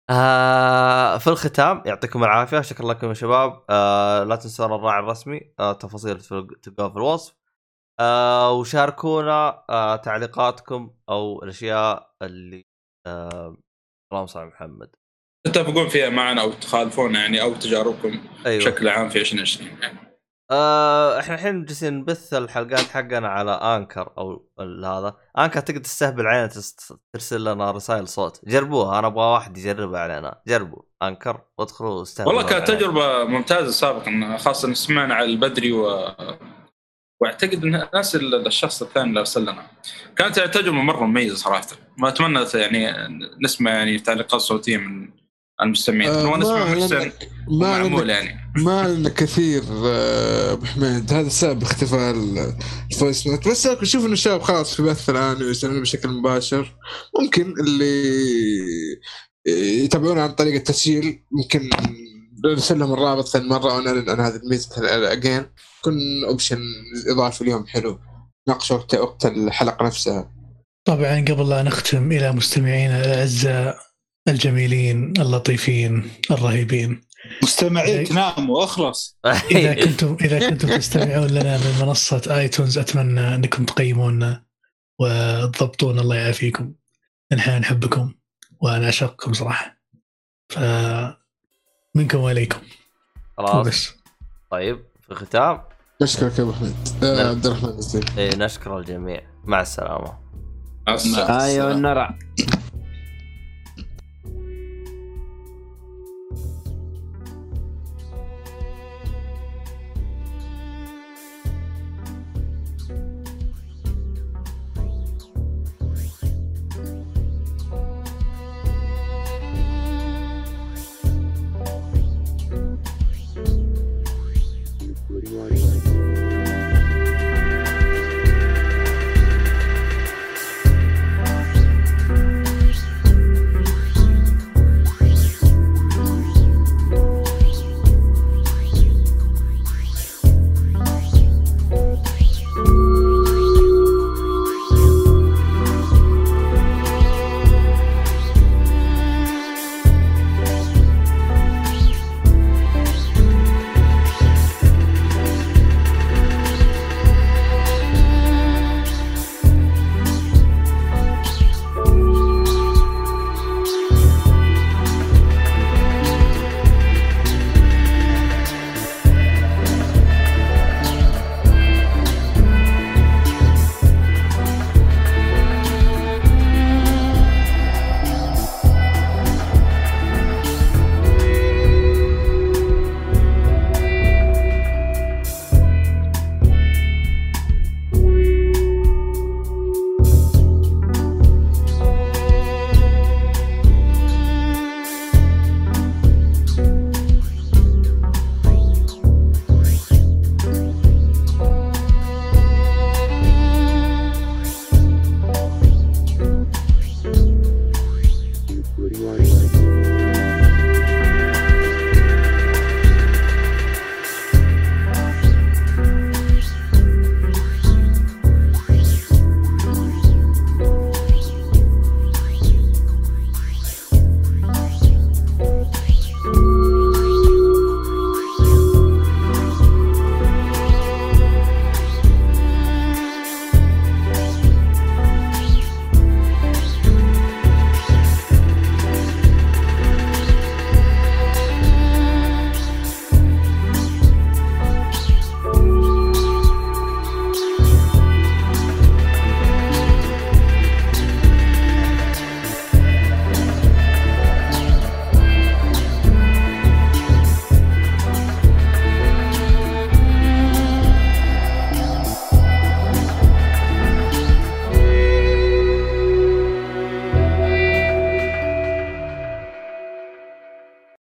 آه في الختام يعطيكم العافية شكرا لكم يا شباب. آه لا تنسون الراعي الرسمي آه تفاصيل تلقاها في الوصف. آه وشاركونا آه تعليقاتكم أو الأشياء اللي آه اللهم صل محمد. تتفقون فيها معنا أو تخالفونا يعني أو تجاربكم أيوه. بشكل عام في 2020 يعني. آه إحنا الحين جالسين نبث الحلقات حقنا على انكر أو هذا. انكر تقدر تستهبل تس- ترسل لنا رسائل صوت. جربوها أنا أبغى واحد يجربها علينا. جربوا انكر وادخلوا واستهبلوا والله كانت علينا. تجربة ممتازة سابقا خاصة سمعنا على البدري و... واعتقد إن ناس ال- الشخص الثاني اللي أرسل لنا. كانت تجربة مرة مميزة صراحة. ما أتمنى يعني نسمع يعني تعليقات صوتية من المستمعين. آه، ما محسن لنا يعني. ما لنا كثير آه، أبو حميد. هذا سبب اختفاء ال- ال voice note. بس أشوف إنه الشباب خلاص في بث الآن ويسمعون بشكل مباشر. ممكن اللي يتابعونا عن طريق التسجيل ممكن نرسل لهم الرابط ثاني مرة ونعلن عن هذه الميزة again يكون option إضافي اليوم. حلو. ناقشة وقت وقت الحلقة نفسها. طبعا قبل لا نختم إلى مستمعينا الأعزاء. الجميلين اللطيفين الرهيبين. مستمعين تناموا اخلص إذا كنتم إذا كنتم تستمعون لنا من منصة iTunes أتمنى أنكم تقيمونا وتضبطون. الله يعافيكم. نحن نحبكم وأنا اشقكم صراحة. ف منكم وإليكم. خلاص. بس طيب في الختام. نشكرك يا أبو حميد آه، نعم. عبد الرحمن إيه نشكر الجميع. مع السلامة. مع السلامة. أيوه النرع